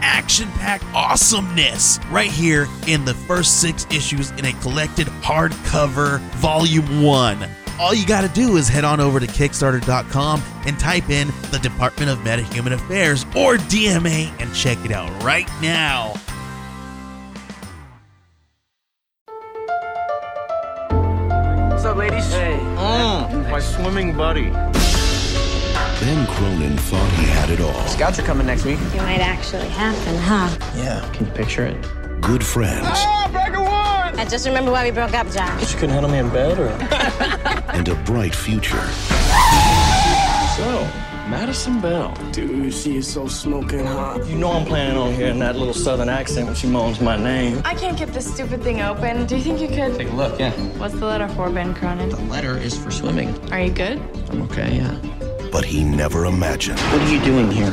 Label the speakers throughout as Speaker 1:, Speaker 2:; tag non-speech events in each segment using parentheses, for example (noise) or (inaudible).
Speaker 1: action packed awesomeness right here in the first six issues in a collected hardcover volume one. All you got to do is head on over to Kickstarter.com and type in the Department of Metahuman Affairs or DMA and check it out right now.
Speaker 2: What's up, ladies? Hey.
Speaker 3: Mm, my swimming buddy.
Speaker 4: Ben Cronin thought he had it all.
Speaker 2: Scouts are coming next week.
Speaker 5: It might actually happen, huh?
Speaker 2: Yeah. Can you picture it?
Speaker 4: Good friends
Speaker 5: I just remember why we broke up, John.
Speaker 2: She couldn't handle me in bed, or? (laughs)
Speaker 4: and a bright future.
Speaker 3: So, Madison Bell.
Speaker 6: Dude, she is so smoking hot.
Speaker 3: You know I'm planning on hearing that little southern accent when she moans my name.
Speaker 7: I can't get this stupid thing open. Do you think you could?
Speaker 3: Take a look, yeah.
Speaker 7: What's the letter for, Ben Cronin?
Speaker 2: The letter is for swimming.
Speaker 7: Are you good?
Speaker 2: I'm okay, yeah.
Speaker 4: But he never imagined
Speaker 2: What are you doing here?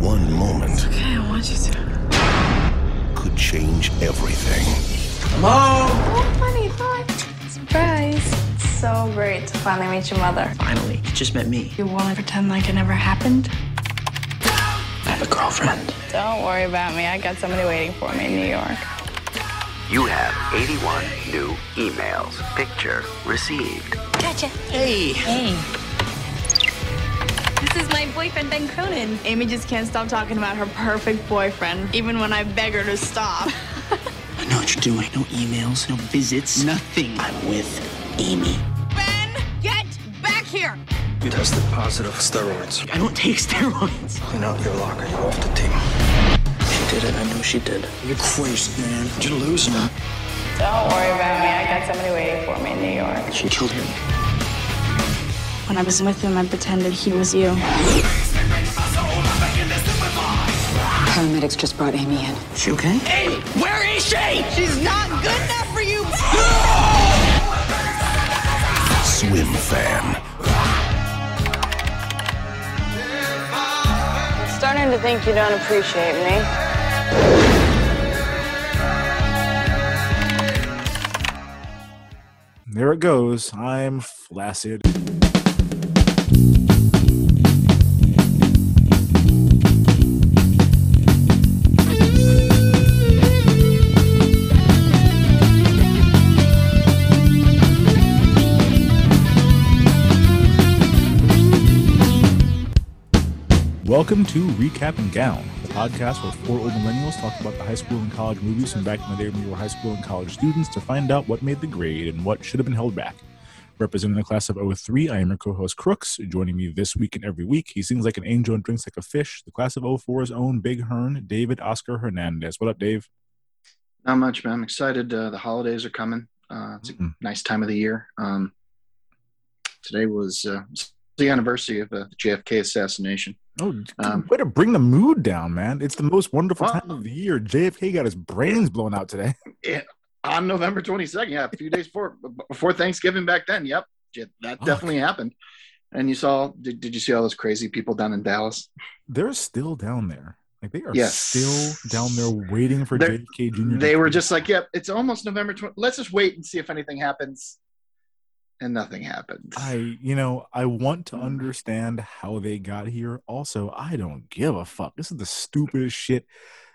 Speaker 4: one moment
Speaker 7: Okay, I want you to.
Speaker 4: could change everything.
Speaker 7: Oh, funny thought. Surprise. So great to finally meet your mother.
Speaker 2: Finally, you just met me.
Speaker 7: You want to pretend like it never happened?
Speaker 2: I have a girlfriend.
Speaker 7: Don't worry about me. I got somebody waiting for me in New York.
Speaker 8: You have 81 new emails. Picture received.
Speaker 5: Gotcha.
Speaker 2: Hey.
Speaker 5: Hey.
Speaker 7: This is my boyfriend, Ben Cronin. Amy just can't stop talking about her perfect boyfriend, even when I beg her to stop. (laughs)
Speaker 2: I know what you're doing. No emails, no visits, nothing. I'm with Amy.
Speaker 7: Ben, get back here!
Speaker 6: You tested positive for steroids.
Speaker 2: I don't take steroids.
Speaker 6: Clean out your locker. You're off the team.
Speaker 2: She did it. I know she did.
Speaker 6: You're crazy, man. You're losing it.
Speaker 7: Don't worry about me. I got somebody waiting for me in New York.
Speaker 2: She killed him.
Speaker 7: When I was with him, I pretended he was you.
Speaker 9: Paramedics just brought Amy in.
Speaker 2: She okay? Amy, where is she?
Speaker 7: She's not good enough for you.
Speaker 4: Swim fan.
Speaker 7: I'm starting to think you don't appreciate me.
Speaker 10: There it goes. I'm flaccid. Welcome to Recap and Gown, the podcast where four old millennials talk about the high school and college movies from back in the day when we were high school and college students to find out what made the grade and what should have been held back. Representing the class of 03, I am your co-host Crooks. Joining me this week and every week, he sings like an angel and drinks like a fish. The class of 04's own Big Hearn, David Oscar Hernandez. What up, Dave?
Speaker 11: Not much, man. I'm excited. Uh, the holidays are coming. Uh, it's a
Speaker 10: Mhm.
Speaker 11: nice time of the year. Um, today was uh, the anniversary of uh, the JFK assassination.
Speaker 10: Oh, dude,
Speaker 11: Um,
Speaker 10: way to bring the mood down, man! It's the most wonderful
Speaker 11: Well-
Speaker 10: time of the year. JFK got his brains blown out today. (laughs)
Speaker 11: Yeah, on November 22nd, yeah, a few days before before Thanksgiving back then. Yep, yeah, that
Speaker 10: Oh,
Speaker 11: definitely happened. And you saw? Did, did you see all those crazy people down in Dallas?
Speaker 10: They're still down there. Like they are
Speaker 11: Yes.
Speaker 10: still down there waiting for
Speaker 11: They're-
Speaker 10: JFK Jr.
Speaker 11: They were just like, "Yep, it's almost November 20. Let's just wait and see if anything happens." And nothing happened.
Speaker 10: I, you know, I want
Speaker 11: Mm.
Speaker 10: to understand how they got here. Also, I don't give a fuck. This is the stupidest shit.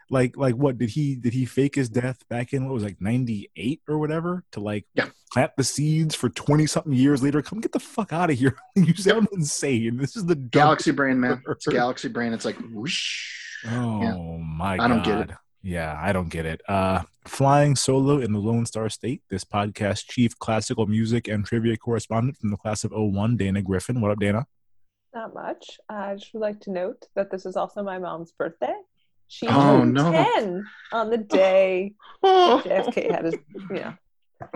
Speaker 10: Like, like what did he did he fake his death back in what was like ninety eight or whatever to like
Speaker 11: Yeah.
Speaker 10: plant the seeds for twenty something years later? Come get the fuck out of here! (laughs) you sound insane. This is the
Speaker 11: Galaxy brain, man. It's galaxy brain. It's like whoosh.
Speaker 10: Oh
Speaker 11: Yeah.
Speaker 10: my god.
Speaker 11: I don't get it.
Speaker 10: Yeah, I don't get it. Uh flying solo in the Lone Star State, this podcast chief classical music and trivia correspondent from the class of 01, Dana Griffin. What up, Dana?
Speaker 12: Not much. I just would like to note that this is also my mom's birthday. She
Speaker 11: Oh,
Speaker 12: turned
Speaker 11: no.
Speaker 12: 10 on the day (laughs) JFK had his, you know,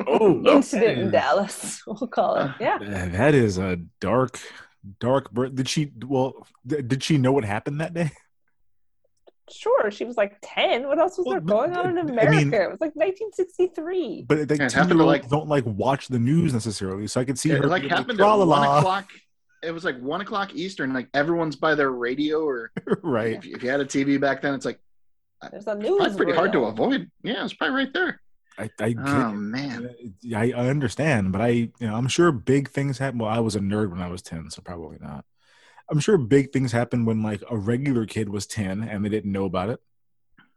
Speaker 10: Oh,
Speaker 12: incident in Dallas, (laughs) we'll call it. Yeah.
Speaker 10: That is a dark, dark birth. Did she? Well, th- did she know what happened that day? (laughs)
Speaker 12: sure, she was like 10. What else was there going on in
Speaker 10: I
Speaker 12: America?
Speaker 10: mean-
Speaker 12: it was like 1963.
Speaker 10: But like,
Speaker 11: Yeah, it
Speaker 10: 10
Speaker 11: happened to,
Speaker 10: year
Speaker 11: like-
Speaker 10: olds don't like watch the news necessarily, so I could see
Speaker 11: It
Speaker 10: her
Speaker 11: like
Speaker 10: being
Speaker 11: happened at one
Speaker 10: "Tra-la-la."
Speaker 11: o'clock. It was like one o'clock Eastern. Like everyone's by their radio, or (laughs)
Speaker 10: right?
Speaker 11: if, if you had a TV back then, it's like
Speaker 12: There's a news.
Speaker 11: probably pretty hard to avoid. Yeah, it's probably right there.
Speaker 10: I, I get
Speaker 11: Oh man,
Speaker 10: I, I understand, but I, you know, I'm sure big things happen. Well, I was a nerd when I was 10, so probably not. I'm sure big things happened when like a regular kid was 10 and they didn't know about it.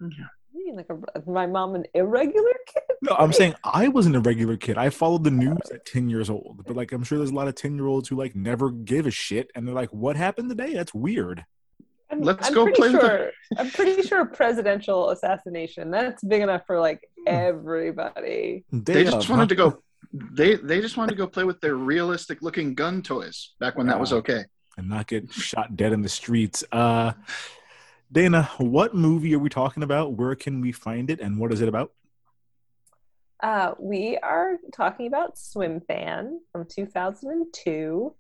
Speaker 12: You mean like a, my mom an irregular kid?
Speaker 10: No, I'm saying (laughs) I was an irregular kid. I followed the news at 10 years old, but like I'm sure there's a lot of 10 year olds who like never give a shit and they're like, what happened today? That's weird.
Speaker 12: I'm,
Speaker 11: Let's
Speaker 12: I'm
Speaker 11: go
Speaker 12: pretty
Speaker 11: play with the-
Speaker 12: sure. I'm pretty sure presidential assassination. That's big enough for like everybody.
Speaker 11: they just
Speaker 10: uh,
Speaker 11: wanted to go. They they just wanted to go play with their realistic looking gun toys back when that was okay.
Speaker 10: And not get shot dead in the streets. Uh, Dana, what movie are we talking about? Where can we find it, and what is it about?
Speaker 12: Uh, we are talking about Swimfan from 2002.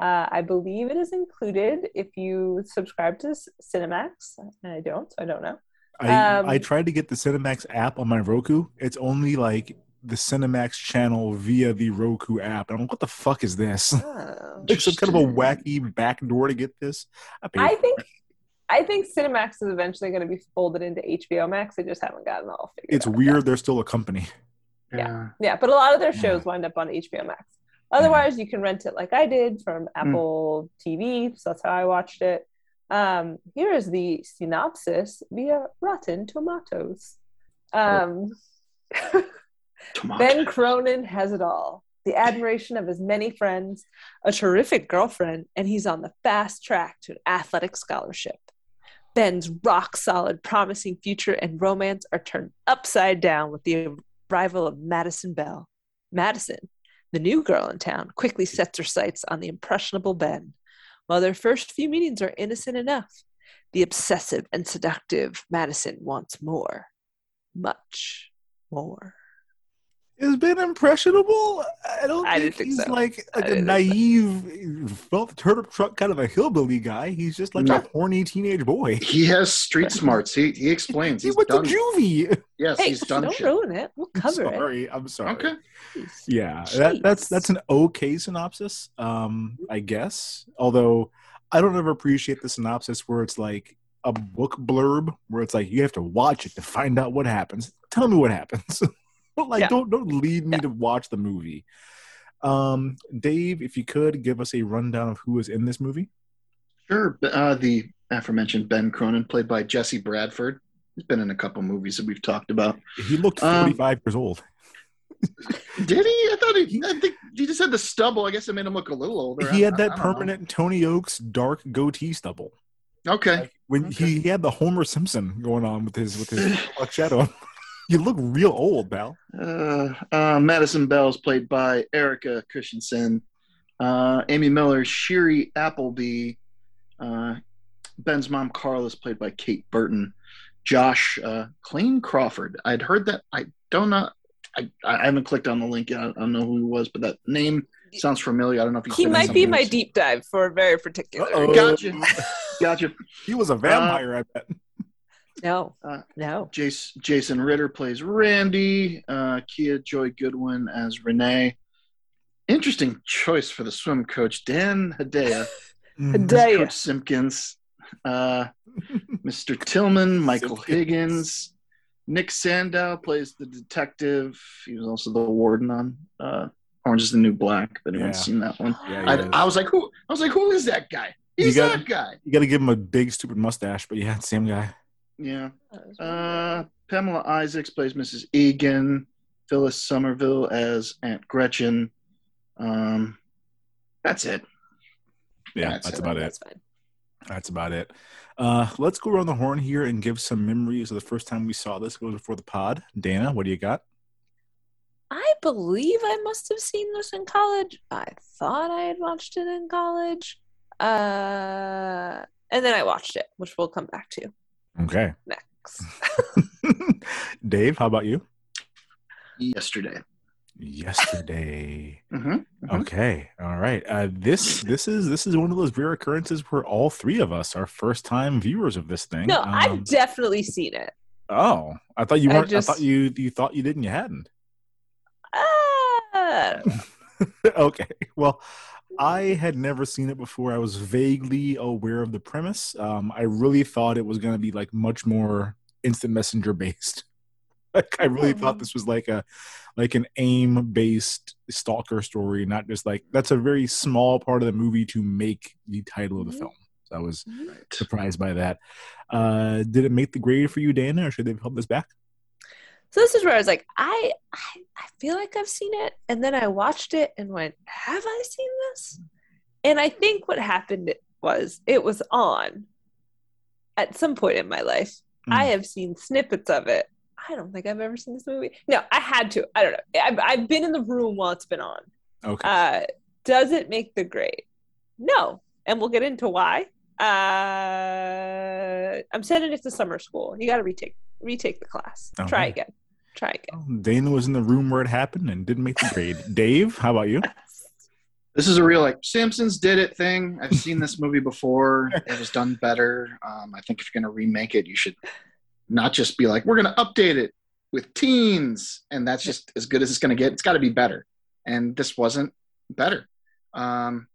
Speaker 12: Uh, I believe it is included if you subscribe to Cinemax. And I don't, so I don't know.
Speaker 10: I
Speaker 12: Um,
Speaker 10: I tried to get the Cinemax app on my Roku. It's only like the Cinemax channel via the Roku app. And I'm like, what the fuck is this?
Speaker 12: Oh. (laughs)
Speaker 10: It's some kind of a wacky backdoor to get this. I,
Speaker 12: I think
Speaker 10: it.
Speaker 12: I think Cinemax is eventually going to be folded into HBO Max. They just haven't gotten it all figured
Speaker 10: it's
Speaker 12: out.
Speaker 10: weird. They're still a company.
Speaker 12: Yeah. Yeah, but a lot of their shows wind up on HBO Max. Otherwise, you can rent it like I did from Apple TV. So that's how I watched it. Um, here is the synopsis via Rotten Tomatoes. Um, (laughs) ben Cronin has it all the admiration of his many friends, a terrific girlfriend, and he's on the fast track to an athletic scholarship. Ben's rock solid, promising future and romance are turned upside down with the arrival of Madison Bell. Madison, the new girl in town, quickly sets her sights on the impressionable Ben. While their first few meetings are innocent enough, the obsessive and seductive Madison wants more. Much more.
Speaker 10: Is Ben impressionable? I don't
Speaker 12: I
Speaker 10: think
Speaker 12: didn't think
Speaker 10: he's
Speaker 12: so.
Speaker 10: like, like a
Speaker 12: didn't think
Speaker 10: naive, felt turtle truck kind of a hillbilly guy. He's just like
Speaker 11: No.
Speaker 10: a horny teenage boy.
Speaker 11: He has street smarts. He he explains.
Speaker 10: He (laughs)
Speaker 11: He's
Speaker 10: went to juvie.
Speaker 11: Yes,
Speaker 12: Hey,
Speaker 11: he's done
Speaker 12: don't
Speaker 11: shit.
Speaker 12: ruin it. We'll
Speaker 10: I'm
Speaker 12: cover it.
Speaker 10: sorry. I'm sorry.
Speaker 11: Okay.
Speaker 10: Yeah, that, that's that's an okay synopsis, um, I guess. Although I don't ever appreciate the synopsis where it's like a book blurb where it's like you have to watch it to find out what happens. Tell me what happens. (laughs) But like
Speaker 12: Yeah.
Speaker 10: don't don't lead me to watch the movie. Um, Dave, if you could give us a rundown of who is in this movie.
Speaker 11: Sure. Uh, the aforementioned Ben Cronin, played by Jesse Bradford. He's been in a couple movies that we've talked about.
Speaker 10: He looked
Speaker 11: Um,
Speaker 10: 45 years old. (laughs)
Speaker 11: Did he? I thought he. I think he just had the stubble. I guess it made him look a little older.
Speaker 10: He
Speaker 11: I-
Speaker 10: had that
Speaker 11: I don't know.
Speaker 10: permanent Tony Oaks dark goatee stubble.
Speaker 11: Okay.
Speaker 10: When he, he had the Homer Simpson going on with his with his (sighs) black shadow. You look real old, pal.
Speaker 11: Uh, uh, Madison Bell is played by Erika Christensen. Uh, Amy Miller, Shiri Appleby. Uh, Ben's mom, Carl, is played by Kate Burton. Josh uh, Clayne Crawford. I'd heard that. I don't know. I, I haven't clicked on the link yet. I don't know who he was, but that name sounds familiar. I don't know if he's
Speaker 12: He
Speaker 11: been in
Speaker 12: might be
Speaker 11: something
Speaker 12: my deep dive for a very particular.
Speaker 10: Uh-oh.
Speaker 11: Gotcha. (laughs) Gotcha.
Speaker 10: He was a vampire, I bet.
Speaker 12: No,
Speaker 11: Uh,
Speaker 12: no.
Speaker 11: Jason, Jason Ritter plays Randy. Uh, Kia Joy Goodwin as Renee. Interesting choice for the swim coach, Dan Hedaya. (laughs)
Speaker 10: Mm.
Speaker 12: Hedaya.
Speaker 11: Coach Simpkins. Uh, (laughs) Mr. Tillman, Michael
Speaker 10: Simpkins.
Speaker 11: Higgins. Nick Sandow plays the detective. He was also the warden on uh, Orange is the New Black. If anyone's
Speaker 10: Yeah.
Speaker 11: seen that one.
Speaker 10: Yeah,
Speaker 11: I. I was like, who? I was like, who is that guy?
Speaker 10: You
Speaker 11: He's
Speaker 10: got-
Speaker 11: that guy.
Speaker 10: You got to give him a big, stupid mustache, but yeah, same guy.
Speaker 11: Yeah. Uh, Pamela Isaacs plays Mrs. Egan. Phyllis Somerville as Aunt Gretchen. Um, that's it.
Speaker 10: Yeah,
Speaker 11: That's
Speaker 10: that's,
Speaker 11: it.
Speaker 10: about it.
Speaker 12: That's fine.
Speaker 10: That's about it. Uh, let's go around the horn here and give some memories of the first time we saw this. Goes before the pod. Dana, what do you got?
Speaker 12: I believe I must have seen this in college. I thought I had watched it in college. Uh, and then I watched it, which we'll come back to
Speaker 10: Okay.
Speaker 12: next. (laughs)
Speaker 10: Dave, how about you?
Speaker 11: Yesterday.
Speaker 10: Yesterday. (laughs)
Speaker 11: Mhm, mhm.
Speaker 10: Okay. All right. Uh, this this is this is one of those rare occurrences where all three of us are first time viewers of this thing.
Speaker 12: No,
Speaker 10: Um,
Speaker 12: I've definitely seen it.
Speaker 10: oh, I thought you weren't. I,
Speaker 12: just-
Speaker 10: thought you you thought you did and you hadn't.
Speaker 12: Ah, (laughs)
Speaker 10: okay. Well, I had never seen it before. I was vaguely aware of the premise. Um, I really thought it was going to be like much more instant messenger based. (laughs) Like I really thought this was like a like an AIM based stalker story, not just like that's a very small part of the movie to make the title of the film. So I was surprised by that. Uh, did it make the grade for you, Dana, or should they help this back?
Speaker 12: So this is where I was like, I, I I feel like I've seen it, and then I watched it and went, Have I seen this? And I think what happened was it was on at some point in my life. I have seen snippets of it. I don't think I've ever seen this movie. No, I had to. I don't know. I've, I've been in the room while it's been on.
Speaker 10: Okay.
Speaker 12: Uh, does it make the grade? No, and we'll get into why. Uh, I'm sending it to summer school. You got to retake retake the class. Try again. Try again.
Speaker 10: Dana was in the room where it happened and didn't make the grade. (laughs) Dave, how about you?
Speaker 11: This is a real like Simpsons did it thing. I've seen this movie before. It was done better. Um, I think if you're going to remake it, you should not just be like, we're going to update it with teens, and that's just as good as it's going to get. It's got to be better, and this wasn't better. Um,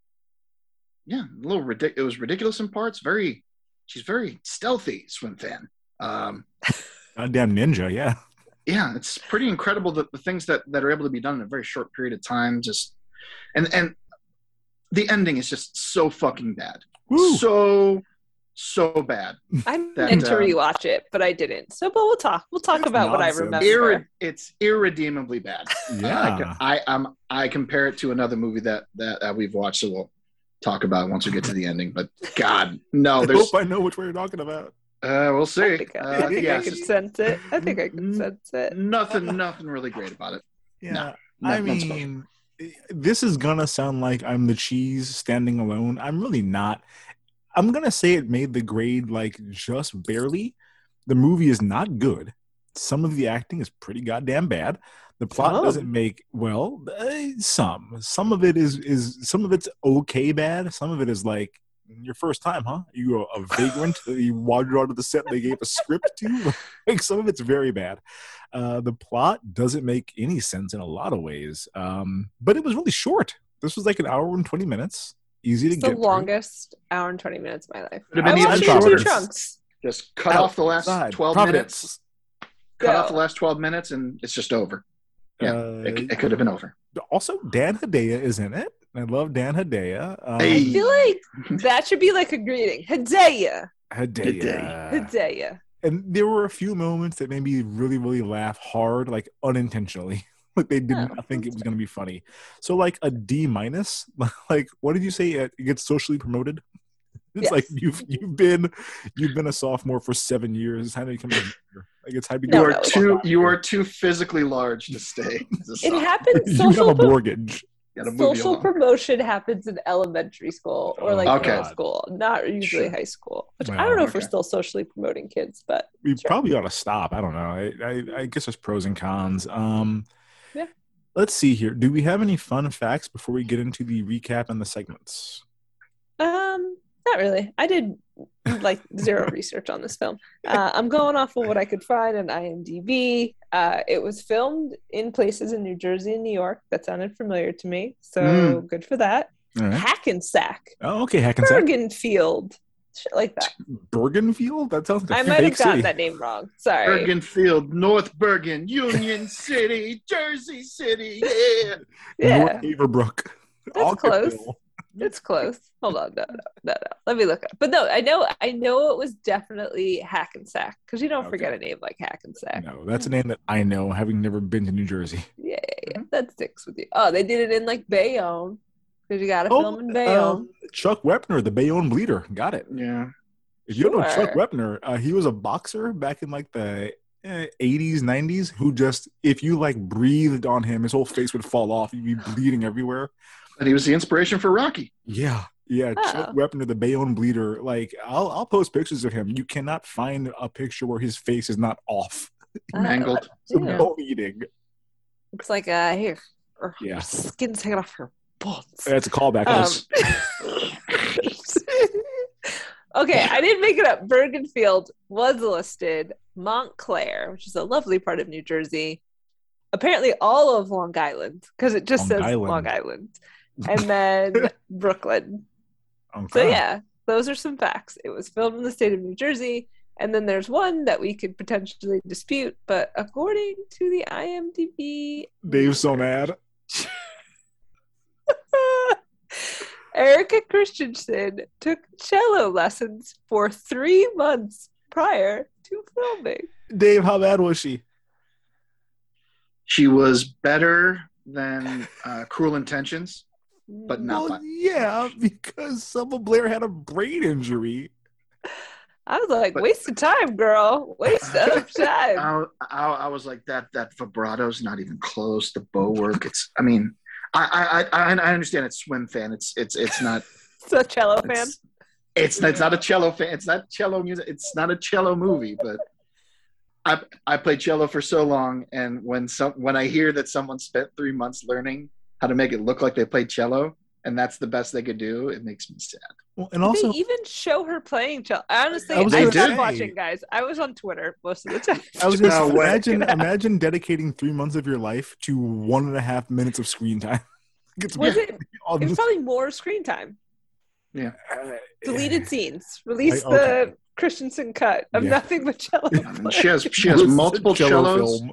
Speaker 11: yeah, a little ridiculous. It was ridiculous in parts. Very, she's very stealthy, Swim Fan. Um,
Speaker 10: Goddamn ninja, yeah.
Speaker 11: Yeah, it's pretty incredible that the things that that are able to be done in a very short period of time. Just and and the ending is just so fucking bad. So so bad. (laughs)
Speaker 12: I
Speaker 11: That,
Speaker 12: meant to
Speaker 11: uh,
Speaker 12: rewatch it, but I didn't. So, but we'll talk. We'll talk about what I remember.
Speaker 11: Irre- it's irredeemably bad.
Speaker 10: Yeah.
Speaker 11: I, I um I compare it to another movie that that uh, we've watched, so we'll talk about it once we get to the ending. But God, no,
Speaker 10: I hope I know which one you're talking about.
Speaker 11: Uh, we'll see.
Speaker 12: I think I,
Speaker 11: Uh,
Speaker 12: I, think
Speaker 11: yeah,
Speaker 12: I
Speaker 11: it's
Speaker 12: can sense it. I think I can sense it.
Speaker 11: nothing, nothing really great about it.
Speaker 10: Yeah.
Speaker 11: No,
Speaker 10: I
Speaker 11: no- not special.
Speaker 10: mean, this is gonna sound like I'm the cheese standing alone. I'm really not. I'm gonna say it made the grade like just barely. The movie is not good. Some of the acting is pretty goddamn bad. The plot
Speaker 12: Some.
Speaker 10: doesn't make well. eh, some, some of it is is some of it's okay bad. Some of it is like your first time, huh? You a, a vagrant? (laughs) you wandered onto the set. They gave a script to (laughs) like some of it's very bad. Uh, the plot doesn't make any sense in a lot of ways. Um, but it was really short. This was like an hour and twenty minutes. Easy to
Speaker 12: It's the
Speaker 10: get. through.
Speaker 12: longest hour and 20 minutes of my life.
Speaker 11: Could have
Speaker 12: I
Speaker 11: even
Speaker 12: watched it in two chunks.
Speaker 11: Just cut off the last twelve
Speaker 10: Providence.
Speaker 11: minutes. Cut
Speaker 12: Go.
Speaker 11: off the last twelve minutes, and it's just over. Yeah,
Speaker 10: Uh,
Speaker 11: it, it could have been over.
Speaker 10: Also, Dan Hedaya is in it. I love Dan Hedaya. Um,
Speaker 12: I feel like that should be like a greeting. Hidayah.
Speaker 10: Hedaya.
Speaker 12: Hidayah.
Speaker 10: and there were a few moments that made me really, really laugh hard, like unintentionally. (laughs) like they did not think it was going to be funny. So, like a D minus. (laughs) Like, what did you say? It gets socially promoted. (laughs) It's like you've you've been you've been a sophomore for seven years. It's time to become a junior. Like it's time to
Speaker 11: You are
Speaker 10: a-
Speaker 11: too you are too physically large to stay.
Speaker 12: It
Speaker 11: sophomore.
Speaker 12: happens.
Speaker 10: you have a mortgage.
Speaker 11: Gotta move you
Speaker 12: social
Speaker 11: along.
Speaker 12: promotion happens in elementary school or like
Speaker 11: Okay.
Speaker 12: middle school, not usually high school. Which I don't know if we're still socially promoting kids, but
Speaker 10: we probably ought to stop. I don't know. I, I, I guess there's pros and cons. Um,
Speaker 12: Yeah.
Speaker 10: Let's see here. Do we have any fun facts before we get into the recap and the segments?
Speaker 12: Um, not really. I did like zero (laughs) research on this film. Uh, I'm going off of what I could find on IMDb. Uh, it was filmed in places in New Jersey and New York. That sounded familiar to me, so
Speaker 10: Mm.
Speaker 12: good for that.
Speaker 10: All right.
Speaker 12: Hackensack,
Speaker 10: Oh, okay. Hackensack.
Speaker 12: Bergenfield, shit like that.
Speaker 10: Bergenfield? That sounds like a
Speaker 12: I might have
Speaker 10: fake
Speaker 12: gotten that name wrong. Sorry.
Speaker 11: Bergenfield, North Bergen, Union (laughs) City, Jersey City. Yeah.
Speaker 12: Yeah,
Speaker 10: North Haverbrook.
Speaker 12: That's close.
Speaker 10: Alkerville.
Speaker 12: It's close. Hold on, no, no, no, no. Let me look up. But no, I know, I know it was definitely Hackensack because you don't forget a name like Hackensack.
Speaker 10: No, that's a name that I know, having never been to New Jersey.
Speaker 12: Yeah, yeah, yeah. That sticks with you. Oh, they did it in like Bayonne because you got to
Speaker 10: Oh,
Speaker 12: film in Bayonne.
Speaker 10: um, Chuck Wepner, the Bayonne Bleeder. Got it.
Speaker 11: Yeah.
Speaker 10: If you don't know Chuck
Speaker 12: Sure.
Speaker 10: Wepner, uh, he was a boxer back in like the eh, 80s, 90s, who just, if you like breathed on him, his whole face would fall off. You'd be bleeding everywhere.
Speaker 11: And he was the inspiration for Rocky.
Speaker 10: Yeah. Yeah. Chuck
Speaker 12: Oh.
Speaker 10: Wepner, the Bayonne Bleeder. Like, I'll, I'll post pictures of him. You cannot find a picture where his face is not off.
Speaker 12: Oh,
Speaker 11: Mangled.
Speaker 10: So
Speaker 12: yeah.
Speaker 10: bleeding.
Speaker 12: Looks like uh here. or
Speaker 10: Yeah.
Speaker 12: her skin's hanging off her bones.
Speaker 10: That's a callback.
Speaker 12: Um, (laughs) okay, I didn't make it up. Bergenfield was listed. Montclair, which is a lovely part of New Jersey. Apparently, all of Long Island, because it just
Speaker 10: Long
Speaker 12: says
Speaker 10: Island.
Speaker 12: Long Island. And (laughs) then Brooklyn. So, yeah, those are some facts. It was filmed in the state of New Jersey. And then there's one that we could potentially dispute, but according to the IMDb,
Speaker 10: Dave's so mad. (laughs)
Speaker 12: Erika Christensen took cello lessons for three months prior to filming.
Speaker 10: Dave, how bad was she?
Speaker 11: She was better than uh, Cruel Intentions, but not
Speaker 10: Well,
Speaker 11: by
Speaker 10: yeah, (laughs) because Selma Blair had a brain injury.
Speaker 12: I was like,
Speaker 11: But-
Speaker 12: waste of time, girl. Waste of (laughs) time.
Speaker 11: I, I, I was like that. That vibrato's not even close. The bow work. It's. I mean, I I I, I understand it's swim fan. It's it's it's not. (laughs)
Speaker 12: So cello fan.
Speaker 11: It's, it's it's not a cello fan. It's not cello music. It's not a cello movie. But I I played cello for so long, and when some when I hear that someone spent three months learning how to make it look like they played cello, and that's the best they could do, it makes me sad.
Speaker 10: Well, and
Speaker 12: Did
Speaker 10: also,
Speaker 12: they even show her playing cello? Honestly,
Speaker 10: I
Speaker 12: I,
Speaker 10: was
Speaker 11: gonna
Speaker 12: stopped
Speaker 11: say-
Speaker 12: watching, guys. I was on Twitter most of the time. (laughs)
Speaker 10: I was just
Speaker 11: No way.
Speaker 10: imagine imagine dedicating three months of your life to one and a half minutes of screen time. (laughs) It's
Speaker 12: Was it? (laughs)
Speaker 10: on
Speaker 12: It was probably more screen time.
Speaker 11: Yeah.
Speaker 12: Uh, deleted scenes. Release
Speaker 10: I- okay.
Speaker 12: the Christensen cut of
Speaker 10: Yeah.
Speaker 12: nothing but cello.
Speaker 11: I she has she has multiple
Speaker 10: cello
Speaker 11: cellos.
Speaker 10: film.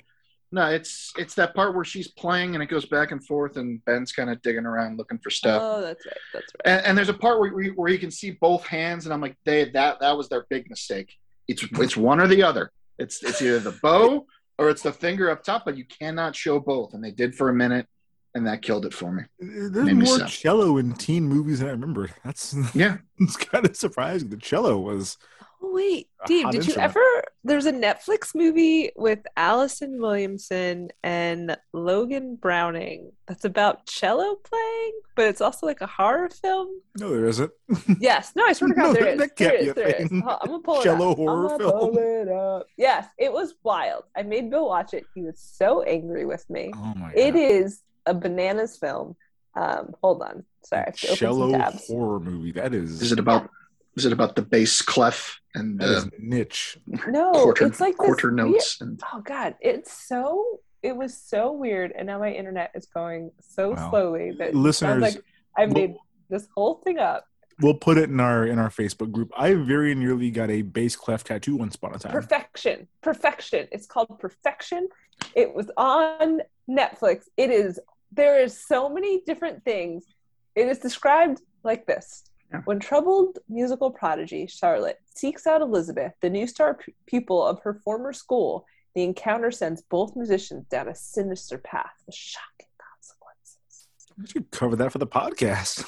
Speaker 11: No, it's it's that part where she's playing and it goes back and forth, and Ben's kind of digging around looking for stuff.
Speaker 12: Oh, that's right. That's right.
Speaker 11: and, and there's a part where where you, where you can see both hands, and I'm like, they that that was their big mistake. It's it's one or the other. It's it's either the bow or it's the finger up top, but you cannot show both, and they did for a minute, and that killed it for me.
Speaker 10: There's
Speaker 11: Made me
Speaker 10: more
Speaker 11: sad.
Speaker 10: cello in teen movies than I remember. That's
Speaker 11: Yeah, (laughs)
Speaker 10: it's kind of surprising. The cello was
Speaker 12: Oh wait, Dave,
Speaker 10: hot
Speaker 12: did you ever? There's a Netflix movie with Allison Williamson and Logan Browning that's about cello playing, but it's also like a horror film.
Speaker 10: no, there isn't. (laughs)
Speaker 12: Yes, no, I swear to God,
Speaker 10: No,
Speaker 12: there is.
Speaker 10: that
Speaker 12: There
Speaker 10: can't
Speaker 12: is.
Speaker 10: be a
Speaker 12: There is. I'm gonna pull it up.
Speaker 10: Cello
Speaker 12: up.
Speaker 10: horror
Speaker 12: I'm
Speaker 10: film.
Speaker 12: Pull it up. Yes, it was wild. I made Bill watch it. He was so angry with me.
Speaker 10: Oh my god!
Speaker 12: It is a bananas film. Um, hold on. Sorry, I have to open
Speaker 10: cello horror movie. That is.
Speaker 11: is it about is it about the bass clef and
Speaker 10: that is
Speaker 11: the
Speaker 10: niche.
Speaker 12: No,
Speaker 11: quarter
Speaker 12: it's like this
Speaker 11: quarter
Speaker 12: weird-
Speaker 11: notes? And
Speaker 12: Oh God, it's so it was so weird, and now my internet is going so
Speaker 10: Wow.
Speaker 12: slowly that it
Speaker 10: Listeners,
Speaker 12: like I
Speaker 10: we'll-
Speaker 12: made this whole thing up.
Speaker 10: We'll put it in our in our Facebook group. I very nearly got a bass clef tattoo once upon a time.
Speaker 12: Perfection, perfection. It's called Perfection. It was on Netflix. It is. There is so many different things. It is described like this.
Speaker 11: Yeah.
Speaker 12: When troubled musical prodigy Charlotte seeks out Elizabeth, the new star pu- pupil of her former school, the encounter sends both musicians down a sinister path with shocking consequences.
Speaker 10: We should cover that for the podcast.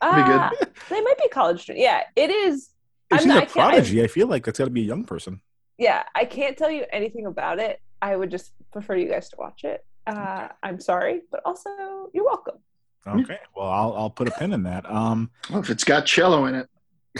Speaker 11: Pretty good.
Speaker 12: Ah, they might be college students. Yeah, it is.
Speaker 10: If
Speaker 12: I'm
Speaker 10: she's
Speaker 12: not- I
Speaker 10: a
Speaker 12: can't- I-
Speaker 10: prodigy, I feel like that's got to be a young person.
Speaker 12: Yeah, I can't tell you anything about it. I would just prefer you guys to watch it. Uh, I'm sorry, but also you're welcome.
Speaker 10: Okay, well, I'll I'll put a pin in that. Um,
Speaker 11: well, if it's got cello in it, (laughs)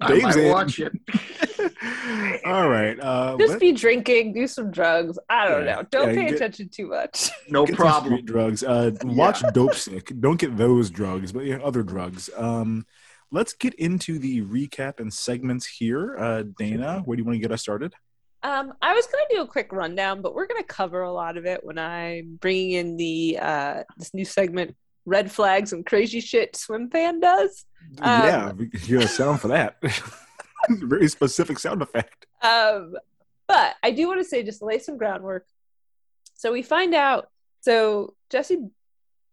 Speaker 11: I might
Speaker 10: in.
Speaker 11: watch it. (laughs)
Speaker 10: All right. Uh,
Speaker 12: Just
Speaker 10: let-
Speaker 12: be drinking, do some drugs. I don't
Speaker 10: Yeah,
Speaker 12: know. Don't
Speaker 10: yeah,
Speaker 12: pay
Speaker 10: get-
Speaker 12: attention too much. (laughs)
Speaker 11: No
Speaker 10: get
Speaker 11: problem.
Speaker 10: street drugs. Uh, watch Dopesick. Don't get those drugs, but yeah, other drugs. Um, let's get into the recap and segments here. Uh, Dana, where do you want to get us started?
Speaker 12: Um, I was going to do a quick rundown, but we're going to cover a lot of it when I'm bringing in the uh, this new segment, red flags and crazy shit swim fan does. Um,
Speaker 10: yeah, you got a sound for that. (laughs) Very specific sound effect.
Speaker 12: Um, but I do want to say, just lay some groundwork. So we find out. So Jesse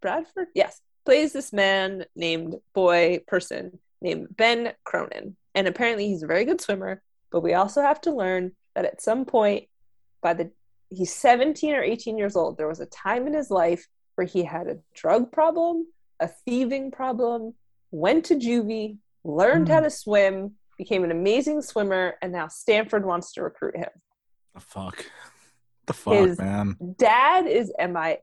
Speaker 12: Bradford, yes, plays this man named boy person named Ben Cronin, and apparently he's a very good swimmer. But we also have to learn that at some point, by the he's 17 or 18 years old, there was a time in his life where he had a drug problem, a thieving problem, went to juvie, learned how to swim, became an amazing swimmer, and now Stanford wants to recruit him.
Speaker 10: The fuck. The fuck,
Speaker 12: His-
Speaker 10: man.
Speaker 12: Dad is MIA.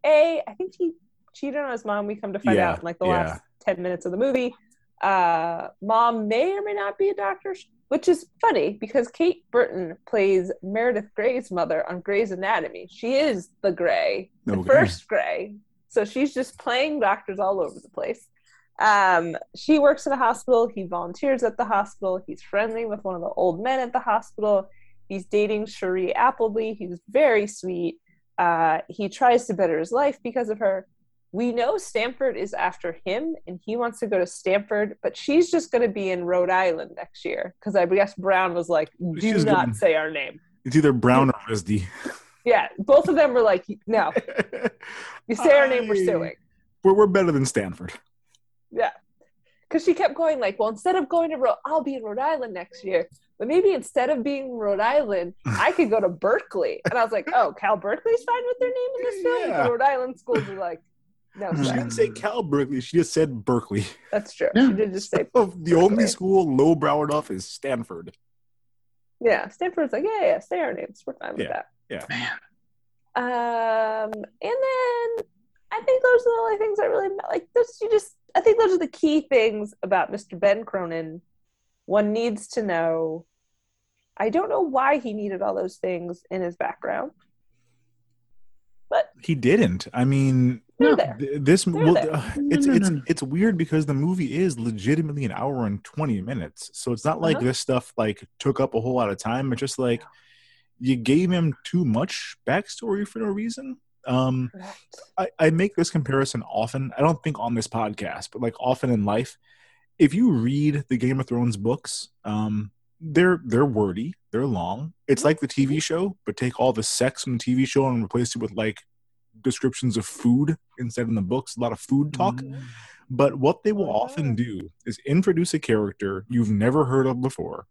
Speaker 12: I think he cheated on his mom. We come to find
Speaker 10: Yeah,
Speaker 12: out in like the
Speaker 10: yeah.
Speaker 12: last 10 minutes of the movie. Uh, mom may or may not be a doctor, which is funny because Kate Burton plays Meredith Grey's mother on Grey's Anatomy. She is the Grey, the
Speaker 10: Okay.
Speaker 12: first Grey. So she's just playing doctors all over the place. Um, she works at a hospital. He volunteers at the hospital. He's friendly with one of the old men at the hospital. He's dating Shiri Appleby. He's very sweet. Uh, he tries to better his life because of her. We know Stanford is after him and he wants to go to Stanford, but she's just going to be in Rhode Island next year because I guess Brown was like, do
Speaker 10: She's
Speaker 12: not
Speaker 10: going-
Speaker 12: say our name.
Speaker 10: It's either Brown or RISD.
Speaker 12: Yeah, both of them were like, no. (laughs) You say our name, we're suing.
Speaker 10: We're, we're better than Stanford.
Speaker 12: Yeah. Because she kept going like, well, instead of going to Rhode, I'll be in Rhode Island next year. But maybe instead of being Rhode Island, I could go to Berkeley. And I was like, oh, Cal Berkeley's fine with their name in this film. (laughs)
Speaker 10: Yeah.
Speaker 12: Rhode Island schools are like, no,
Speaker 10: She
Speaker 12: sorry.
Speaker 10: didn't say Cal Berkeley. She just said Berkeley.
Speaker 12: That's true.
Speaker 11: Yeah.
Speaker 12: She did just say,
Speaker 10: Oh, the only
Speaker 12: Berkeley.
Speaker 10: school lowbrow enough is Stanford.
Speaker 12: yeah. Stanford's like, yeah, yeah, say our names. We're fine with
Speaker 10: Yeah.
Speaker 12: that.
Speaker 10: Yeah.
Speaker 11: Man.
Speaker 12: Um, and then I think those are the only things I really like. Those you just, I think those are the key things about Mr. Ben Cronin. One needs to know. I don't know why he needed all those things in his background, but
Speaker 10: He didn't. I mean,
Speaker 12: they're there.
Speaker 10: this
Speaker 12: They're
Speaker 10: well,
Speaker 12: there.
Speaker 10: uh, it's
Speaker 11: No, no,
Speaker 10: it's
Speaker 11: no.
Speaker 10: it's weird because the movie is legitimately an hour and 20 minutes. So it's not like
Speaker 12: Uh-huh.
Speaker 10: this stuff like took up a whole lot of time. It's just like you gave him too much backstory for no reason. Um I, I make this comparison often. I don't think on this podcast, but like often in life. If you read the Game of Thrones books, um, they're they're wordy, they're long. It's like the TV show, but take all the sex from the TV show and replace it with like descriptions of food instead in the books. A lot of food talk. Mm-hmm. But what they will uh-huh. often do is introduce a character you've never heard of before,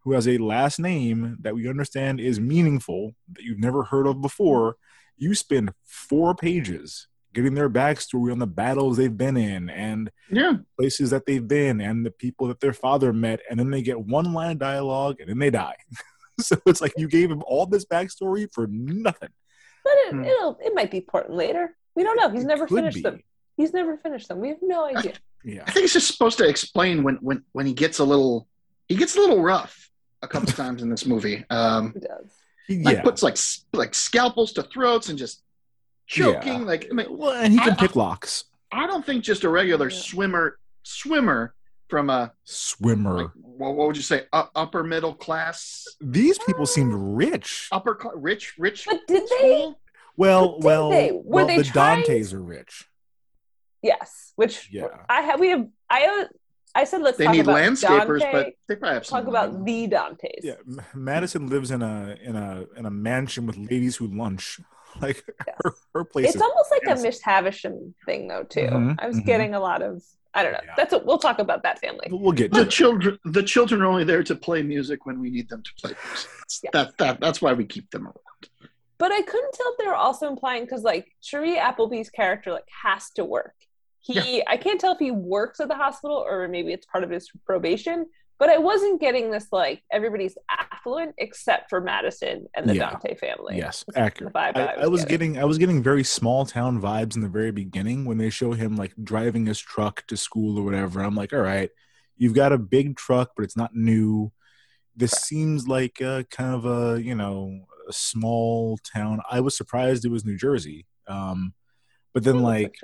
Speaker 10: who has a last name that we understand is meaningful that you've never heard of before. You spend four pages getting their backstory on the battles they've been in and
Speaker 11: Yeah.
Speaker 10: places that they've been and the people that their father met, and then they get one line of dialogue and then they die. (laughs) so it's like you gave him all this backstory for nothing.
Speaker 12: But it,
Speaker 11: Hmm.
Speaker 12: it'll, it might be important later. We don't know. He's
Speaker 10: It
Speaker 12: never finished
Speaker 10: be.
Speaker 12: them. He's never finished them. We have no idea.
Speaker 10: Yeah.
Speaker 11: I think it's just supposed to explain when when when he gets a little he gets a little rough a couple (laughs) times in this movie. Um
Speaker 12: He does.
Speaker 10: He-
Speaker 11: like
Speaker 10: yeah.
Speaker 11: puts like like scalpels to throats and just choking
Speaker 10: Yeah.
Speaker 11: like I mean
Speaker 10: well, and he can
Speaker 11: I-
Speaker 10: pick locks.
Speaker 11: I don't think just a regular
Speaker 12: Yeah.
Speaker 11: swimmer swimmer from a
Speaker 10: Swimmer.
Speaker 11: like, what, what would you say up, upper middle class
Speaker 10: These people seemed rich.
Speaker 11: upper cl- rich rich
Speaker 12: But did they?
Speaker 11: school?
Speaker 10: Well,
Speaker 12: did
Speaker 10: well,
Speaker 12: they? Were
Speaker 10: well
Speaker 12: they
Speaker 10: the
Speaker 12: trying-
Speaker 10: Dantes are rich.
Speaker 12: Yes. Which
Speaker 10: Yeah.
Speaker 12: I have. We have. I. I said let's
Speaker 11: they
Speaker 12: talk
Speaker 11: need
Speaker 12: about
Speaker 11: landscapers
Speaker 12: Dante.
Speaker 11: but they probably have some
Speaker 12: talk about
Speaker 11: money.
Speaker 12: the Dantes.
Speaker 10: Yeah, Madison lives in a in a in a mansion with ladies who lunch. (laughs) Like her, her place.
Speaker 12: It's
Speaker 10: is
Speaker 12: almost like a. Miss Havisham thing, though. Too.
Speaker 10: Mhm,
Speaker 12: I was
Speaker 10: mhm.
Speaker 12: getting a lot of. I don't know.
Speaker 10: Yeah.
Speaker 12: That's what we'll talk about that family.
Speaker 10: But we'll get to
Speaker 11: the
Speaker 10: it.
Speaker 11: children the children are only there to play music when we need them to play music. That's,
Speaker 12: Yeah.
Speaker 11: that, that that's why we keep them around.
Speaker 12: But I couldn't tell if they were also implying because like Shiri Appleby's character like has to work. He I can't tell if he works at the hospital or maybe it's part of his probation. But I wasn't getting this like everybody's affluent except for Madison and the
Speaker 10: Yeah.
Speaker 12: Dante family.
Speaker 10: Yes, accurate.
Speaker 12: vibe
Speaker 10: I, I was getting I was getting very small town vibes in the very beginning when they show him like driving his truck to school or whatever. I'm like, all right, you've got a big truck, but it's not new. This seems like a kind of a you know a small town. I was surprised it was New Jersey, um, but then like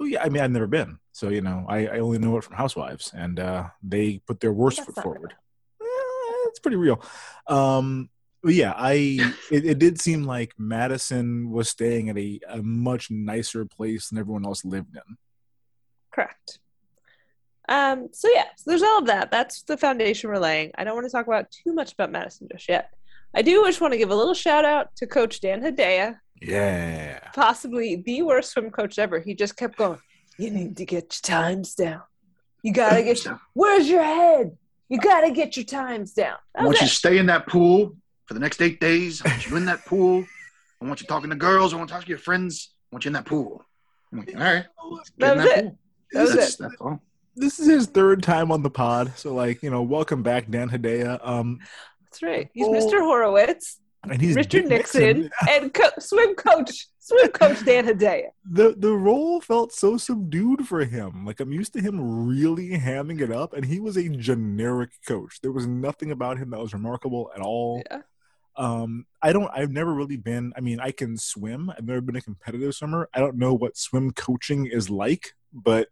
Speaker 10: Oh yeah, I mean I've never been, so you know I, I only know it from Housewives, and uh, they put their worst
Speaker 12: That's
Speaker 10: foot forward. Eh, it's pretty real. Um, yeah, I (laughs) it, it did seem like Madison was staying at a, a much nicer place than everyone else lived in.
Speaker 12: Correct. Um, so yeah, so there's all of that. That's the foundation we're laying. I don't want to talk about too much about Madison just yet. I do just want to give a little shout out to Coach Dan Hedaya,
Speaker 10: Yeah,
Speaker 12: possibly the worst swim coach ever. He just kept going, You need to get your times down. You gotta get your (clears throat) where's your head? You gotta get your times down.
Speaker 11: I want
Speaker 12: was
Speaker 11: you to stay in that pool for the next eight days. I want you in that pool. I want you talking to girls. I want to talk to your friends. I want you in that pool. I'm like, all right. Get
Speaker 12: That was
Speaker 11: that
Speaker 12: it.
Speaker 11: pool.
Speaker 12: That was
Speaker 11: that's,
Speaker 12: it.
Speaker 11: that's all.
Speaker 10: this is his third time on the pod, so like you know, welcome back, Dan Hedaya. Um,
Speaker 12: That's right. He's
Speaker 10: Oh,
Speaker 12: Mr. Horowitz,
Speaker 10: and he's
Speaker 12: Richard
Speaker 10: Dick
Speaker 12: Nixon, and co- swim coach, swim coach Dan Hedaya.
Speaker 10: the the role felt so subdued for him. Like I'm used to him really hamming it up, and he was a generic coach. There was nothing about him that was remarkable at all.
Speaker 12: Yeah.
Speaker 10: Um, I don't. I've never really been. I mean, I can swim. I've never been a competitive swimmer. I don't know what swim coaching is like, but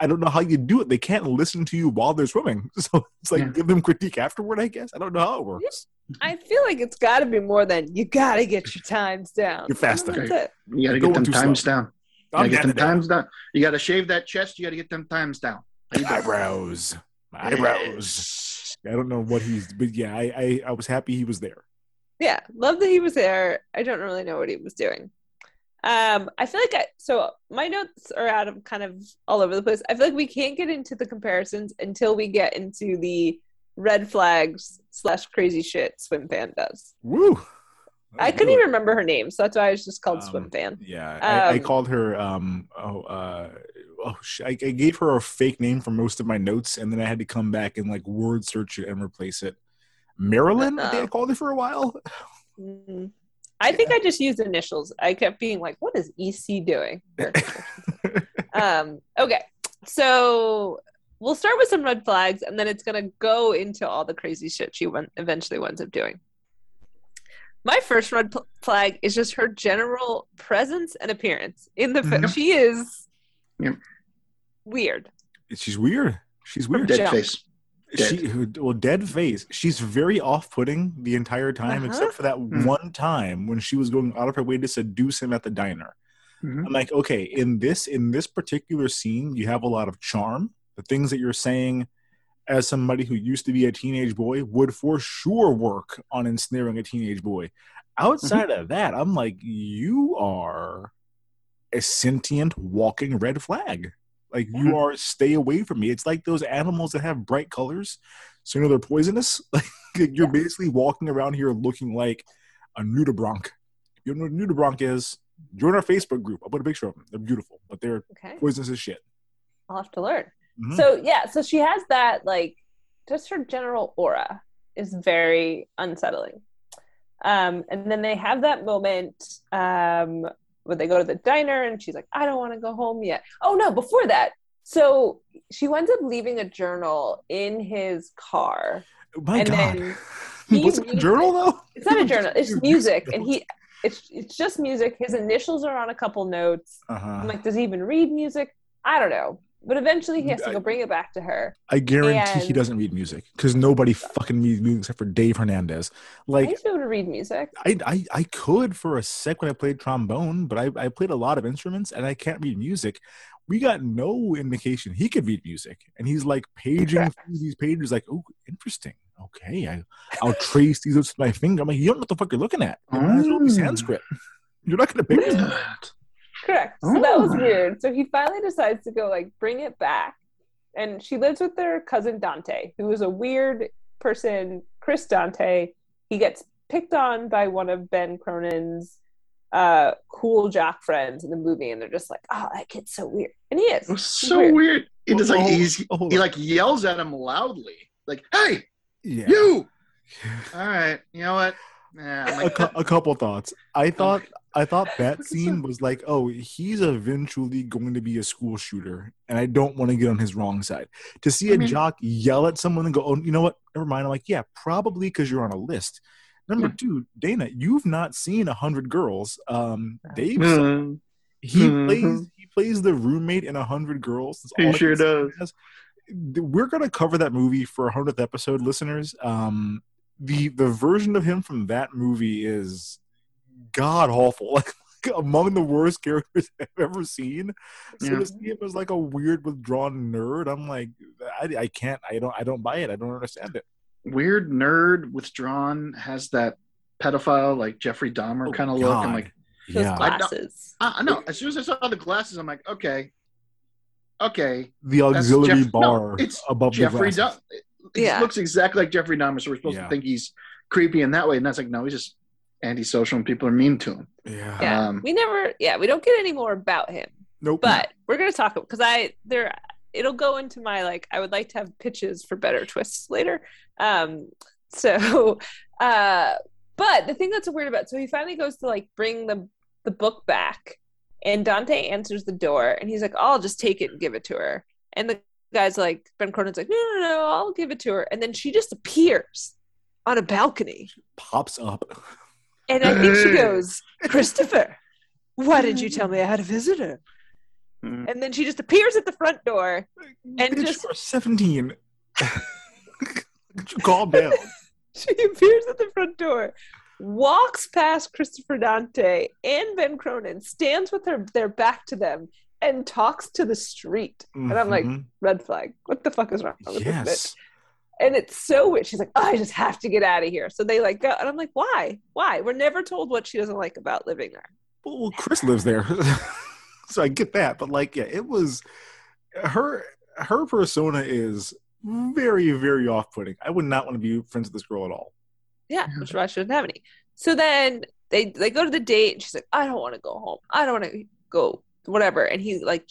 Speaker 10: I don't know how you do it. They can't listen to you while they're swimming, (laughs) so it's like
Speaker 11: Yeah.
Speaker 10: give them critique afterward. I guess I don't know how it works.
Speaker 12: I feel like it's got to be more than you got to get your times down.
Speaker 10: You're faster.
Speaker 12: That's.
Speaker 11: You got to get them times
Speaker 10: slow.
Speaker 11: down. You
Speaker 10: I'm
Speaker 11: got to get
Speaker 10: getting
Speaker 11: them times down. You got to shave that chest. You got to get them times down. How you doing?
Speaker 10: Eyebrows, My eyebrows. I don't know what he's, but yeah, I, I I was happy he was there.
Speaker 12: Yeah, love that he was there. I don't really know what he was doing. Um, I feel like I so my notes are out of kind of all over the place. I feel like we can't get into the comparisons until we get into the red flags slash crazy shit swim fan does.
Speaker 10: Woo!
Speaker 12: I couldn't even remember her name, so that's why I was just called swim fan.
Speaker 10: Yeah, I, I
Speaker 12: Um,
Speaker 10: called her. Um, oh, uh, oh, I, I gave her a fake name for most of my notes, and then I had to come back and like word search it and replace it. Marilyn, I think I called her for a while.
Speaker 12: Mm. I think I just used initials. I kept being like, "What is EC doing?" (laughs) um, okay, so we'll start with some red flags, and then it's gonna go into all the crazy shit she went, eventually winds up doing. My first red pl- flag is just her general presence and appearance in the film.
Speaker 11: Mhm.
Speaker 12: She is
Speaker 11: Yep.
Speaker 12: weird.
Speaker 10: She's weird. She's weird.
Speaker 11: Dead
Speaker 12: Jump.
Speaker 11: face.
Speaker 10: She well, dead face. She's very off-putting the entire time,
Speaker 12: Uh-huh.
Speaker 10: except for that
Speaker 11: Mhm.
Speaker 10: one time when she was going out of her way to seduce him at the diner.
Speaker 11: Mhm.
Speaker 10: I'm like, okay, in this in this particular scene, you have a lot of charm. The things that you're saying as somebody who used to be a teenage boy would for sure work on ensnaring a teenage boy. Outside of that, I'm like, you are a sentient walking red flag. Like you are stay away from me. It's like those animals that have bright colors, so you know they're poisonous. (laughs) Like you're basically walking around here looking like a nudibranch. If you know what a nudibranch is, join our Facebook group. I'll put a picture of them. They're beautiful, but they're
Speaker 12: Okay.
Speaker 10: poisonous as shit.
Speaker 12: I'll have to learn.
Speaker 10: Mhm.
Speaker 12: So yeah, so she has that like just her general aura is very unsettling. Um, and then they have that moment um, where they go to the diner and she's like, I don't want to go home yet. Oh no, before that. So she winds up leaving a journal in his car.
Speaker 10: My
Speaker 12: and
Speaker 10: God.
Speaker 12: then he (laughs)
Speaker 10: it a journal though?
Speaker 12: It's not a journal, it's (laughs) music. And he it's it's just music. His initials are on a couple notes.
Speaker 10: Uh-huh.
Speaker 12: I'm like, does he even read music? I don't know. But eventually he has to go bring it back to her.
Speaker 10: I guarantee he doesn't read music because nobody fucking reads music except for Dave Hernandez.
Speaker 12: I
Speaker 10: Like
Speaker 12: used to be able to read music.
Speaker 10: I, I, I could for a sec when I played trombone, but I, I played a lot of instruments and I can't read music. We got no indication he could read music, and he's like paging through these pages, like, "Oh, interesting. Okay, I, I'll trace these with my finger." I'm like, "You don't know what the fuck you're looking at. It might as well be
Speaker 11: Mm.
Speaker 10: Sanskrit. You're not gonna pick it up."
Speaker 11: What?
Speaker 12: Correct. So that was
Speaker 11: Oh.
Speaker 12: weird. So he finally decides to go like bring it back. And she lives with their cousin Dante, who is a weird person, Chris Dante. He gets picked on by one of Ben Cronin's uh cool jock friends in the movie, and they're just like, Oh, that kid's so weird. And he is.
Speaker 11: It was so weird. He just like he's,
Speaker 10: hold
Speaker 11: he like yells at him loudly, like, "Hey,
Speaker 10: Yeah.
Speaker 11: you!" (laughs) All right, you know what? Yeah, I'm
Speaker 10: a,
Speaker 11: like,
Speaker 10: cou- a couple thoughts. I (laughs) thought I thought (laughs) that scene was like, oh, he's eventually going to be a school shooter, and I don't want to get on his wrong side. To see a
Speaker 11: I mean-
Speaker 10: jock yell at someone and go, oh, you know what? Never mind. I'm like, yeah, probably because you're on a list. Number
Speaker 11: Yeah.
Speaker 10: two, Dana, you've not seen a hundred girls. Um, Dave,
Speaker 11: Mm,
Speaker 10: he
Speaker 11: Mhm.
Speaker 10: plays he plays the roommate in a hundred girls.
Speaker 11: He sure does.
Speaker 10: has. We're gonna cover that movie for a hundredth episode, listeners. Um, the the version of him from that movie is god awful, (laughs) like, among the worst characters (laughs) I've ever seen. So
Speaker 11: Yeah.
Speaker 10: to see him as like a weird withdrawn nerd, I'm like, I, I can't, I don't, I don't buy it. I don't understand it.
Speaker 11: weird nerd withdrawn has that pedophile like Jeffrey Dahmer
Speaker 10: Oh,
Speaker 11: kind of look. I'm like,
Speaker 12: Those
Speaker 10: Yeah,
Speaker 11: I know.
Speaker 12: glasses.
Speaker 11: I, I know. As soon as I saw the glasses, I'm like, okay, okay,
Speaker 10: the auxiliary
Speaker 11: Jeff- no,
Speaker 10: bar
Speaker 11: it's
Speaker 10: above
Speaker 11: Jeffrey
Speaker 10: the glasses.
Speaker 11: Dahmer. He
Speaker 12: Yeah.
Speaker 11: looks exactly like Jeffrey Dahmer, so we're supposed
Speaker 10: Yeah.
Speaker 11: to think he's creepy in that way. And that's like, no, he's just antisocial, and people are mean to him.
Speaker 10: Yeah.
Speaker 12: Yeah.
Speaker 11: Um,
Speaker 12: we never yeah, we don't get any more about him.
Speaker 10: Nope.
Speaker 12: But we're gonna talk because I there it'll go into my like I would like to have pitches for better twists later. Um so (laughs) uh but the thing that's weird about so he finally goes to like bring the the book back and Dante answers the door and he's like, I'll just take it and give it to her. And the guy's like Ben Cronin's like, No no no, I'll give it to her. And then she just appears. on a balcony.
Speaker 10: Pops up.
Speaker 12: And I think she (laughs) goes, Christopher, why didn't you tell me I had a visitor? Hmm. And then she just appears at the front door and
Speaker 10: Bitch,
Speaker 12: just
Speaker 10: you're 17. (laughs) Calm down. (laughs)
Speaker 12: she appears at the front door, walks past Christopher Dante and Ben Cronin, stands with her their back to them, and talks to the street. And I'm like,
Speaker 10: Mhm.
Speaker 12: red flag. What the fuck is wrong with this bitch? And it's so weird. She's like, oh, I just have to get out of here. So they like go, and I'm like, why? Why? We're never told what she doesn't like about living there.
Speaker 10: Well, Chris lives there. (laughs) so I get that. But like, yeah, it was her her persona is very, very off putting. I would not want to be friends with this girl at all.
Speaker 12: Yeah, (laughs) which is why I shouldn't have any. So then they they go to the date, and she's like, I don't want to go home. I don't want to go, whatever. And he's like,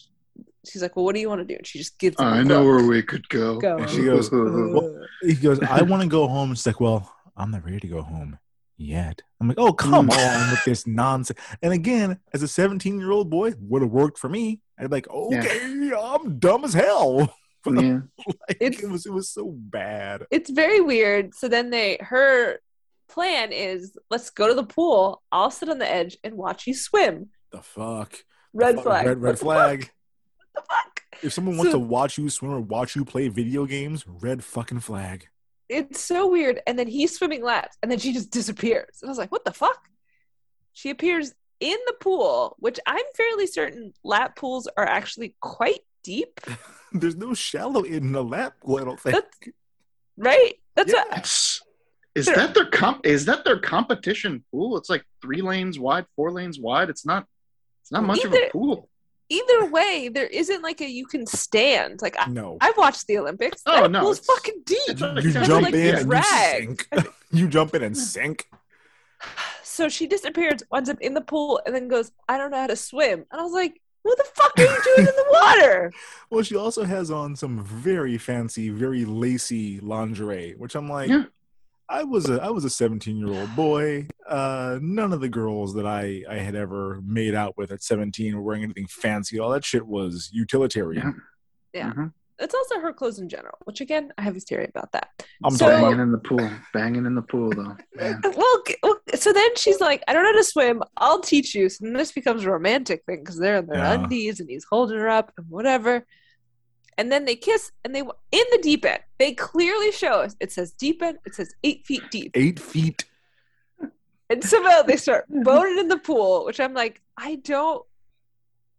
Speaker 12: she's like, well, what do you want to do? And she just gives him a
Speaker 11: I know
Speaker 12: look.
Speaker 11: where we could go.
Speaker 12: Go.
Speaker 10: And she goes, well, (laughs) he goes, I (laughs) want to go home. She's like, well, I'm not ready to go home yet. I'm like, oh, come mm. on with this (laughs) nonsense. And again, as a 17 year old boy, would have worked for me. I'd be like, okay, I'm dumb as hell.
Speaker 11: Yeah.
Speaker 10: like, it was it was so bad.
Speaker 12: It's very weird. So then they her plan is let's go to the pool. I'll sit on the edge and watch you swim.
Speaker 10: The fuck.
Speaker 12: Red flag.
Speaker 10: Red, (laughs) red flag.
Speaker 12: What the fuck?
Speaker 10: If someone wants
Speaker 12: So-
Speaker 10: to watch you swim or watch you play video games, red fucking flag.
Speaker 12: It's so weird. And then he's swimming laps and then she just disappears. And I was like, what the fuck? She appears in the pool, which I'm fairly certain lap pools are actually quite deep, (laughs)
Speaker 10: There's no shallow in the lap pool, I don't think.
Speaker 12: right? That's what
Speaker 11: That's- Is that their comp? Is that their competition pool? It's like three lanes wide, four lanes wide. It's not. It's not much of
Speaker 12: Either-
Speaker 11: a pool.
Speaker 12: either way, there isn't like a you can stand. Like I,
Speaker 10: No.
Speaker 12: I've watched the Olympics.
Speaker 11: Oh,
Speaker 12: that
Speaker 11: no,
Speaker 12: pool's
Speaker 11: it's-
Speaker 12: fucking deep.
Speaker 11: like-
Speaker 10: You jump
Speaker 12: like
Speaker 10: in and you sink. (laughs) you jump in and sink. (sighs)
Speaker 12: So she disappears, winds up in the pool, and then goes, I don't know how to swim. And I was like, what the fuck are you (laughs) doing in the water?
Speaker 10: Well, she also has on some very fancy, very lacy lingerie, which I'm like,
Speaker 11: Yeah.
Speaker 10: I was a I was a 17 year old boy. Uh, none of the girls that I I had ever made out with at 17 were wearing anything fancy. All that shit was utilitarian.
Speaker 12: Yeah.
Speaker 11: Mhm.
Speaker 12: It's also her clothes in general, which again, I have a theory about that.
Speaker 10: I'm
Speaker 12: So-
Speaker 11: Banging in the pool. Banging in the pool, though. Man. (laughs)
Speaker 12: Well, well, so then she's like, I don't know how to swim. I'll teach you. So then this becomes a romantic thing because they're in their
Speaker 10: Yeah.
Speaker 12: undies and he's holding her up and whatever. And then they kiss and they in the deep end. They clearly show us. It says deep end. It says eight feet deep.
Speaker 10: eight feet.
Speaker 12: And somehow they start boning in the pool, which I'm like, I don't.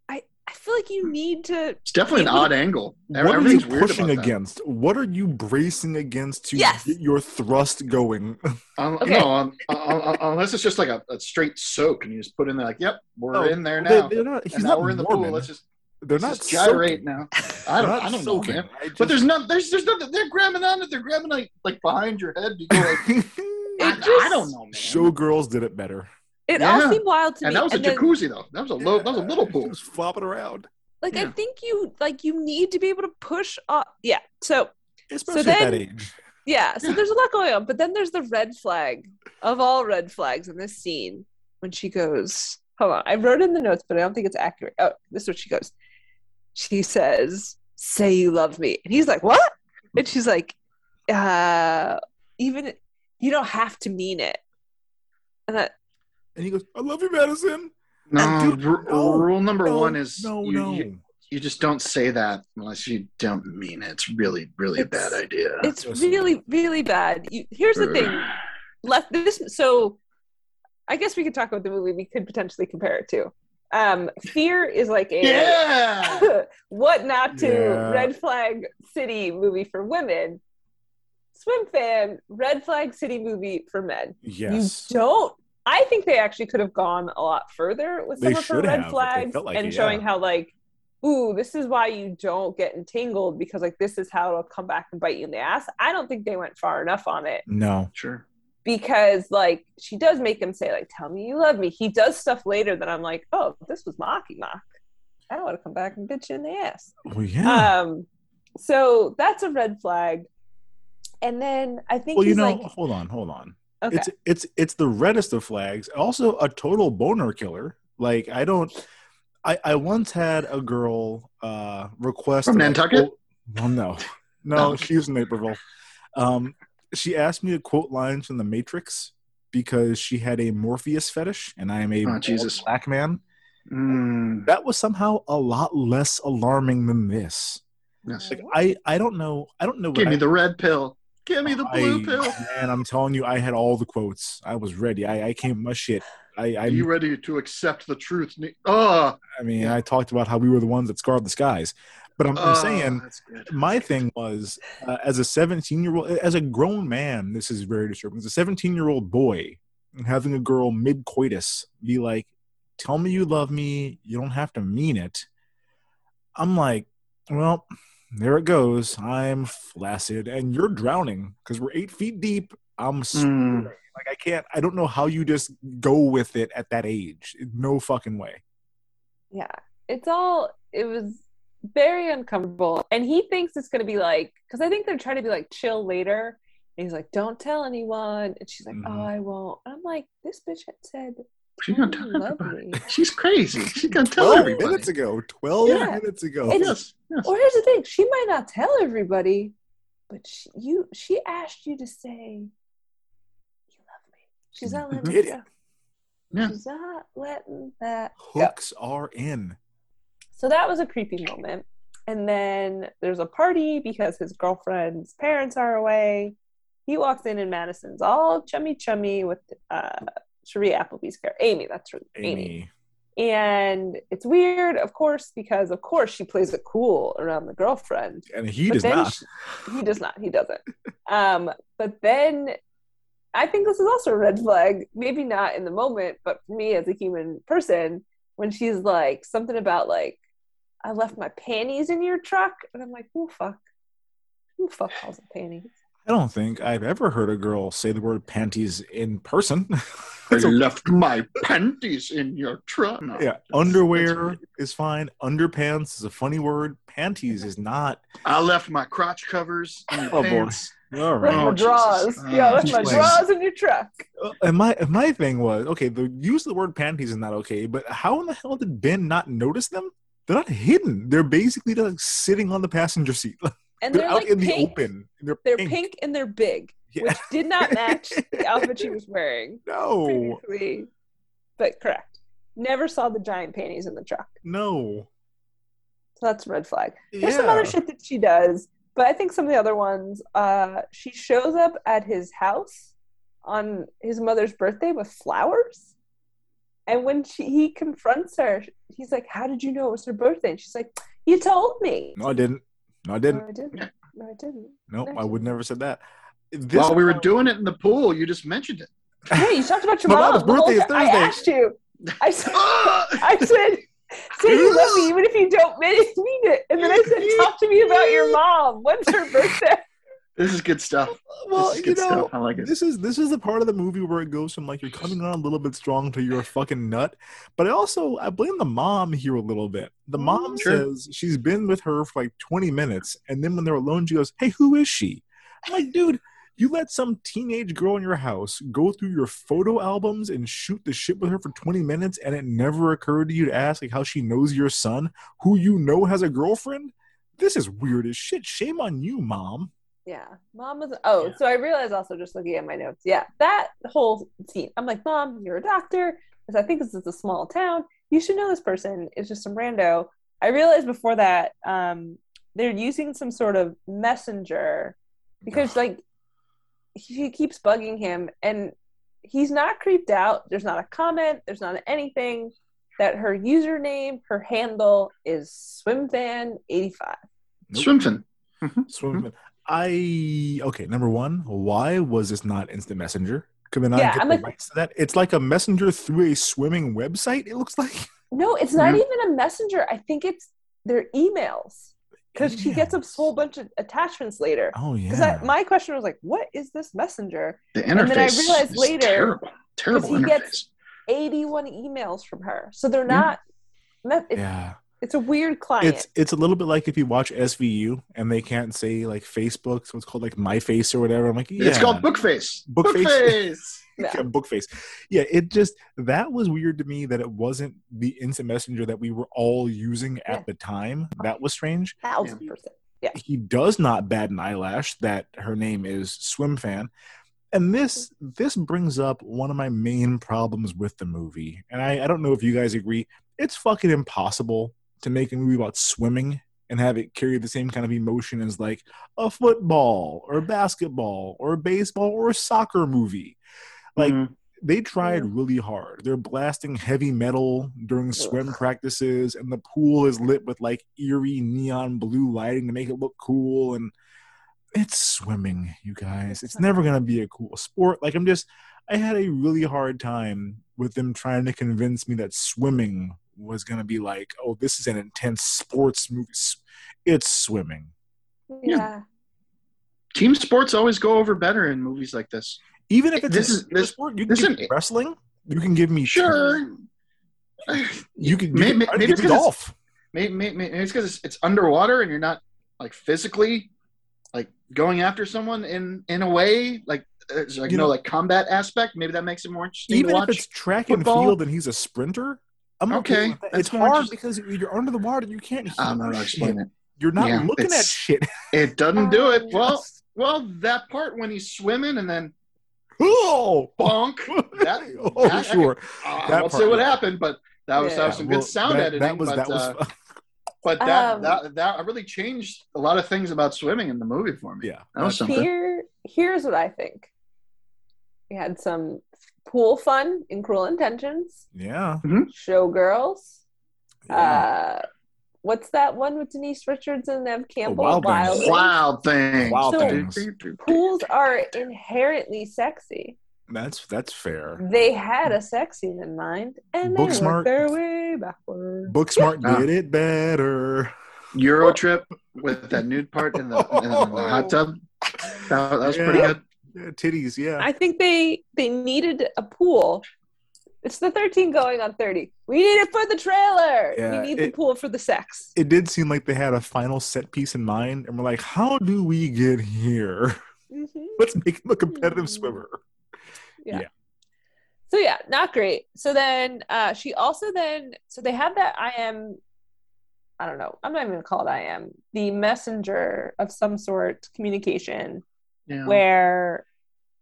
Speaker 12: I I feel like you need to.
Speaker 11: It's definitely an odd angle.
Speaker 10: What are you
Speaker 11: Everything's weird
Speaker 10: pushing
Speaker 11: about that.
Speaker 10: against? What are you bracing against to
Speaker 12: Yes.
Speaker 10: get your thrust going? (laughs)
Speaker 11: Um,
Speaker 12: Okay.
Speaker 11: No, um, uh, uh, unless it's just like a, a straight soak, and you just put in there like, "Yep, we're
Speaker 10: Oh,
Speaker 11: in there
Speaker 10: they-
Speaker 11: now."
Speaker 10: they're not- he's
Speaker 11: now
Speaker 10: not
Speaker 11: we're in the
Speaker 10: Mormon.
Speaker 11: pool. Let's just
Speaker 10: They're
Speaker 11: let's
Speaker 10: not
Speaker 11: just gyrate
Speaker 10: soaking.
Speaker 11: now. (laughs) I don't,
Speaker 10: not
Speaker 11: I don't know, man.
Speaker 10: I
Speaker 11: But there's not. There's there's nothing. They're grabbing on it. They're grabbing like like behind your head. You go like, (laughs) I,
Speaker 12: It
Speaker 11: I
Speaker 12: just-
Speaker 11: don't know, man.
Speaker 10: Showgirls did it better.
Speaker 12: It all seemed wild to me.
Speaker 11: and
Speaker 12: me.
Speaker 11: that was a
Speaker 12: then-
Speaker 11: jacuzzi though. That was a low. That was a little (laughs) pool.
Speaker 10: Just flopping around.
Speaker 12: like I think you like you need to be able to push up. Yeah. So
Speaker 10: Especially
Speaker 12: then-
Speaker 10: at that age.
Speaker 12: yeah. So there's a lot going on, but then there's the red flag of all red flags in this scene when she goes. Hold on, I wrote in the notes, but I don't think it's accurate. Oh, this is what she goes. She says, "Say you love me," and he's like, "What?" And she's like, "Uh, even you don't have to mean it." And I,
Speaker 10: And he goes, I love you, Madison.
Speaker 11: No,
Speaker 10: dude,
Speaker 11: ru-
Speaker 10: no,
Speaker 11: rule number
Speaker 10: no,
Speaker 11: one is
Speaker 10: no,
Speaker 11: you,
Speaker 10: no.
Speaker 11: You, you just don't say that unless you don't mean it. It's really, really a bad idea.
Speaker 12: it's
Speaker 10: Yes.
Speaker 12: really, really bad. You, here's the thing. (sighs) left this so i guess we could talk about the movie we could potentially compare it to um fear is like a
Speaker 11: Yeah. (laughs)
Speaker 12: what not to
Speaker 10: Yeah.
Speaker 12: red flag city movie for women Swimfan red flag city movie for men
Speaker 10: Yes.
Speaker 12: you don't i think they actually could have gone a lot further with some
Speaker 10: They
Speaker 12: of her red
Speaker 10: have,
Speaker 12: flags
Speaker 10: like
Speaker 12: and
Speaker 10: it,
Speaker 12: showing how like ooh this is why you don't get entangled because like this is how it'll come back and bite you in the ass i don't think they went far enough on it
Speaker 10: No.
Speaker 11: Sure.
Speaker 12: Because like she does make him say like tell me you love me he does stuff later that i'm like oh this was mocky mock i don't want to come back and bitch you in the ass
Speaker 10: Well, yeah.
Speaker 12: um so that's a red flag and then i think
Speaker 10: well, you know,
Speaker 12: like
Speaker 10: hold on, hold on.
Speaker 12: okay
Speaker 10: It's it's it's the reddest of flags. Also, a total boner killer. Like I don't. I I once had a girl uh request
Speaker 11: From Nantucket?
Speaker 10: full- Well, (laughs) no, no, she was in Naperville. Um, she asked me to quote lines from The Matrix because she had a Morpheus fetish, and I am a
Speaker 11: Oh, Jesus.
Speaker 10: black man.
Speaker 11: Mm,
Speaker 10: That was somehow a lot less alarming than this.
Speaker 11: yes.
Speaker 10: Like I, I don't know, I don't know. what
Speaker 11: Give me
Speaker 10: I-
Speaker 11: the red pill. Give me the blue
Speaker 10: I-
Speaker 11: pill.
Speaker 10: Man, I'm telling you, I had all the quotes. I was ready. I, I came my shit. I, I,
Speaker 11: Are you ready to accept the truth? Oh,
Speaker 10: I mean, I talked about how we were the ones that scarred the skies. But I'm, I'm
Speaker 11: oh,
Speaker 10: saying my thing was uh, as a 17 year old as a grown man this is very disturbing. As a 17 year old boy having a girl mid coitus be like tell me you love me you don't have to mean it i'm like well there it goes. I'm flaccid and you're drowning because we're eight feet deep. I'm
Speaker 11: Mm.
Speaker 10: like i can't i don't know how you just go with it at that age. No fucking way.
Speaker 12: Yeah. It's all it was very uncomfortable. And he thinks it's gonna be like because I think they're trying to be like chill later. And he's like, Don't tell anyone. And she's like,
Speaker 10: Mhm.
Speaker 12: Oh, I won't. And I'm like, this bitch had said
Speaker 11: She's gonna
Speaker 12: "Oh,
Speaker 11: tell everybody.
Speaker 12: me." (laughs)
Speaker 11: She's crazy. She's gonna tell
Speaker 10: 12
Speaker 11: everybody.
Speaker 10: minutes ago 12
Speaker 12: Yeah.
Speaker 10: minutes ago
Speaker 12: It's-
Speaker 11: Yes, yes.
Speaker 12: Or here's the thing, she might not tell everybody, but she, you she asked you to say you love me. She's not letting
Speaker 10: Did
Speaker 12: it
Speaker 10: it.
Speaker 12: go.
Speaker 11: Yeah.
Speaker 12: She's not letting that go.
Speaker 10: hooks are in
Speaker 12: So that was a creepy moment. And then there's a party because his girlfriend's parents are away. He walks in and Madison's all chummy chummy with uh Shiri Appleby's character. Amy, that's her Amy.
Speaker 10: amy
Speaker 12: And it's weird, of course, because of course she plays it cool around the girlfriend.
Speaker 10: and he
Speaker 12: But
Speaker 10: does not
Speaker 12: she- he does not. He doesn't. Um, but then I think this is also a red flag. Maybe not in the moment, but for me as a human person, when she's like something about like, I left my panties in your truck, and I'm like, who fuck, who fuck calls them panties?
Speaker 10: I don't think I've ever heard a girl say the word panties in person. (laughs)
Speaker 11: I
Speaker 10: It's
Speaker 11: left my panties in your truck. No,
Speaker 10: yeah, underwear is fine. Underpants is a funny word. Panties is not.
Speaker 11: I left my crotch covers in your
Speaker 10: Oh, boy.
Speaker 11: pants.
Speaker 10: All
Speaker 12: Left.
Speaker 11: Oh,
Speaker 12: my drawers.
Speaker 11: Jesus.
Speaker 12: yeah,
Speaker 11: Oh,
Speaker 12: left my
Speaker 11: Jesus.
Speaker 12: drawers in your truck.
Speaker 10: Uh, And my and my thing was okay. The use of the word panties is not okay, but how in the hell did Ben not notice them? They're not hidden. They're basically like sitting on the passenger seat. (laughs)
Speaker 12: And
Speaker 10: They're,
Speaker 12: they're,
Speaker 10: out
Speaker 12: like
Speaker 10: in the
Speaker 12: pink.
Speaker 10: open. They're,
Speaker 12: They're
Speaker 10: pink.
Speaker 12: pink. and they're big,
Speaker 10: Yeah.
Speaker 12: which did not match (laughs) the outfit she was wearing.
Speaker 10: No,
Speaker 12: previously, but correct. Never saw the giant panties in the truck.
Speaker 10: no.
Speaker 12: So that's a red flag. There's some other shit that she does, but I think some of the other ones, uh, she shows up at his house on his mother's birthday with flowers. And when she he confronts her, he's like, How did you know it was her birthday? And she's like, You told me.
Speaker 10: No, I didn't. No, I didn't.
Speaker 12: I didn't. No, I didn't.
Speaker 10: No,
Speaker 12: No,
Speaker 10: I would never said that. This
Speaker 11: While we were (laughs) doing it in the pool, you just mentioned it.
Speaker 12: Hey, you talked about your
Speaker 10: My
Speaker 12: mom.
Speaker 10: mom's
Speaker 12: the
Speaker 10: birthday is
Speaker 12: time. I
Speaker 10: Thursday.
Speaker 12: asked you. I (laughs) said! I said, (laughs) say you love me even if you don't mean mean it. And then I said, talk to me about your mom. When's her birthday?
Speaker 11: This is good stuff.
Speaker 10: well,
Speaker 11: this is
Speaker 10: you know,
Speaker 11: stuff. I like it.
Speaker 10: this is this is the part of the movie where it goes from like you're coming on a little bit strong to you're a fucking nut. But I also I blame the mom here a little bit. The mm, mom
Speaker 11: Sure.
Speaker 10: says she's been with her for like 20 minutes, and then when they're alone, she goes, "Hey, who is she?" I'm like, dude. You let some teenage girl in your house go through your photo albums and shoot the shit with her for 20 minutes, and it never occurred to you to ask like how she knows your son, who you know has a girlfriend. This is weird as shit. Shame on you, mom.
Speaker 12: Yeah, mom was. Oh, so I realized also just looking at my notes. Yeah, that whole scene. I'm like, mom, you're a doctor. Because I think this is a small town. You should know this person. It's just some rando. I realized before that um, they're using some sort of messenger because like he keeps bugging him and he's not creeped out. There's not a comment. There's not anything. That her username, her handle is swimfan85.
Speaker 10: Nope.
Speaker 11: Swimfin.
Speaker 10: Swimfin. I okay. Number one, why was this not instant messenger? Could they not
Speaker 12: Yeah,
Speaker 10: get
Speaker 12: I'm
Speaker 10: the
Speaker 12: like-
Speaker 10: rights to that? It's like a messenger through a swimming website. It looks like. (laughs)
Speaker 12: No, it's not even a messenger. I think it's their emails because she gets a whole bunch of attachments later.
Speaker 10: Oh yeah.
Speaker 12: Because my question was like, what is this messenger?
Speaker 11: The
Speaker 12: And then I
Speaker 11: interface
Speaker 12: realized
Speaker 11: is
Speaker 12: later,
Speaker 11: terrible. Terrible
Speaker 12: he
Speaker 11: interface.
Speaker 12: gets- 81 emails from her. So they're
Speaker 11: Yeah.
Speaker 12: not, me- it's,
Speaker 10: yeah.
Speaker 12: It's a weird client.
Speaker 10: It's it's a little bit like if you watch SVU and they can't say like Facebook, so it's called like My Face or whatever. I'm like, yeah,
Speaker 11: It's called Bookface.
Speaker 10: Bookface.
Speaker 11: Bookface.
Speaker 12: Yeah. (laughs)
Speaker 10: Yeah, Bookface. Yeah, it just that was weird to me that it wasn't the instant messenger that we were all using at
Speaker 12: Yeah.
Speaker 10: the time. That was strange.
Speaker 12: thousand percent. Yeah.
Speaker 10: He does not bat an eyelash that her name is Swim Fan. And this this brings up one of my main problems with the movie. And I, I don't know if you guys agree. It's fucking impossible to make a movie about swimming and have it carry the same kind of emotion as like a football or basketball or baseball or a soccer movie. Like
Speaker 11: Mhm.
Speaker 10: they tried really hard. They're blasting heavy metal during swim practices, and the pool is lit with like eerie neon blue lighting to make it look cool. And it's swimming, you guys. It's never gonna be a cool sport. Like I'm just, I had a really hard time with them trying to convince me that swimming was gonna be like, oh, this is an intense sports movie. It's swimming.
Speaker 12: Yeah.
Speaker 11: Team sports always go over better in movies like this.
Speaker 10: Even if it's
Speaker 11: This
Speaker 10: a
Speaker 11: is-
Speaker 10: super
Speaker 11: this-
Speaker 10: sport, you can
Speaker 11: this
Speaker 10: give
Speaker 11: is-
Speaker 10: me wrestling. You can give me
Speaker 11: Sure.
Speaker 10: You can, you
Speaker 11: May-
Speaker 10: can
Speaker 11: may-
Speaker 10: try to
Speaker 11: maybe
Speaker 10: give
Speaker 11: it's
Speaker 10: me
Speaker 11: 'cause it's-
Speaker 10: golf.
Speaker 11: Maybe, maybe, maybe it's because it's, it's underwater and you're not like physically like going after someone in in a way like there's like
Speaker 10: You
Speaker 11: no
Speaker 10: know-
Speaker 11: like combat aspect. Maybe that makes it more interesting
Speaker 10: even
Speaker 11: to
Speaker 10: if
Speaker 11: watch.
Speaker 10: it's track and field and he's a sprinter, I'm okay.
Speaker 11: Okay,
Speaker 10: with that.
Speaker 11: that's
Speaker 10: It's hard
Speaker 11: interest-
Speaker 10: because you're under the water. You can't.
Speaker 11: hear I'm not know how to
Speaker 10: hear
Speaker 11: explain
Speaker 10: shit.
Speaker 11: it.
Speaker 10: You're not
Speaker 11: Yeah,
Speaker 10: looking at shit. (laughs)
Speaker 11: It doesn't do it. (laughs) Well, well, that part when he's swimming and then
Speaker 10: Oh,
Speaker 11: bonk. (laughs) That,
Speaker 10: oh,
Speaker 11: that-
Speaker 10: sure.
Speaker 11: I
Speaker 10: That
Speaker 11: won't say what happened, but that was, that was some
Speaker 10: Well,
Speaker 11: good sound
Speaker 10: that,
Speaker 11: editing.
Speaker 10: That was
Speaker 11: but,
Speaker 10: that was.
Speaker 11: uh, but that,
Speaker 12: Um,
Speaker 11: that that really changed a lot of things about swimming in the movie for me.
Speaker 10: yeah.
Speaker 11: That was something.
Speaker 12: Here, here's what I think. We had some pool fun in Cruel Intentions,
Speaker 10: Yeah.
Speaker 12: Showgirls.
Speaker 10: yeah.
Speaker 12: Uh, what's that one with Denise Richards and Neve Campbell?
Speaker 10: Wild Things.
Speaker 12: Things.
Speaker 11: Wild thing.
Speaker 10: Wild
Speaker 12: So-
Speaker 10: things.
Speaker 12: Pools are inherently sexy.
Speaker 10: That's that's fair.
Speaker 12: They had a sex scene in mind, and they
Speaker 10: Booksmart.
Speaker 12: worked their way backward.
Speaker 10: Booksmart did it better.
Speaker 11: EuroTrip with that nude part in the, in the hot tub. That, that was pretty good.
Speaker 10: Yeah, titties. Yeah.
Speaker 12: I think they they needed a pool. It's the 13 going on 30. We need it for the trailer.
Speaker 10: Yeah,
Speaker 12: we need
Speaker 10: it-
Speaker 12: the pool for the sex.
Speaker 10: it did seem like they had a final set piece in mind, and we're like, how do we get here?
Speaker 12: Mhm. (laughs)
Speaker 10: Let's make him a competitive swimmer.
Speaker 12: Yeah.
Speaker 10: Yeah.
Speaker 12: So yeah, not great. So then uh she also then so they have that AIM I don't know. I'm not even gonna call it I am the messenger of some sort communication
Speaker 11: Yeah.
Speaker 12: where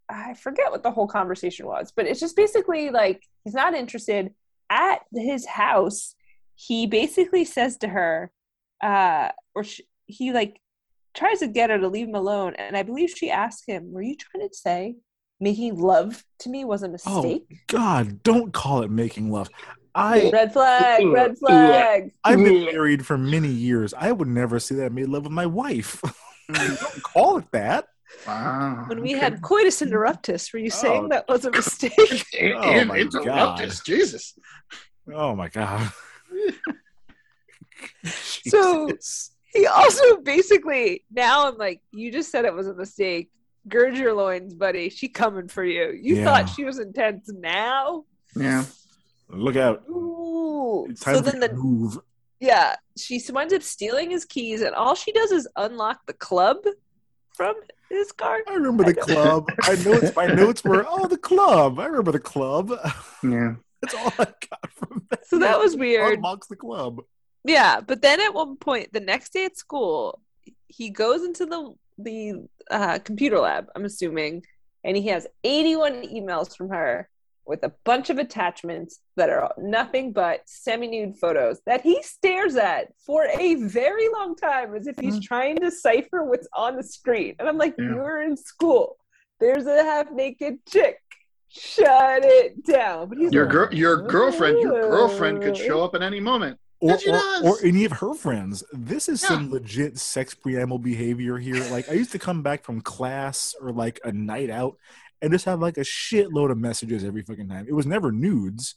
Speaker 12: I forget what the whole conversation was, but it's just basically like he's not interested. At his house, he basically says to her, uh, or sh- he like tries to get her to leave him alone. And I believe she asked him, Were you trying to say making love to me was a mistake?
Speaker 10: God, don't call it making love. I
Speaker 12: Red flag, red flag.
Speaker 10: I've been married for many years. I would never say that I made love with my wife. (laughs) don't call it that.
Speaker 11: Wow.
Speaker 12: When we
Speaker 11: okay.
Speaker 12: had coitus interruptus, were you saying
Speaker 10: Oh.
Speaker 12: that was a (laughs) mistake?
Speaker 11: In- (laughs)
Speaker 10: Oh
Speaker 11: in-
Speaker 10: my
Speaker 11: interrupt
Speaker 10: God.
Speaker 11: Jesus.
Speaker 10: Oh my god. (laughs)
Speaker 12: So- he also basically now I'm like, you just said it was a mistake. Gird your loins, buddy. She coming for you. You
Speaker 10: Yeah.
Speaker 12: thought she was intense now?
Speaker 11: Yeah.
Speaker 10: look out.
Speaker 12: Ooh. So then the
Speaker 10: move.
Speaker 12: yeah, she winds up stealing his keys, and all she does is unlock the club from his car.
Speaker 10: I remember the
Speaker 12: I know.
Speaker 10: club. I notes my notes were oh the club. I remember the club.
Speaker 11: Yeah. (laughs)
Speaker 10: That's all I got from that.
Speaker 12: So that was weird.
Speaker 10: Unlocks the club.
Speaker 12: Yeah, but then at one point, the next day at school, he goes into the the uh, computer lab. I'm assuming, and he has 81 emails from her with a bunch of attachments that are nothing but semi-nude photos that he stares at for a very long time, as if he's mm. trying to decipher what's on the screen. And I'm like,
Speaker 11: Yeah.
Speaker 12: you're in school. There's a half-naked chick. Shut it down. But he's
Speaker 11: Your
Speaker 12: like,
Speaker 11: girl, your girlfriend, your girlfriend could show up at any moment.
Speaker 10: Or,
Speaker 11: she
Speaker 10: or, or any of her friends. This is
Speaker 11: Yeah.
Speaker 10: some legit sex preamble behavior here. Like I used to come back from class or like a night out and just have like a shitload of messages every fucking time. It was never nudes,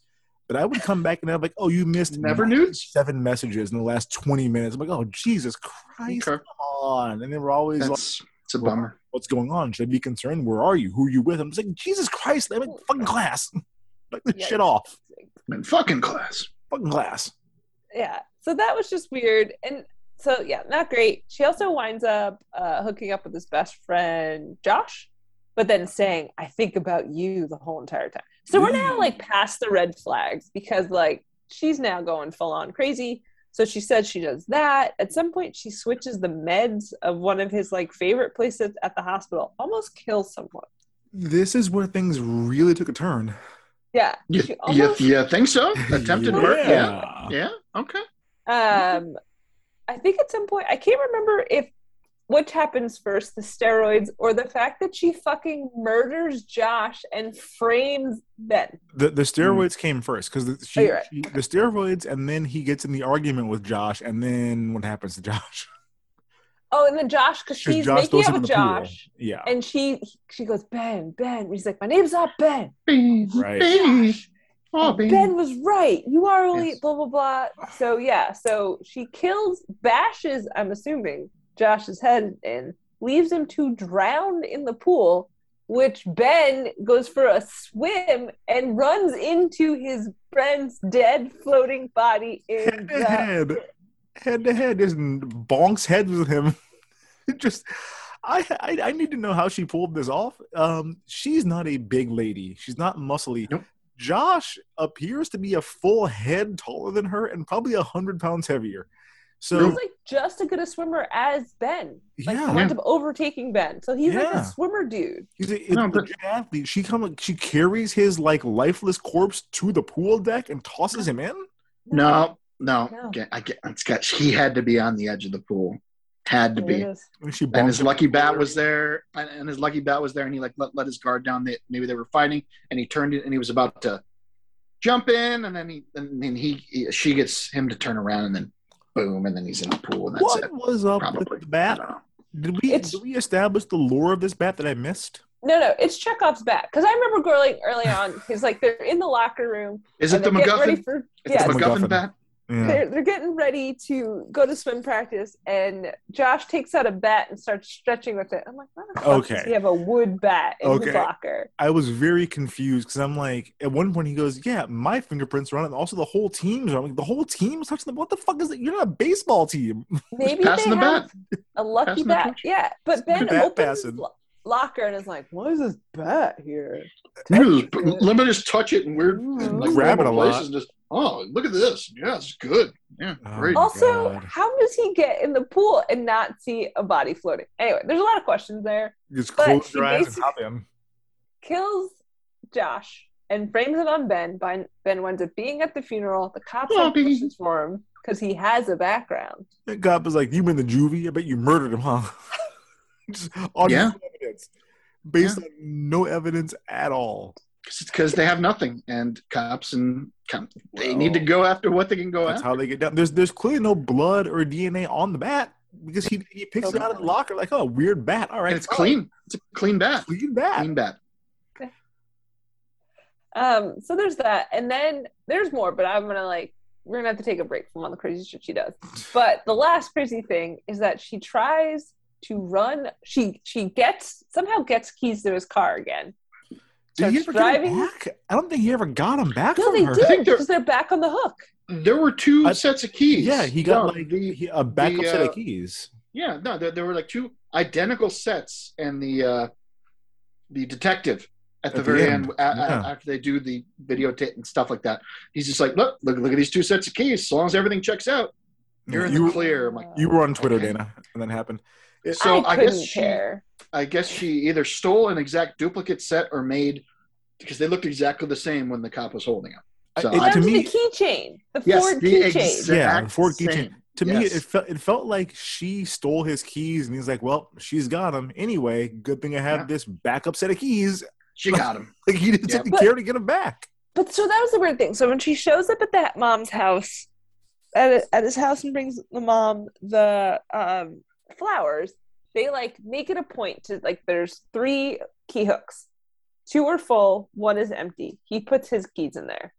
Speaker 10: but I would come back and have like, oh, you missed
Speaker 11: Never nudes?
Speaker 10: seven messages in the last 20 minutes. I'm like, oh Jesus Christ,
Speaker 11: Okay.
Speaker 10: come on. And they were always like,
Speaker 11: it's a bummer.
Speaker 10: what's going on? Should I be concerned? Where are you? Who are you with? I'm just like, Jesus Christ, I'm in fucking class. (laughs) like this
Speaker 12: Yikes.
Speaker 10: shit off.
Speaker 11: I'm in fucking class.
Speaker 10: Fucking class.
Speaker 12: yeah so that was just weird and so yeah not great she also winds up uh, hooking up with his best friend josh but then saying i think about you the whole entire time so we're now like past the red flags because like she's now going full on crazy So she said she does that. At some point, she switches the meds of one of his like favorite places at the hospital, almost kills someone.
Speaker 10: This is where things really took a turn.
Speaker 12: Yeah.
Speaker 11: You,
Speaker 12: she
Speaker 11: you, you think so? Attempted murder? Yeah.
Speaker 10: Yeah.
Speaker 11: Yeah. Okay.
Speaker 12: Um, I think at some point I can't remember if which happens first, the steroids or the fact that she fucking murders Josh and frames Ben.
Speaker 10: The the hmm. steroids came first because the,
Speaker 12: Oh,
Speaker 10: she,
Speaker 12: you're right.
Speaker 10: she- the steroids, and then he gets in the argument with Josh, and then what happens to Josh? (laughs)
Speaker 12: Oh, and then Josh, because she's
Speaker 10: Josh
Speaker 12: making
Speaker 10: throws
Speaker 12: out
Speaker 10: him
Speaker 12: with
Speaker 10: the pool.
Speaker 12: Josh,
Speaker 10: Yeah,
Speaker 12: and she she goes Ben Ben. He's like, my name's not Ben.
Speaker 10: right.
Speaker 11: Oh, baby.
Speaker 12: Ben was right. You are only
Speaker 11: Yes.
Speaker 12: blah blah blah. So yeah, so she kills, bashes. I'm assuming Josh's head in, leaves him to drown in the pool. Which Ben goes for a swim and runs into his friend's dead floating body in
Speaker 10: Head to
Speaker 12: the.
Speaker 10: head, head to head, just bonks heads with him. (laughs) Just, I, I I need to know how she pulled this off. Um, she's not a big lady. She's not muscly.
Speaker 11: Nope.
Speaker 10: Josh appears to be a full head taller than her and probably a hundred pounds heavier. So
Speaker 12: He's like just as good a swimmer as Ben. Like
Speaker 10: Yeah.
Speaker 12: winds up overtaking Ben. So he's like a swimmer dude.
Speaker 10: He's a,
Speaker 11: No, but-
Speaker 10: legit athlete. She come, she carries his like lifeless corpse to the pool deck and tosses him in.
Speaker 11: No, no.
Speaker 12: No.
Speaker 11: Get, I get. It's got. He had to be on the edge of the pool. Had to
Speaker 12: There
Speaker 11: be.
Speaker 10: And she
Speaker 11: And his lucky bat was there. And, and his lucky bat was there. And he like let, let his guard down. They, maybe they were fighting. And he turned it. And he was about to jump in. And then he. And then he, he. She gets him to turn around. And then boom. And then he's in the pool. And that's
Speaker 10: What
Speaker 11: it.
Speaker 10: was up
Speaker 11: Probably.
Speaker 10: with the bat? Did we
Speaker 12: It's-
Speaker 10: did we establish the lore of this bat that I missed?
Speaker 12: No, no, it's Chekhov's bat. Because I remember growing early on, he's like they're in the locker room.
Speaker 11: Is it the
Speaker 12: they're getting ready
Speaker 11: MacGuffin?
Speaker 12: For,
Speaker 11: It's
Speaker 12: yeah,
Speaker 11: the
Speaker 10: MacGuffin.
Speaker 11: MacGuffin bat.
Speaker 10: Yeah.
Speaker 12: they're, they're getting ready to go to swim practice, and Josh takes out a bat and starts stretching with it. I'm like, why the fuck
Speaker 10: Okay.
Speaker 12: does he have a wood bat in
Speaker 10: Okay.
Speaker 12: his locker?
Speaker 10: I was very confused because I'm like, at one point he goes, "Yeah, my fingerprints are on it, and also the whole team's on." like, the whole team's touching the. What the fuck is it? You're not a baseball team.
Speaker 12: Maybe they
Speaker 11: the
Speaker 12: have
Speaker 11: bat.
Speaker 12: a lucky
Speaker 11: Passing
Speaker 12: bat. Yeah, but Ben
Speaker 10: bat
Speaker 12: opens
Speaker 10: passing.
Speaker 12: his lo- locker and is like, "Why is this bat here?"
Speaker 11: Let me just- let me just touch it in weird mm-hmm. and like
Speaker 10: Grab it a
Speaker 11: normal
Speaker 10: lot.
Speaker 11: and Just oh, look at this. Yeah, it's good. Yeah,
Speaker 10: Oh.
Speaker 11: great.
Speaker 12: Also,
Speaker 10: God.
Speaker 12: how does he get in the pool and not see a body floating? Anyway, there's a lot of questions there.
Speaker 10: Just close
Speaker 12: she
Speaker 10: your eyes and
Speaker 12: basic-
Speaker 10: hop in.
Speaker 12: Kills Josh and frames it on Ben. Ben, ben winds up being at the funeral. The cops have
Speaker 11: baby.
Speaker 12: questions for him because he has a background.
Speaker 10: The cop is like, "You been the juvie? I bet you murdered him, huh?" (laughs) Just (laughs) on
Speaker 11: Yeah.
Speaker 10: no evidence, based on no evidence at all.
Speaker 11: because they have nothing, and cops and com- they
Speaker 10: Well,
Speaker 11: need to go after what they can go after.
Speaker 10: That's
Speaker 11: after.
Speaker 10: how they get down. There's there's clearly no blood or DNA on the bat because he he picks it out of the locker like, "Oh, weird bat. All right,
Speaker 11: and it's
Speaker 10: fine.
Speaker 11: clean. It's a clean bat.
Speaker 10: clean bat."
Speaker 11: Clean bat.
Speaker 12: Um, so there's that, and then there's more, but I'm gonna like we're gonna have to take a break from all the crazy shit she does. But the last crazy thing is that she tries to run. She she gets somehow gets keys to his car again.
Speaker 10: Did he
Speaker 12: starts
Speaker 10: ever get him back? I don't think he ever got him back
Speaker 12: No,
Speaker 10: from
Speaker 12: they
Speaker 10: her.
Speaker 12: did
Speaker 11: think they're-
Speaker 12: because they're back on the hook.
Speaker 11: There were two
Speaker 10: I-
Speaker 11: sets of keys.
Speaker 10: Yeah, he got
Speaker 11: No,
Speaker 10: like
Speaker 11: the,
Speaker 10: he, a backup
Speaker 11: the,
Speaker 10: set
Speaker 11: uh,
Speaker 10: of keys.
Speaker 11: yeah. No, there, there were like two identical sets, and the uh, the detective at the
Speaker 10: At the
Speaker 11: very
Speaker 10: end,
Speaker 11: end, a- a-
Speaker 10: yeah.
Speaker 11: after they do the videotape and stuff like that, he's just like, look, look, look at these two sets of keys. As long as everything checks out, you're in
Speaker 10: you,
Speaker 11: the clear. I'm like,
Speaker 10: you were on Twitter,
Speaker 11: Okay.
Speaker 10: Dana, and that happened.
Speaker 11: So
Speaker 12: I
Speaker 11: I,
Speaker 12: couldn't
Speaker 11: guess she,
Speaker 12: care.
Speaker 11: I guess she either stole an exact duplicate set or made because they looked exactly the same when the cop was holding them. So
Speaker 10: it-
Speaker 11: I,
Speaker 10: to
Speaker 12: to
Speaker 10: me-
Speaker 12: the keychain, the
Speaker 11: yes,
Speaker 12: Ford keychain.
Speaker 10: Yeah, the Ford keychain.
Speaker 11: same.
Speaker 10: To me, it felt it felt like she stole his keys, and he's like, "Well, she's got them anyway. Good thing I have
Speaker 11: Yeah.
Speaker 10: this backup set of keys."
Speaker 11: She got him. (laughs)
Speaker 10: Like he didn't
Speaker 11: Yep.
Speaker 10: take care to get them back.
Speaker 12: But so that was the weird thing. So when she shows up at that mom's house, at, at his house and brings the mom the um, flowers, they like make it a point to like there's three key hooks. Two are full, one is empty. He puts his keys in there.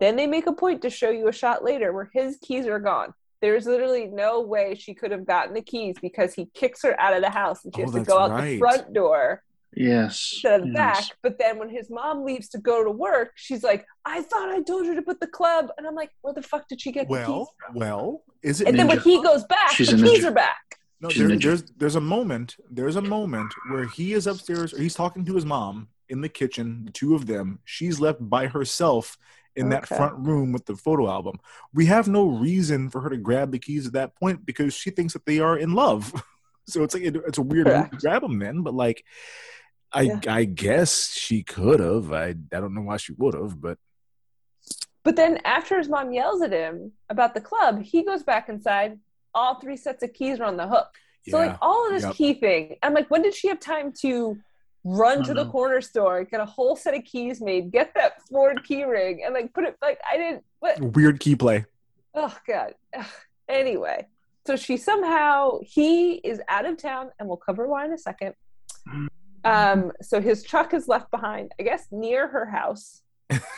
Speaker 12: Then they make a point to show you a shot later where his keys are gone. There's literally no way she could have gotten the keys because he kicks her out of the house and she
Speaker 10: Oh,
Speaker 12: has to go out the front door
Speaker 11: Yes.
Speaker 12: instead of the
Speaker 11: yes.
Speaker 12: back. But then when his mom leaves to go to work, she's like, I thought I told her to put the club. And I'm like, where the fuck did she get the keys?
Speaker 10: Well, well, is it?
Speaker 12: And then when he goes back,
Speaker 11: She's
Speaker 12: the keys
Speaker 11: ninja.
Speaker 12: are back.
Speaker 10: No, there, there's there's a moment there's a moment where he is upstairs or he's talking to his mom in the kitchen, the two of them. She's left by herself, in that front room with the photo album. We have no reason for her to grab the keys at that point because she thinks that they are in love. (laughs) so it's like it, it's a weird move to grab them then, but like I
Speaker 12: Yeah.
Speaker 10: I guess she could have. I I don't know why she would have, but
Speaker 12: But then after his mom yells at him about the club, he goes back inside. All three sets of keys are on the hook. So
Speaker 10: Yeah.
Speaker 12: like all of this
Speaker 10: Yep.
Speaker 12: key thing, I'm like, when did she have time to run to the
Speaker 11: Mhm.
Speaker 12: corner store, get a whole set of keys made, get that Ford key ring, and like put it like I didn't. What?
Speaker 10: weird key play.
Speaker 12: Oh god. (sighs) Anyway, so she somehow he is out of town, and we'll cover why in a second. Um, so his truck is left behind, I guess, near her house.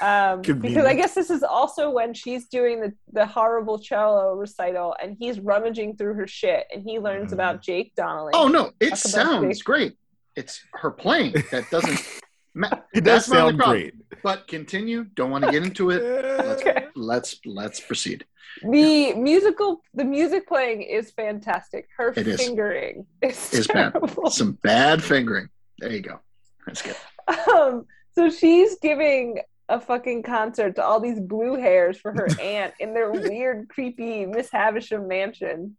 Speaker 12: Um, (laughs) because I guess this is also when she's doing the, the horrible cello recital and he's rummaging through her shit and he learns
Speaker 10: Mhm.
Speaker 12: about Jake Donnelly.
Speaker 11: Oh no, it
Speaker 12: Talk
Speaker 11: sounds
Speaker 12: Jake.
Speaker 11: great. It's her playing that doesn't. (laughs) ma-
Speaker 10: It does
Speaker 11: That's my only
Speaker 10: sound great.
Speaker 11: But continue. Don't want to get into it. Let's
Speaker 12: Okay.
Speaker 11: let's let's proceed.
Speaker 12: The musical, the music playing is fantastic. Her
Speaker 11: It is.
Speaker 12: fingering is,
Speaker 11: Is bad. (laughs) Some bad fingering. There you go. That's good.
Speaker 12: Um, so she's giving a fucking concert to all these blue hairs for her (laughs) aunt in their weird, creepy Miss Havisham mansion.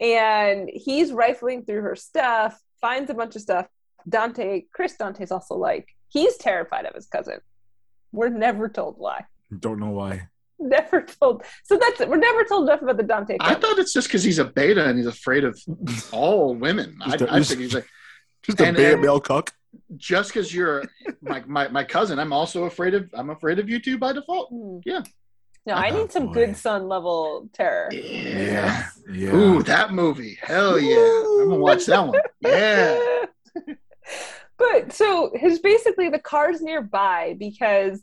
Speaker 12: And he's rifling through her stuff, finds a bunch of stuff. Dante, Chris Dante's also like, he's terrified of his cousin. We're never told why.
Speaker 10: Don't know why.
Speaker 12: Never told. So that's it. We're never told enough about the Dante.
Speaker 11: I thought it's just because he's a beta and he's afraid of all women. I,
Speaker 10: Just a-
Speaker 11: I think he's like (laughs)
Speaker 10: Just a
Speaker 11: And-
Speaker 10: beta
Speaker 11: and-
Speaker 10: male cuck.
Speaker 11: Just because you're my, my my cousin. I'm also afraid of. I'm afraid of you too by default.
Speaker 12: Hmm.
Speaker 11: Yeah.
Speaker 12: No, I
Speaker 10: Oh,
Speaker 12: need some
Speaker 10: boy.
Speaker 12: good son level terror.
Speaker 11: Yeah.
Speaker 10: Yeah.
Speaker 11: Ooh, that movie. Hell yeah. I'm gonna watch that one. Yeah. (laughs)
Speaker 12: but so his basically the car's nearby because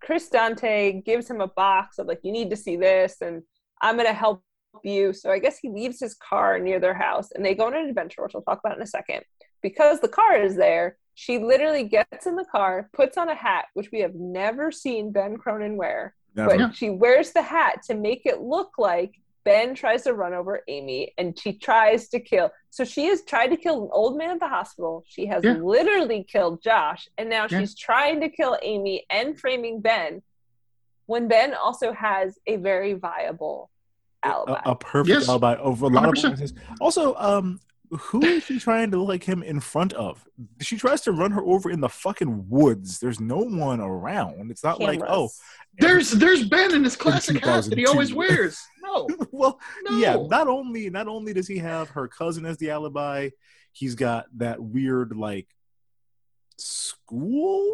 Speaker 12: Chris Dante gives him a box of like you need to see this and I'm gonna help you. So I guess he leaves his car near their house and they go on an adventure, which we'll talk about in a second. Because the car is there, she literally gets in the car, puts on a hat, which we have never seen Ben Cronin wear,
Speaker 10: Never.
Speaker 12: but she wears the hat to make it look like Ben tries to run over Amy and she tries to kill. So she has tried to kill an old man at the hospital. She has
Speaker 11: Yeah.
Speaker 12: literally killed Josh. And now
Speaker 11: Yeah.
Speaker 12: she's trying to kill Amy and framing Ben when Ben also has a very viable alibi.
Speaker 10: a, a perfect
Speaker 11: Yes.
Speaker 10: alibi over a lot of
Speaker 11: 100%.
Speaker 10: witnesses. Also, um, who is she trying to look like him in front of? She tries to run her over in the fucking woods. There's no one around. It's not like oh,
Speaker 11: There's there's Ben in his classic hat that he always wears. (laughs) No.
Speaker 10: well,
Speaker 11: No.
Speaker 10: yeah. Not only not only does he have her cousin as the alibi, he's got that weird like school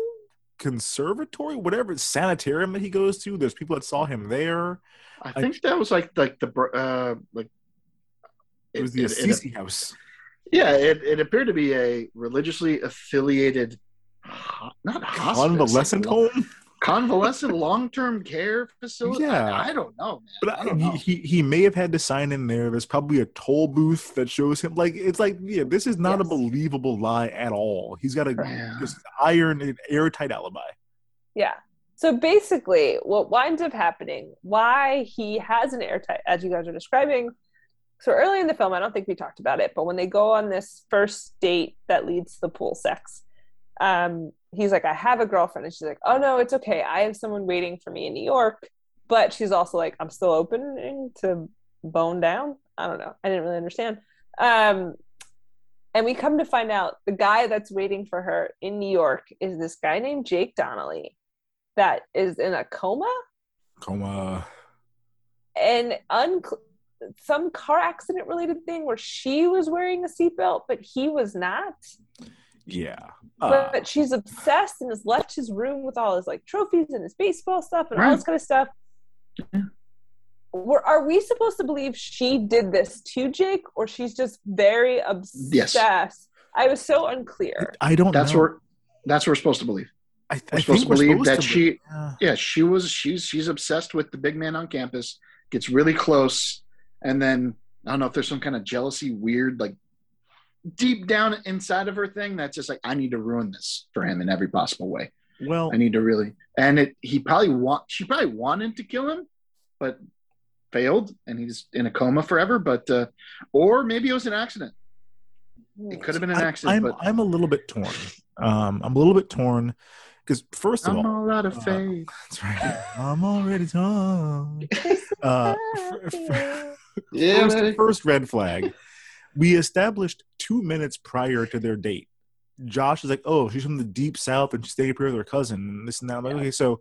Speaker 10: conservatory, whatever sanitarium that he goes to. There's people that saw him there.
Speaker 11: I think that was like like the br- uh like
Speaker 10: It was the
Speaker 11: it- it-
Speaker 10: Assisi house.
Speaker 11: Yeah, it, it appeared to be a religiously affiliated not hospice,
Speaker 10: Convalescent
Speaker 11: like,
Speaker 10: home.
Speaker 11: convalescent long-term care facility.
Speaker 10: Yeah.
Speaker 11: I, I don't know, man.
Speaker 10: But
Speaker 11: I
Speaker 10: I
Speaker 11: don't know.
Speaker 10: he, he he may have had to sign in there. There's probably a toll booth that shows him. Like it's like yeah, this is not a believable lie at all. He's got a
Speaker 11: Yeah.
Speaker 10: just iron and airtight alibi.
Speaker 12: Yeah. So basically, what winds up happening, why he has an airtight, as you guys are describing. So early in the film, I don't think we talked about it, but when they go on this first date that leads to the pool sex, um, he's like, I have a girlfriend. And she's like, Oh, no, it's okay. I have someone waiting for me in New York. But she's also like, I'm still open to bone down. I don't know. I didn't really understand. Um, and we come to find out the guy that's waiting for her in New York is this guy named Jake Donnelly that is in a coma
Speaker 10: Coma.
Speaker 12: and un- some car accident related thing where she was wearing a seatbelt, but he was not.
Speaker 10: Yeah.
Speaker 12: But,
Speaker 10: Uh,
Speaker 12: she's obsessed and has left his room with all his like trophies and his baseball stuff and all this kind of stuff. Were, are we supposed to believe she did this to Jake or she's just very obsessed? yes. I was so unclear.
Speaker 10: I don't.
Speaker 11: That's
Speaker 10: know.
Speaker 11: where that's what we're supposed to believe.
Speaker 10: I,
Speaker 11: We're
Speaker 10: I
Speaker 11: supposed
Speaker 10: think
Speaker 11: to believe
Speaker 10: supposed
Speaker 11: that
Speaker 10: to
Speaker 11: she
Speaker 10: Yeah.
Speaker 11: yeah, she was she's she's obsessed with the big man on campus, gets really close, and then I don't know if there's some kind of jealousy, weird, like deep down inside of her thing that's just like, I need to ruin this for him in every possible way.
Speaker 10: Well,
Speaker 11: I need to really and it he probably want she probably wanted to kill him, but failed and he's in a coma forever. But uh or maybe it was an accident. It could have been an accident,
Speaker 10: I'm
Speaker 11: but
Speaker 10: I'm a little bit torn. Um, I'm a little bit torn because first of
Speaker 11: I'm
Speaker 10: all,
Speaker 11: all out of
Speaker 10: uh,
Speaker 11: faith. (laughs)
Speaker 10: that's right. I'm already torn. (laughs) Uh, f- f-
Speaker 11: Yeah,
Speaker 10: first, first red flag. We established two minutes prior to their date. Josh is like, "Oh, she's from the deep south and she's staying up here with her cousin." And this and that. I'm like, okay, so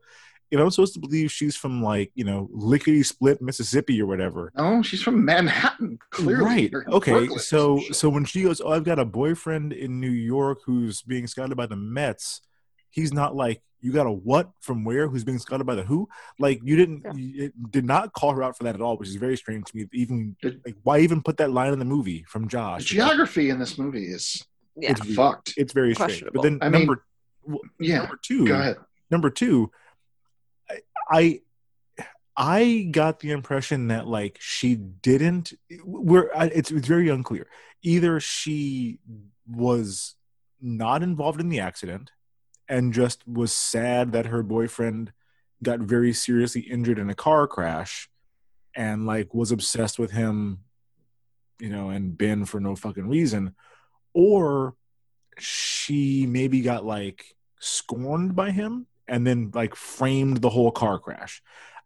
Speaker 10: if I'm supposed to believe she's from like you know lickety split Mississippi or whatever,
Speaker 11: Oh, she's from Manhattan. Clearly,
Speaker 10: right? Okay,
Speaker 11: Brooklyn
Speaker 10: so so when she goes, "Oh, I've got a boyfriend in New York who's being scouted by the Mets," he's not like, "You got a what from where? Who's being scouted by the who?" Like you didn't, you, did not call her out for that at all, which is very strange to me. Even like, why even put that line in the movie from
Speaker 11: the
Speaker 10: Josh?
Speaker 11: geography in this movie is
Speaker 12: Yeah.
Speaker 10: It's
Speaker 11: fucked.
Speaker 10: It's very strange. But then
Speaker 11: I mean,
Speaker 10: number w-
Speaker 11: yeah,
Speaker 10: number two,
Speaker 11: Go ahead.
Speaker 10: number two, I, I I got the impression that like she didn't. We're it's it's very unclear. Either she was not involved in the accident and just was sad that her boyfriend got very seriously injured in a car crash and like was obsessed with him you know and Ben for no fucking reason or she maybe got like scorned by him and then like framed the whole car crash.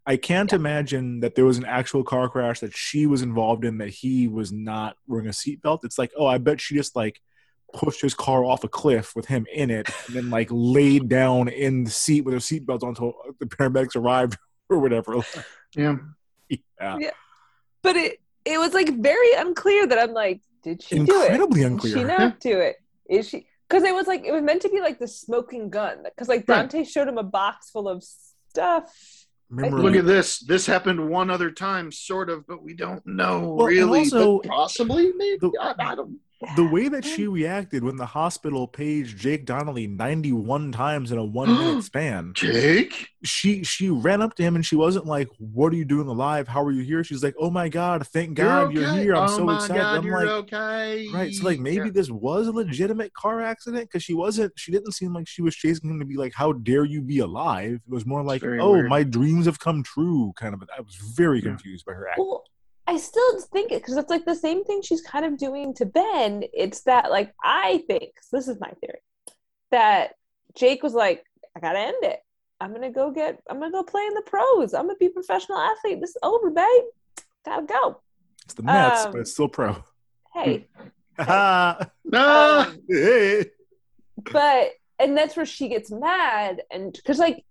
Speaker 10: I can't imagine that there was an actual car crash that she was involved in that he was not wearing a seatbelt. It's like, oh, I bet she just like pushed his car off a cliff with him in it and then like laid down in the seat with her seatbelt on until the paramedics arrived (laughs) or whatever.
Speaker 11: Yeah.
Speaker 10: Yeah.
Speaker 12: Yeah. But it it was like very unclear that I'm like, did she do it?
Speaker 10: Incredibly
Speaker 12: Did she not do it? Is she? Because it was like it was meant to be like the smoking gun. Because like
Speaker 11: Right.
Speaker 12: Dante showed him a box full of stuff.
Speaker 10: Remember,
Speaker 11: Look at this. This happened one other time, sort of, but we don't know
Speaker 10: Well,
Speaker 11: really.
Speaker 10: also-
Speaker 11: possibly, maybe.
Speaker 10: The-
Speaker 11: I, I don't.
Speaker 10: The way that she reacted when the hospital paged Jake Donnelly 91 times in a one minute (gasps) span.
Speaker 11: Jake.
Speaker 10: She she ran up to him and she wasn't like, "What are you doing alive? How are you here?" She's like, "Oh my god, thank God you're,
Speaker 11: okay.
Speaker 10: here! I'm
Speaker 11: oh
Speaker 10: so
Speaker 11: my
Speaker 10: excited."
Speaker 11: God,
Speaker 10: I'm
Speaker 11: you're
Speaker 10: like,
Speaker 11: okay.
Speaker 10: right. So like maybe
Speaker 11: Yeah.
Speaker 10: this was a legitimate car accident because she wasn't. She didn't seem like she was chasing him to be like, "How dare you be alive?" It was more like, "Oh,
Speaker 11: weird.
Speaker 10: my dreams have come true." Kind of. I was very
Speaker 11: Yeah.
Speaker 10: confused by her acting.
Speaker 12: Well, I still think it because it's like the same thing she's kind of doing to Ben. It's that like I think this is my theory that Jake was like, I gotta end it. I'm gonna go get. I'm gonna go play in the pros. I'm gonna be a professional athlete. This is over, babe. Gotta go.
Speaker 10: It's the Mets,
Speaker 12: um,
Speaker 10: but it's still pro.
Speaker 12: Hey, (laughs)
Speaker 11: Ah, (laughs)
Speaker 12: um,
Speaker 10: Hey. (laughs)
Speaker 12: but and that's where she gets mad and because like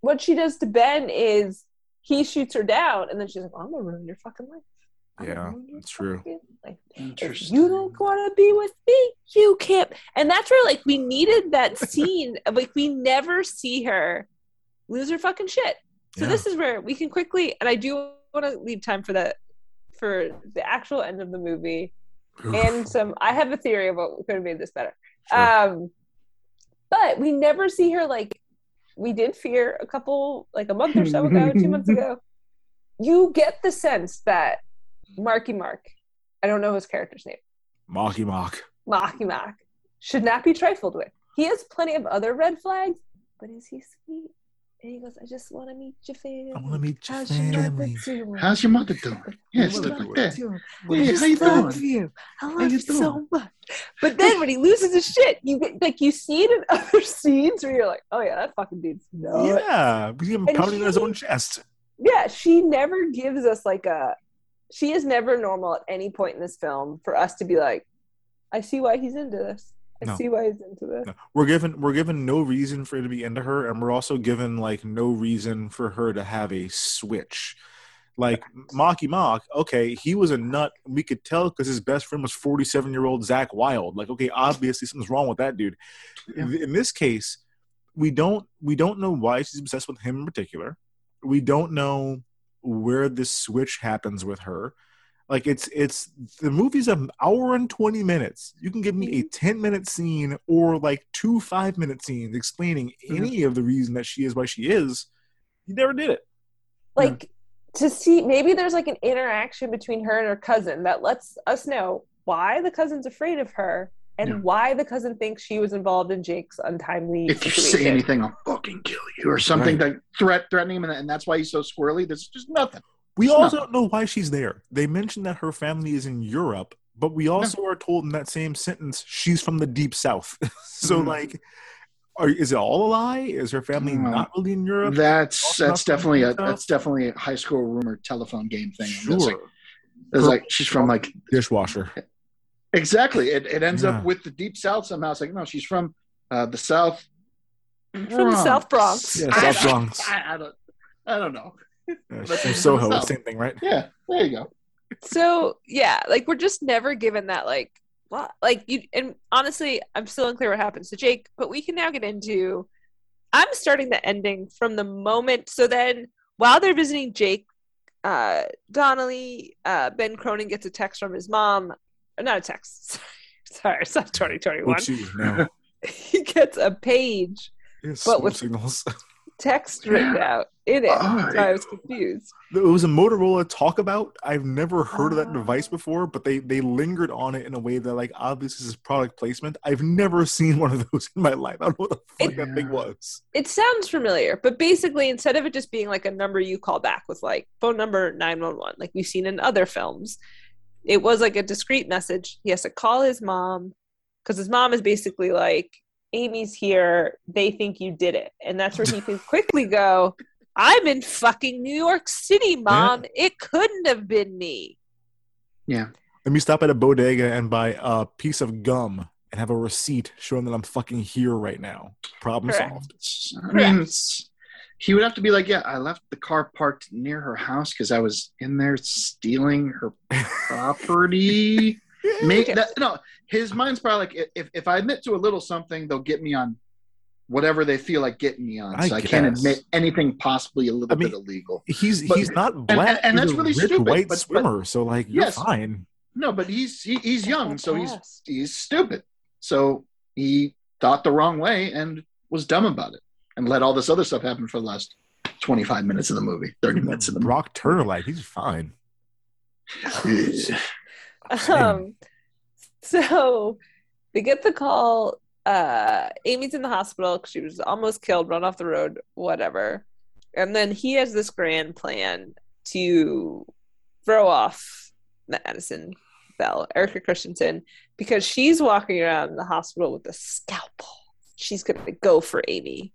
Speaker 12: what she does to Ben is he shoots her down and then she's like, I'm gonna ruin your fucking life. I'm
Speaker 10: Yeah,
Speaker 12: ruin
Speaker 10: that's true.
Speaker 12: fucking life. If you don't want to be with me, you can't. And that's where like we needed that (laughs) scene. of, like we never see her lose her fucking shit. So
Speaker 10: Yeah.
Speaker 12: this is where we can quickly, and I do want to leave time for that, for the actual end of the movie, and some. I have a theory of what could have made this better.
Speaker 10: Sure.
Speaker 12: Um, but we never see her like we did fear a couple like a month or so ago, two months (laughs) ago. You get the sense that Marky Mark, I don't know his character's name,
Speaker 10: Marky Mark.
Speaker 12: Marky Mark, should not be trifled with. He has plenty of other red flags, but is he sweet? And he goes, I just want to meet your family.
Speaker 10: I want to meet your
Speaker 12: How's your mother
Speaker 10: family.
Speaker 12: doing?
Speaker 11: How's your mother doing? Yeah, stuff like that.
Speaker 12: doing?
Speaker 11: Yeah,
Speaker 12: I
Speaker 11: how you
Speaker 12: love
Speaker 11: doing?
Speaker 12: you. I
Speaker 11: How
Speaker 12: love
Speaker 11: you
Speaker 12: you so much. But then when he loses his shit, you get like you see it in (laughs) other scenes where you're like, oh yeah, that fucking dude's no.
Speaker 10: Yeah, because him
Speaker 12: And
Speaker 10: pounding his own chest.
Speaker 12: yeah, she never gives us like a. She is never normal at any point in this film for us to be like, I see why he's into this. I
Speaker 10: No.
Speaker 12: see why he's into this.
Speaker 10: No. We're given we're given no reason for it to be into her, and we're also given like no reason for her to have a switch. Like Mocky Mock, okay, he was a nut. We could tell because his best friend was forty-seven year old Zach Wild. Like, okay, obviously something's wrong with that dude.
Speaker 11: Yeah.
Speaker 10: In this case, we don't we don't know why she's obsessed with him in particular. We don't know where this switch happens with her. Like it's it's the movie's an hour and twenty minutes. You can give me a mm-hmm. ten minute scene or like two five minute scenes explaining mm-hmm. any of the reason that she is why she is. You never did it.
Speaker 12: Like to see maybe there's like an interaction between her and her cousin that lets us know why the cousin's afraid of her and
Speaker 11: Yeah.
Speaker 12: why the cousin thinks she was involved in Jake's untimely
Speaker 11: If you
Speaker 12: situation.
Speaker 11: say anything, I'll fucking kill you, or something
Speaker 10: Right.
Speaker 11: that threat threatening him, and, and that's why he's so squirrely. There's just nothing.
Speaker 10: We
Speaker 11: It's
Speaker 10: also
Speaker 11: nothing.
Speaker 10: don't know why she's there. They mentioned that her family is in Europe, but we also are told in that same sentence she's from the deep south. (laughs) so
Speaker 11: Mhm.
Speaker 10: like Are, is it all a lie? Is her family
Speaker 11: No.
Speaker 10: not really in Europe?
Speaker 11: That's that's definitely a
Speaker 10: Utah?
Speaker 11: that's definitely a high school rumor telephone game thing. It's like,
Speaker 10: Sure.
Speaker 11: it's like she's from like
Speaker 10: Dishwasher.
Speaker 11: exactly. It, it ends
Speaker 10: Yeah.
Speaker 11: up with the deep south somehow. It's like no, she's from uh, the south.
Speaker 12: From the South Bronx.
Speaker 10: Yeah, South Bronx. (laughs)
Speaker 11: I, I don't. I don't know.
Speaker 10: Yeah,
Speaker 11: But
Speaker 10: from
Speaker 11: she's
Speaker 10: Soho,
Speaker 11: from
Speaker 10: same thing, right?
Speaker 11: Yeah, there you go.
Speaker 12: So yeah, like we're just never given that like what like you and honestly, I'm still unclear what happens to Jake, but we can now get into I'm starting the ending from the moment so then while they're visiting Jake, uh Donnelly, uh Ben Cronin gets a text from his mom. uh, Not a text. (laughs) Sorry, it's not 2021.
Speaker 10: Oopsie, no. (laughs)
Speaker 12: he gets a page
Speaker 10: Yes,
Speaker 12: But with-
Speaker 10: signals. (laughs)
Speaker 12: text written (gasps) out in it.
Speaker 11: Oh,
Speaker 12: so I was confused.
Speaker 10: It was a Motorola Talkabout. I've never heard of that
Speaker 12: Ah.
Speaker 10: device before, but they they lingered on it in a way that like obviously this is product placement. I've never seen one of those in my life. I don't know what the fuck that thing was.
Speaker 12: it sounds familiar, but basically, instead of it just being like a number you call back with like phone number 911, like we've seen in other films, it was like a discreet message. He has to call his mom because his mom is basically like, Amy's here. They think you did it. And that's where he (laughs) can quickly go, I'm in fucking New York City, mom. It couldn't have been me.
Speaker 11: Yeah.
Speaker 10: Let me stop at a bodega and buy a piece of gum and have a receipt showing that I'm fucking here right now. Problem
Speaker 12: Correct.
Speaker 10: solved.
Speaker 11: I mean, he would have to be like, yeah, I left the car parked near her house because I was in there stealing her (laughs) property. (laughs) Make that no. His mind's probably like, if if I admit to a little something, they'll get me on whatever they feel like getting me on.
Speaker 10: I
Speaker 11: So I, can't admit anything possibly a little
Speaker 10: I mean,
Speaker 11: bit illegal.
Speaker 10: He's
Speaker 11: But-
Speaker 10: he's not
Speaker 11: and-
Speaker 10: black.
Speaker 11: and that's really
Speaker 10: rich
Speaker 11: stupid,
Speaker 10: white
Speaker 11: but- but-
Speaker 10: swimmer. so like you're
Speaker 11: Yes.
Speaker 10: fine.
Speaker 11: No, but he's he, he's young, so he's he's stupid. So he thought the wrong way and was dumb about it, and let all this other stuff happen for the last twenty five minutes of the movie, thirty minutes of the movie.
Speaker 10: Brock Turner like he's fine. (laughs)
Speaker 12: um so (laughs) they get the call uh amy's in the hospital she was almost killed run off the road whatever. And then he has this grand plan to throw off madison bell Erika Christensen because she's walking around the hospital with a scalpel. She's gonna go for amy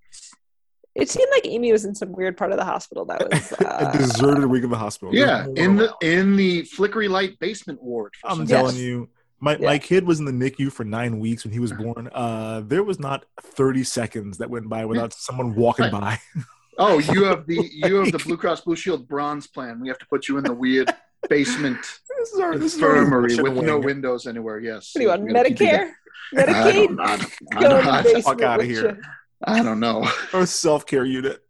Speaker 12: it seemed like amy was in some weird part of the hospital that was (laughs)
Speaker 10: a
Speaker 12: uh,
Speaker 10: deserted wing of the hospital.
Speaker 11: Yeah, in the in the flickery light basement ward.
Speaker 10: I'm
Speaker 11: some
Speaker 10: telling
Speaker 11: reason.
Speaker 10: you, my, my kid was in the NICU for nine weeks when he was born. Uh, there was not 30 seconds that went by without someone walking by. (laughs)
Speaker 11: Oh, you have the (laughs) you have the Blue Cross Blue Shield bronze plan. We have to put you in the weird basement
Speaker 10: This is our, this is our
Speaker 11: infirmary with no windows anywhere. Yes.
Speaker 12: what do you want
Speaker 11: We gotta keep you
Speaker 12: medicare.
Speaker 11: I
Speaker 12: medicaid
Speaker 11: don't, I don't, I
Speaker 12: Go
Speaker 11: don't,
Speaker 12: in the basement
Speaker 10: Fuck outta
Speaker 12: with
Speaker 10: here.
Speaker 12: You.
Speaker 11: I don't know. (laughs)
Speaker 10: Our self care unit.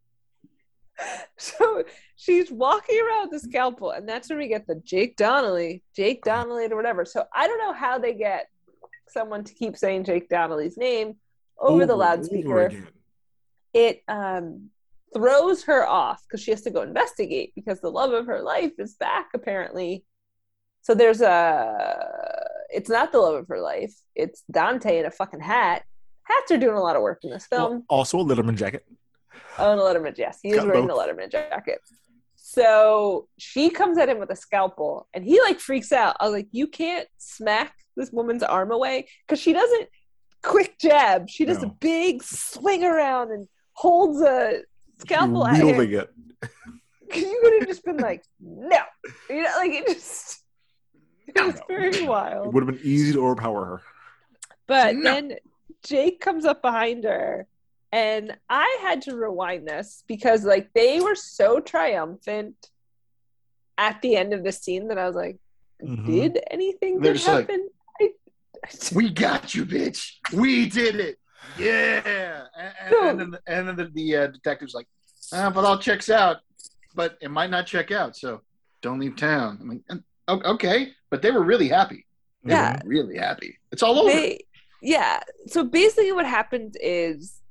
Speaker 12: So she's walking around with the scalpel, and that's when we get the Jake Donnelly, Jake Donnelly, or whatever. So I don't know how they get someone to keep saying Jake Donnelly's name over, the loudspeaker.
Speaker 10: over.
Speaker 12: It um, throws her off because she has to go investigate because the love of her life is back apparently. So there's a. It's not the love of her life. It's Dante in a fucking hat. Hats are doing a lot of work in this film.
Speaker 10: Well, also a Letterman jacket.
Speaker 12: Oh, and a Letterman. Yes, he is
Speaker 10: Got
Speaker 12: wearing
Speaker 10: both.
Speaker 12: the Letterman jacket. So she comes at him with a scalpel, and he like freaks out. I was like, "You can't smack this woman's arm away because she doesn't quick jab. She does a big swing around and holds a scalpel at him.
Speaker 10: it. (laughs)
Speaker 12: You could have just been like, no, you know, like it just. It was very wild.
Speaker 10: It would have been easy to overpower her.
Speaker 12: But
Speaker 11: No.
Speaker 12: then Jake comes up behind her, and I had to rewind this because like they were so triumphant at the end of the scene that I was like,
Speaker 10: Mhm.
Speaker 12: did anything
Speaker 11: They're
Speaker 12: good
Speaker 11: just like,
Speaker 12: happen? I,
Speaker 11: We got you, bitch. We did it. Yeah. And, and,
Speaker 12: So-
Speaker 11: and then, the, and then the, the uh, detective's like, ah, but all checks out, but it might not check out. So don't leave town. I'm like, "Oh, okay. But they were really happy. They were
Speaker 12: Yeah.
Speaker 11: really happy. It's all over.
Speaker 12: they, yeah. So basically, what happens is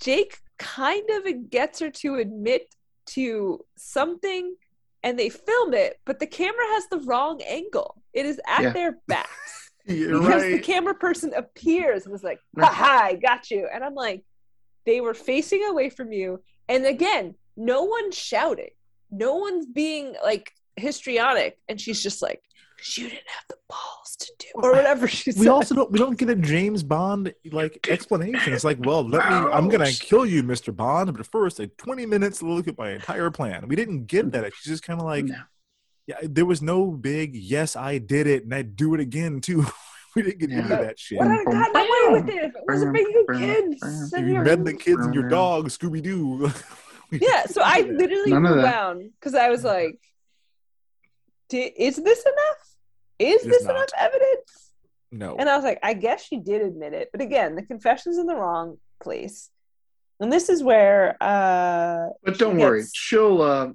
Speaker 12: Jake kind of gets her to admit to something, and they film it, but the camera has the wrong angle. It is at
Speaker 11: Yeah.
Speaker 12: their backs. (laughs) Because the camera person appears and was like, "Ha ha, I got you," and I'm like, they were facing away from you, and again, no one's shouting, no one's being like histrionic, and she's just like 'Cause you didn't have the balls to do or whatever she said.
Speaker 10: We also don't we don't get a James Bond like explanation. It's like, well, let me I'm gonna kill you, Mr. Bond, but first like 20 minutes to look at my entire plan. We didn't get that. She's just kind of like yeah, there was no big yes, I did it and I'd do it again too. (laughs) we didn't get any of that shit.
Speaker 12: What I got away with it if it wasn't for you kids.
Speaker 10: You met the kids and your dog, Scooby Doo. (laughs)
Speaker 12: Yeah, so I literally
Speaker 10: None of
Speaker 12: down because I was like, "Di- "Is this enough? Is this
Speaker 10: not.
Speaker 12: enough evidence?"
Speaker 10: No.
Speaker 12: And I was like, "I guess she did admit it," but again, the confession's in the wrong place, and this is where. uh
Speaker 11: But don't
Speaker 12: she
Speaker 11: worry,
Speaker 12: gets-
Speaker 11: she'll. Uh,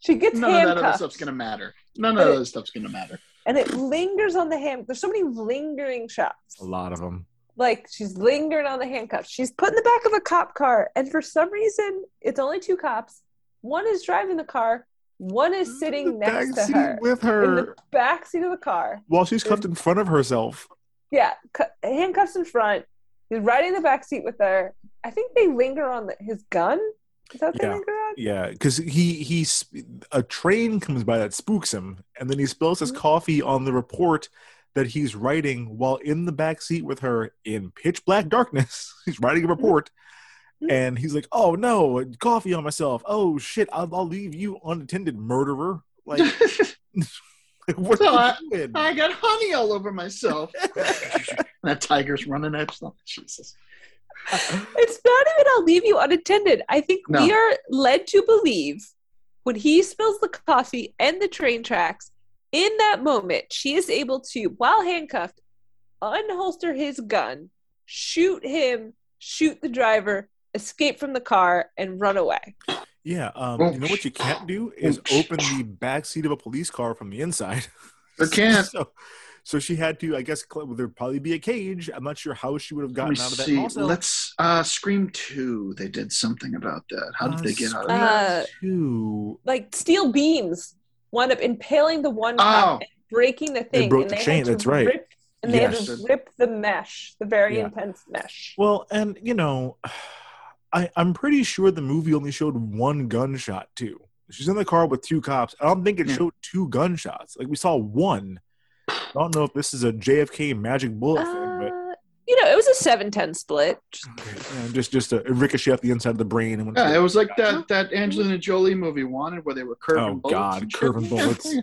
Speaker 12: she gets
Speaker 11: none of that other stuff's gonna matter. None
Speaker 12: But
Speaker 11: of that stuff's gonna matter.
Speaker 12: and it lingers on the hand. There's so many lingering shots.
Speaker 10: A lot of them.
Speaker 12: Like she's lingering on the handcuffs. She's put in the back of a cop car, and for some reason, it's only two cops. One is driving the car. One is sitting next to her
Speaker 10: with
Speaker 12: in
Speaker 10: her.
Speaker 12: the back seat of the car.
Speaker 10: While she's cuffed in front of herself.
Speaker 12: Yeah, cu- handcuffs in front. He's riding the back seat with her. I think they linger on the, his gun. Is that what they
Speaker 10: Yeah.
Speaker 12: linger on?
Speaker 10: Yeah, because he he's a train comes by that spooks him, and then he spills
Speaker 12: Mm-hmm.
Speaker 10: his coffee on the report that he's writing while in the back seat with her in pitch black darkness. (laughs) he's writing a
Speaker 12: Mm-hmm.
Speaker 10: Report, and he's like, "Oh no, coffee on myself! Oh shit, I'll, I'll leave you unattended, murderer!" Like, like (laughs) (laughs) what
Speaker 11: So
Speaker 10: are
Speaker 11: I,
Speaker 10: doing?
Speaker 11: I got honey all over myself. (laughs) that tiger's running at stuff. Jesus.
Speaker 12: It's not even I'll leave you unattended. I think we are led to believe when he spills the coffee and the train tracks, in that moment, she is able to, while handcuffed, unholster his gun, shoot him, shoot the driver, escape from the car, and run away.
Speaker 10: Yeah, um, you know what you can't do is open the back seat of a police car from the inside.
Speaker 11: Sure (laughs) can't.
Speaker 10: so, so she had to, I guess, cl- there'd probably be a cage. I'm not sure how she would have gotten out of that.
Speaker 11: see.
Speaker 10: Also,
Speaker 11: Let's uh Scream Two. They did something about that. How did
Speaker 10: Uh,
Speaker 11: they get out of that?
Speaker 12: Uh,
Speaker 10: two.
Speaker 12: like steel beams wound up impaling the one
Speaker 11: Oh.
Speaker 12: cop and breaking the thing.
Speaker 10: They broke
Speaker 12: and
Speaker 10: the
Speaker 12: they
Speaker 10: chain,
Speaker 12: Had to
Speaker 10: that's right.
Speaker 12: Rip, and they had to rip the mesh, the very
Speaker 10: Yeah.
Speaker 12: intense mesh.
Speaker 10: Well, and you know, I I'm pretty sure the movie only showed one gunshot too. She's in the car with two cops. I don't think it
Speaker 11: Yeah.
Speaker 10: showed two gunshots. Like we saw one. I don't know if this is a JFK magic bullet
Speaker 12: Uh, you know, it was a 7-10 split. Just-
Speaker 10: you know, just just a ricochet off the inside of the brain. And went
Speaker 11: Yeah, it was like that that Angelina Jolie movie Wanted, where they were curving bullets.
Speaker 10: Oh
Speaker 11: bullets.
Speaker 10: God, curving bullets!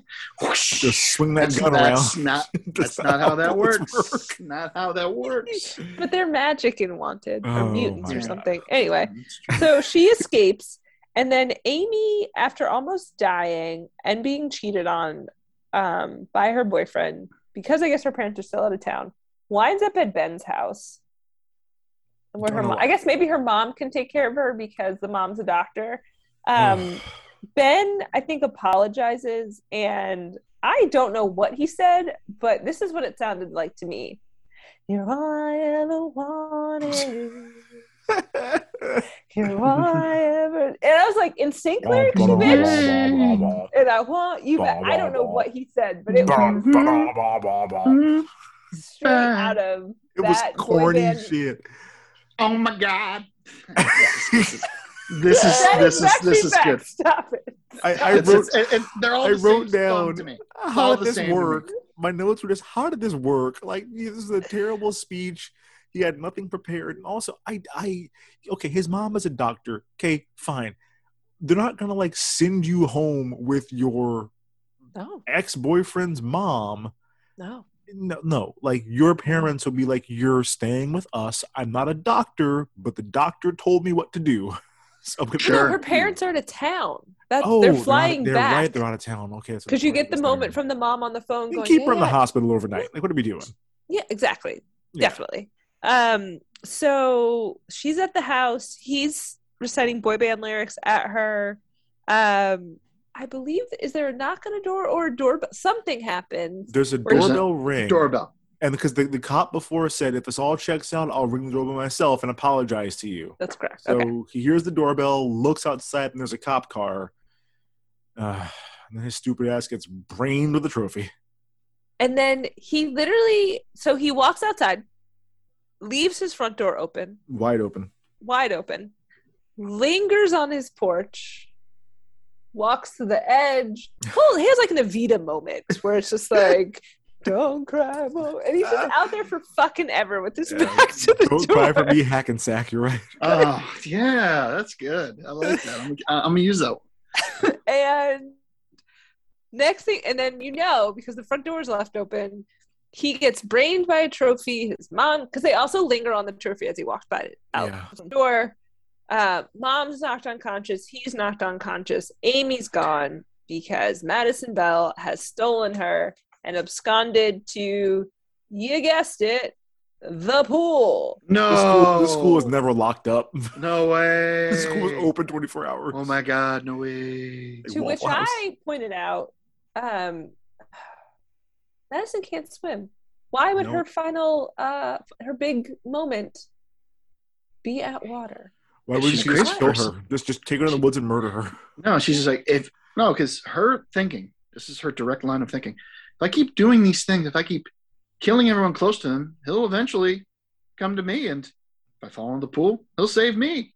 Speaker 10: (laughs) Just swing that
Speaker 11: That's,
Speaker 10: gun
Speaker 11: that's
Speaker 10: around.
Speaker 11: not
Speaker 10: That's (laughs)
Speaker 11: that's not how that
Speaker 10: bullets
Speaker 11: works. Not how that works. (laughs)
Speaker 12: but they're magic in Wanted or
Speaker 10: Oh,
Speaker 12: mutants
Speaker 10: my
Speaker 12: or
Speaker 10: God.
Speaker 12: something. Anyway, so she escapes, and then Amy, after almost dying and being cheated on um, by her boyfriend, because I guess her parents are still out of town, winds up at Ben's house. Where her,
Speaker 10: Don't know
Speaker 12: mo-
Speaker 10: why.
Speaker 12: I guess maybe her mom can take care of her because the mom's a doctor. Um, ben, I think, apologizes, and I don't know what he said, but this is what it sounded like to me. You're all I ever wanted. You're all I ever. And I was like, NSYNC lyrics, you bitch. And I want you back. I don't know what he said, but it was straight out of
Speaker 10: It was
Speaker 12: that boy
Speaker 10: corny
Speaker 12: band.
Speaker 10: shit.
Speaker 11: Oh my God. this is this is this is good.
Speaker 12: Stop it.
Speaker 10: I, I
Speaker 11: It's-
Speaker 10: wrote
Speaker 11: it's- and, and they're all
Speaker 10: I
Speaker 11: the
Speaker 10: wrote
Speaker 11: song
Speaker 10: down
Speaker 11: to me.
Speaker 10: how did this
Speaker 11: same to me.
Speaker 10: work? My notes were just how did this work? Like this is a terrible speech. He had nothing prepared, and also I I okay. His mom is a doctor. Okay, fine. They're not gonna like send you home with your
Speaker 12: No,
Speaker 10: ex boyfriend's mom.
Speaker 12: no.
Speaker 10: No, no. Like your parents will be like, "You're staying with us." I'm not a doctor, but the doctor told me what to do. (laughs) So
Speaker 11: Sure.
Speaker 12: No, her parents are out of town. That
Speaker 10: Oh,
Speaker 12: they're flying
Speaker 10: they're
Speaker 12: back.
Speaker 10: right. They're out of town. Okay,
Speaker 12: Because you get the moment from the mom on the phone
Speaker 10: You
Speaker 12: going,
Speaker 10: keep her in the
Speaker 12: "Yeah,
Speaker 10: hospital overnight. Like, what are we doing?
Speaker 12: Yeah, exactly.
Speaker 10: Yeah.
Speaker 12: Definitely. Um, so she's at the house. He's reciting boy band lyrics at her. Um, I believe is there a knock on a door or a doorbell? Something happens.
Speaker 10: There's a
Speaker 12: There's a
Speaker 10: doorbell ring.
Speaker 11: Doorbell.
Speaker 10: And because the, the cop before said, if this all checks out, I'll ring the doorbell myself and apologize to you.
Speaker 12: That's correct.
Speaker 10: So
Speaker 12: okay.
Speaker 10: he hears the doorbell, looks outside, and there's a cop car. Uh, and then his stupid ass gets brained with a trophy.
Speaker 12: And then he literally so he walks outside, leaves his front door open,
Speaker 10: Wide open.
Speaker 12: wide open, lingers on his porch, walks to the edge. Well, he has like an Evita moment where it's just like, (laughs) "Don't cry, (laughs) Mo," and he's just uh, out there for fucking ever with his back to the
Speaker 10: Don't
Speaker 12: door.
Speaker 10: cry for me, Hackensack. You're right. (laughs)
Speaker 11: Oh, yeah, that's good. I like that. I'm, I'm gonna use that. one.
Speaker 12: and next thing, and then you know because the front door is left open, he gets brained by a trophy. His mom, because they also linger on the trophy as he walks by it out
Speaker 10: Yeah.
Speaker 12: the door. Uh, mom's knocked unconscious. He's knocked unconscious. Amy's gone because Madison Bell has stolen her and absconded to, you guessed it, the pool.
Speaker 11: No,
Speaker 10: The school, the school is never locked up.
Speaker 11: No way.
Speaker 10: The school is open 24 hours.
Speaker 11: Oh my god, no way.
Speaker 12: to which
Speaker 10: House.
Speaker 12: I pointed out, um, Madison can't swim. Why would her final, uh, her big moment be at water?
Speaker 10: Why wouldn't
Speaker 11: a
Speaker 10: you just kill her? Just just take her in the woods and murder her. (laughs)
Speaker 11: No, she's just like if no, because her thinking. This is her direct line of thinking. If I keep doing these things, if I keep killing everyone close to him, he'll eventually come to me, and if I fall in the pool, he'll save me.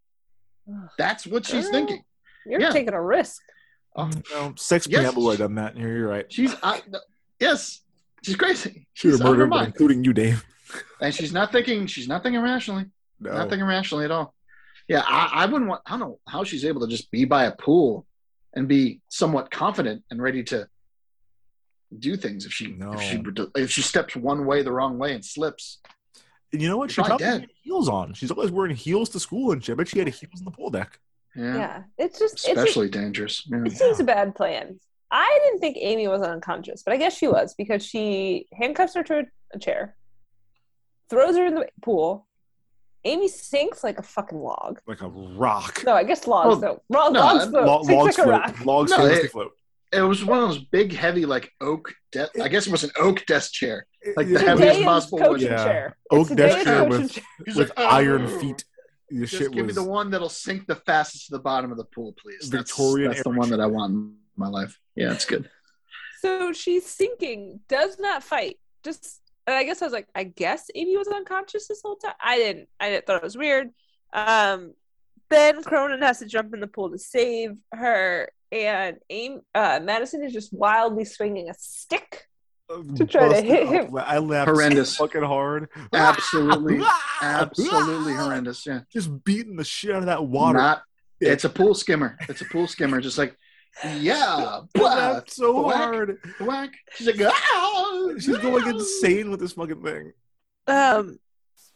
Speaker 11: That's what she's
Speaker 12: Girl,
Speaker 11: thinking.
Speaker 12: You're
Speaker 11: Yeah.
Speaker 12: taking a risk.
Speaker 11: Oh,
Speaker 10: No, sex
Speaker 11: Yes.
Speaker 10: preamble would have done that. You're, you're right.
Speaker 11: she's I, no, yes, she's crazy. (laughs)
Speaker 10: She would
Speaker 11: She's
Speaker 10: have
Speaker 11: out of her
Speaker 10: murdered,
Speaker 11: mind.
Speaker 10: including you, Dave.
Speaker 11: and she's not thinking. She's not thinking rationally.
Speaker 10: No.
Speaker 11: Not thinking rationally at all. Yeah, I, I wouldn't want. I don't know how she's able to just be by a pool and be somewhat confident and ready to do things if she
Speaker 10: No.
Speaker 11: if she if she steps one way the wrong way and slips.
Speaker 10: And you know what? She
Speaker 11: You're probably
Speaker 10: probably
Speaker 11: dead.
Speaker 10: had heels on. She's always wearing heels to school and shit. But she had heels on the pool deck.
Speaker 11: Yeah,
Speaker 12: Yeah, it's just it's
Speaker 11: especially dangerous. Yeah.
Speaker 12: it seems a bad plan. I didn't think Amy was unconscious, but I guess she was because she handcuffs her to a, a chair, throws her in the pool. Amy sinks like a fucking log.
Speaker 10: Like a rock.
Speaker 12: No, I guess logs
Speaker 11: Well,
Speaker 12: though. Log,
Speaker 11: no,
Speaker 12: logs float.
Speaker 10: Lo- logs
Speaker 12: like a
Speaker 10: float.
Speaker 12: rock.
Speaker 10: Logs
Speaker 11: No,
Speaker 10: famously
Speaker 11: it-
Speaker 10: float.
Speaker 11: It was one of those big, heavy, like oak. De- I guess it was an oak desk chair, like the
Speaker 10: Yeah.
Speaker 11: heaviest
Speaker 12: Tadea's
Speaker 11: possible
Speaker 12: coaching
Speaker 11: wood.
Speaker 10: Yeah.
Speaker 12: chair.
Speaker 10: Oak desk chair with-
Speaker 12: chair.
Speaker 10: With
Speaker 11: like,
Speaker 10: iron
Speaker 11: "Oh,
Speaker 10: feet. The
Speaker 11: Just
Speaker 10: shit
Speaker 11: give
Speaker 10: was
Speaker 11: me the one that'll sink the fastest to the bottom of the pool, please. That's,
Speaker 10: Victorian
Speaker 11: that's the
Speaker 10: era
Speaker 11: one that I want in my life. Yeah, it's good.
Speaker 12: So she's sinking, does not fight. Just, and I guess I was like, I guess Amy was unconscious this whole time. I didn't. I didn't thought it was weird. Um, then Cronin has to jump in the pool to save her, and Amy, uh, Madison is just wildly swinging a stick. to try to hit
Speaker 10: up.
Speaker 12: him.
Speaker 10: I laughed
Speaker 11: Horrendous.
Speaker 10: so fucking hard.
Speaker 11: Absolutely, (laughs) absolutely horrendous. Yeah,
Speaker 10: Just beating the shit out of that water.
Speaker 11: not. It's a pool skimmer. It's a pool skimmer. Just like, yeah, (laughs)
Speaker 10: I
Speaker 11: blah,
Speaker 10: laughed so
Speaker 11: whack,
Speaker 10: hard.
Speaker 11: whack. She's like, ah, (laughs)
Speaker 10: She's going insane with this fucking thing.
Speaker 12: Um,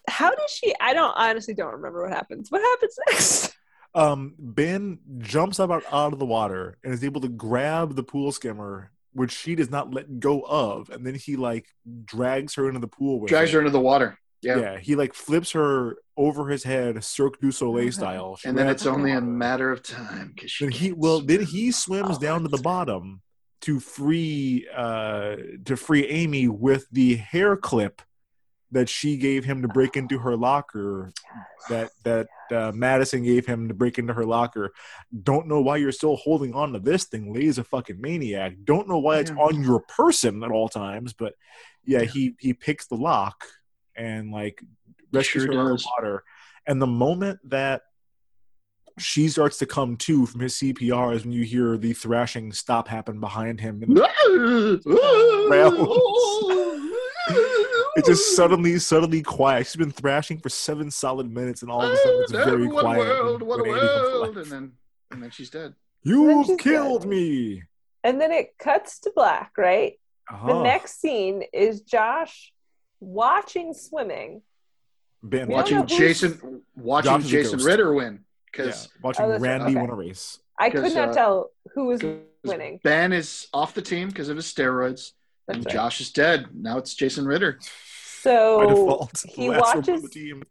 Speaker 12: how does she? I don't honestly don't remember what happens. What happens next? (laughs)
Speaker 10: Um, Ben jumps up out, out of the water and is able to grab the pool skimmer, which she does not let go of, and then he like drags her into the pool with
Speaker 11: Drags
Speaker 10: him.
Speaker 11: her into the water. Yeah.
Speaker 10: Yeah. he like flips her over his head, Cirque du Soleil style. She
Speaker 11: And then it's only a matter of time. 'cause she
Speaker 10: he well, then he swims down to the bottom to free uh to free Amy with the hair clip that she gave him to break into her locker (sighs) that that uh, Madison gave him to break into her locker. Don't know why you're still holding on to this thing. Lay's a fucking maniac. Don't know why it's on your person at all times, but yeah, he he picks the lock and like rescues
Speaker 11: Sure
Speaker 10: her out of the water. And the moment that she starts to come to from his CPR is when you hear the thrashing stop happen behind him. And (laughs) it's just suddenly, suddenly quiet. She's been thrashing for seven solid minutes, and all of a sudden it's very
Speaker 11: what
Speaker 10: quiet.
Speaker 11: world, what a
Speaker 10: when Amy comes
Speaker 11: world. And then, and then she's dead.
Speaker 12: then
Speaker 10: You
Speaker 12: she's
Speaker 10: killed
Speaker 12: dead.
Speaker 10: me.
Speaker 12: And then it cuts to black. Right. The
Speaker 10: Uh-huh.
Speaker 12: next scene is Josh watching swimming.
Speaker 10: Ben,
Speaker 11: Watching Jason, watching
Speaker 10: Josh
Speaker 11: Jason. Ritter win
Speaker 10: yeah,
Speaker 11: because
Speaker 10: watching
Speaker 12: Oh, that's right.
Speaker 10: Randy
Speaker 12: Okay.
Speaker 10: win a race.
Speaker 12: I could not
Speaker 11: uh,
Speaker 12: tell who was winning.
Speaker 11: Ben is off the team because of his steroids,
Speaker 12: That's
Speaker 11: and
Speaker 12: right.
Speaker 11: Josh is dead. Now it's Jason Ritter.
Speaker 12: So (laughs)
Speaker 10: default,
Speaker 12: he
Speaker 10: the last one on
Speaker 12: watches
Speaker 10: the team.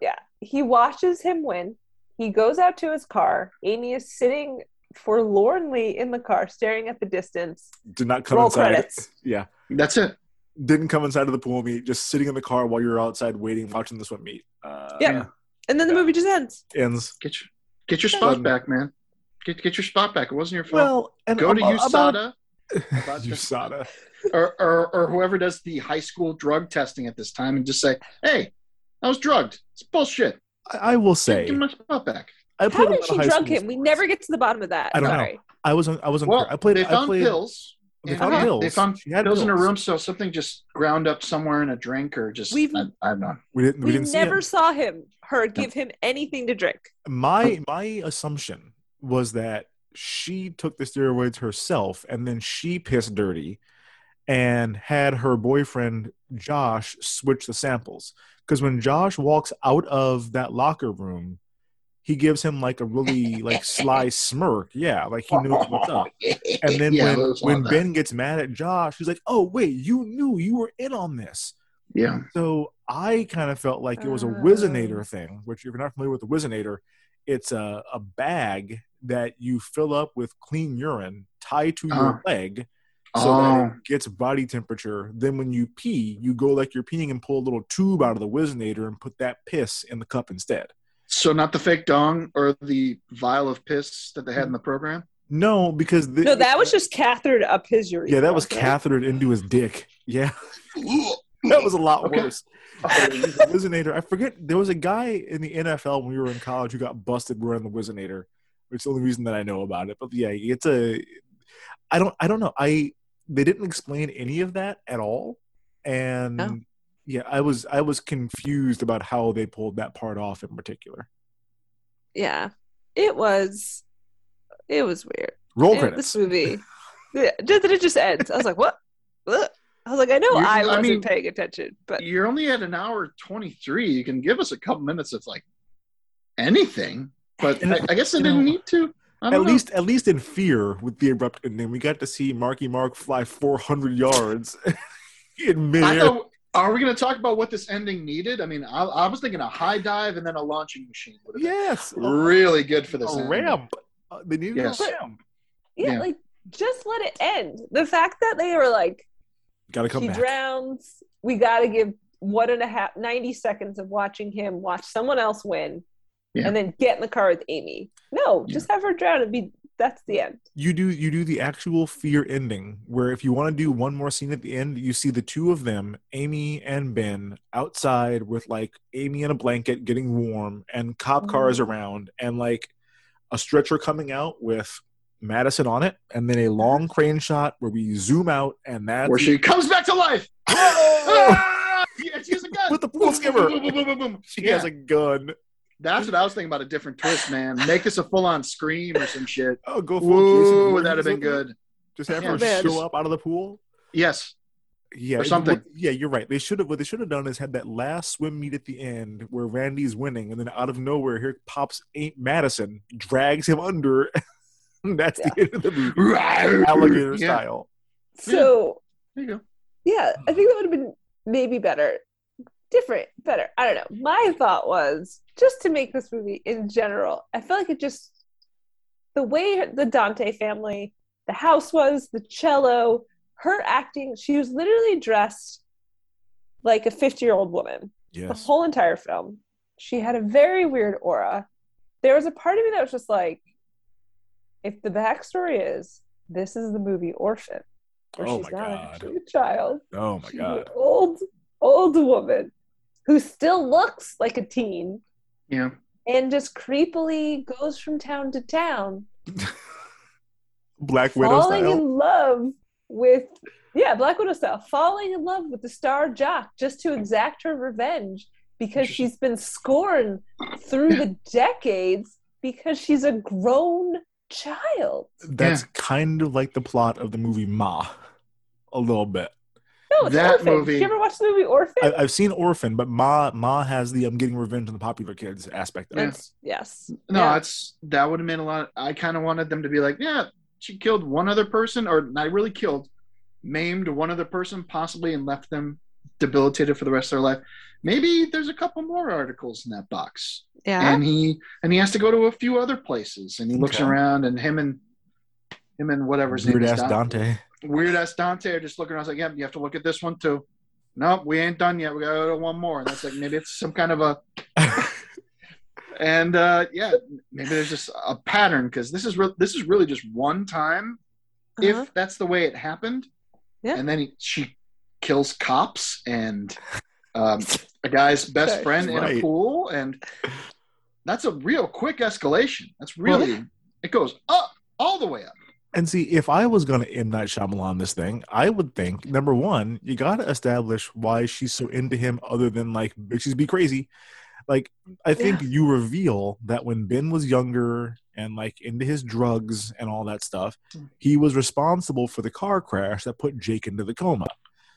Speaker 12: yeah he watches him win he goes out to his car amy is sitting forlornly in the car staring at the distance
Speaker 10: Did not come
Speaker 12: Roll
Speaker 10: inside.
Speaker 12: credits.
Speaker 10: Yeah,
Speaker 11: That's it.
Speaker 10: Didn't come inside of the pool meet. Just sitting in the car while you're outside waiting, watching the swim meet. Uh,
Speaker 12: Yeah. and then the movie just ends
Speaker 10: ends.
Speaker 11: Get your get your spot
Speaker 10: Um,
Speaker 11: back, man. Get get your spot back. It wasn't your fault.
Speaker 10: Well, and
Speaker 11: Go to USADA about
Speaker 10: USADA. (laughs) (laughs)
Speaker 11: or, or or whoever does the high school drug testing at this time and just say, "Hey, I was drugged. It's bullshit.
Speaker 10: I, I will say,
Speaker 11: Give my spot back."
Speaker 10: I
Speaker 12: how
Speaker 10: played a
Speaker 12: did she drug
Speaker 10: school
Speaker 12: him we never get to the bottom of that
Speaker 10: I don't know. I was un- I was
Speaker 11: Well.
Speaker 10: I played.
Speaker 11: they
Speaker 10: I
Speaker 11: found
Speaker 10: played,
Speaker 11: pills.
Speaker 10: They
Speaker 11: and
Speaker 10: found
Speaker 11: they-
Speaker 10: pills.
Speaker 11: They found
Speaker 10: She had
Speaker 11: pills, in her room, so something just ground up somewhere in a drink or just.
Speaker 12: We've-
Speaker 11: I, I don't know.
Speaker 10: We didn't. We,
Speaker 12: We
Speaker 10: didn't see
Speaker 12: never
Speaker 10: it.
Speaker 12: saw him her give him anything to drink.
Speaker 10: My my assumption was that she took the steroids herself, and then she pissed dirty, and had her boyfriend Josh switch the samples. Because when Josh walks out of that locker room, he gives him like a really like sly (laughs) smirk. Yeah, like he knew what's up. And then
Speaker 11: Yeah,
Speaker 10: when when
Speaker 11: that.
Speaker 10: Ben gets mad at Josh, he's like, "Oh wait, you knew you were in on this."
Speaker 11: Yeah.
Speaker 10: So I kind of felt like it was a
Speaker 12: Oh.
Speaker 10: Whizzinator thing, which if you're not familiar with the Whizzinator, it's a, a bag that you fill up with clean urine, tie to your
Speaker 11: Oh.
Speaker 10: leg, so that
Speaker 11: Oh.
Speaker 10: it gets body temperature. Then when you pee, you go like you're peeing and pull a little tube out of the Whizzinator and put that piss in the cup instead.
Speaker 11: So not the fake dong or the vial of piss that they had in the program.
Speaker 10: No, because the,
Speaker 12: No, that was just cathetered up his urethra.
Speaker 10: yeah, that was
Speaker 12: right?
Speaker 10: cathetered into his dick. Yeah, (laughs) that was a lot
Speaker 11: Okay.
Speaker 10: worse. the Whizzinator. I forget. There was a guy in the NFL when we were in college who got busted wearing the Whizzinator. It's the only reason that I know about it. But yeah, it's a. I don't. I don't know. I they didn't explain any of that at all, and
Speaker 12: No.
Speaker 10: Yeah, I was I was confused about how they pulled that part off in particular.
Speaker 12: Yeah, it was. It was weird.
Speaker 10: Roll
Speaker 12: It-
Speaker 10: credits.
Speaker 12: This movie, (laughs) yeah, just, it just ends. I was like, what? (laughs) Ugh. I was like, I know
Speaker 11: You-
Speaker 12: I
Speaker 11: I
Speaker 12: wasn't
Speaker 11: mean,
Speaker 12: paying attention, but
Speaker 11: You're only at an hour twenty three. You can give us a couple minutes of like anything, but I, I guess I didn't
Speaker 10: know,
Speaker 11: need to.
Speaker 10: At
Speaker 11: know.
Speaker 10: least, at least in Fear, with the abrupt ending, we got to see Marky Mark fly 400 yards (laughs) in
Speaker 11: I
Speaker 10: midair.
Speaker 11: thought, are we going to talk about what this ending needed? I mean, I, I was thinking a high dive and then a launching machine would have
Speaker 10: Yes,
Speaker 11: been really good for this.
Speaker 10: a
Speaker 11: ending.
Speaker 10: ramp. Uh, They needed
Speaker 11: Yes.
Speaker 10: a ramp.
Speaker 12: yeah,
Speaker 11: Yeah.
Speaker 12: like just let it end. The fact that they were like,
Speaker 10: Got to come
Speaker 12: he
Speaker 10: back.
Speaker 12: drowns, we got to give one and a half, 90 seconds of watching him watch someone else win,
Speaker 11: Yeah.
Speaker 12: and then get in the car with Amy. No, just have her drown and be. That's the end.
Speaker 10: you do you do the actual fear ending where if you want to do one more scene at the end you see the two of them amy and ben outside with like amy in a blanket getting warm and cop cars around and like a stretcher coming out with madison on it and then a long crane shot where we zoom out and that's
Speaker 11: Where she comes back to life. Ah! (laughs) Yeah, she has a gun.
Speaker 10: With the pool skimmer.
Speaker 11: Boom, boom, boom, boom, boom.
Speaker 10: she
Speaker 11: Yeah.
Speaker 10: has a gun
Speaker 11: That's what I was thinking about a different twist, man. Make this a full on scream or some shit.
Speaker 10: oh go full Jason
Speaker 11: Whoa,
Speaker 10: Voorhees
Speaker 11: that'd have been
Speaker 10: with her.
Speaker 11: good.
Speaker 10: just have
Speaker 11: Yeah,
Speaker 10: her
Speaker 11: man,
Speaker 10: show
Speaker 11: just-
Speaker 10: up out of the pool
Speaker 11: Yes.
Speaker 10: Yeah,
Speaker 11: Or something.
Speaker 10: what- yeah, you're right. They should have. What they should have done is had that last swim meet at the end where Randy's winning, and then out of nowhere, here pops Aunt Madison, drags him under. (laughs) and that's the end of the movie, (laughs) alligator
Speaker 11: Yeah.
Speaker 10: style.
Speaker 12: So
Speaker 11: There you go.
Speaker 12: yeah, I think that would have been maybe better, different, better. I don't know. My thought was just to make this movie in general. I feel like it just the way the Dante family, the house was, the cello, her acting. She was literally dressed like a fifty-year-old woman the whole entire film. She had a very weird aura. There was a part of me that was just like, if the backstory is this is the movie Orphan, where
Speaker 10: Oh
Speaker 12: she's
Speaker 10: my
Speaker 12: not
Speaker 10: God.
Speaker 12: actually a child,
Speaker 10: Oh my
Speaker 12: she's
Speaker 10: god.
Speaker 12: an old, old woman who still looks like a teen
Speaker 11: Yeah.
Speaker 12: and just creepily goes from town to town, (laughs)
Speaker 10: Black Widow
Speaker 12: falling
Speaker 10: style.
Speaker 12: in love with yeah, Black Widow style, falling in love with the star jock just to exact her revenge because she's been scorned through the (laughs) decades because she's a grown child.
Speaker 10: That's kind of like the plot of the movie Ma, a little bit.
Speaker 12: No, it's
Speaker 11: That
Speaker 12: Orphan.
Speaker 11: movie-
Speaker 12: Did you ever watch the movie Orphan?
Speaker 10: I, I've seen Orphan, but Ma Ma has the I'm getting revenge on the popular kids aspect of it.
Speaker 12: Yes.
Speaker 11: No,
Speaker 12: Yeah.
Speaker 11: it's that would have made a lot. I kind of wanted them to be like, yeah, she killed one other person, or not really killed, maimed one other person possibly, and left them debilitated for the rest of their life. Maybe there's a couple more articles in that box,
Speaker 12: yeah.
Speaker 11: and he and he has to go to a few other places, and he looks
Speaker 10: Okay.
Speaker 11: around, and him and him and whatever his name
Speaker 10: Weird
Speaker 11: is,
Speaker 10: ass Dante.
Speaker 11: Weird ass Dante are just looking around. I was like, yeah, you have to look at this one too. Nope, we ain't done yet. We got to go to one more. And that's like maybe it's some kind of a (laughs) and uh yeah, maybe there's just a pattern because this is re- this is really just one time.
Speaker 12: Uh-huh.
Speaker 11: If that's the way it happened,
Speaker 12: Yeah.
Speaker 11: and then he, she kills cops and um, a guy's best friend in a pool, and that's a real quick escalation. That's really it goes up all the way up.
Speaker 10: And see, if I was going to M Night Shyamalan this thing, I would think number one, you got to establish why she's so into him, other than like bitches be crazy. Like, I think you reveal that when Ben was younger and like into his drugs and all that stuff, mm. he was responsible for the car crash that put Jake into the coma.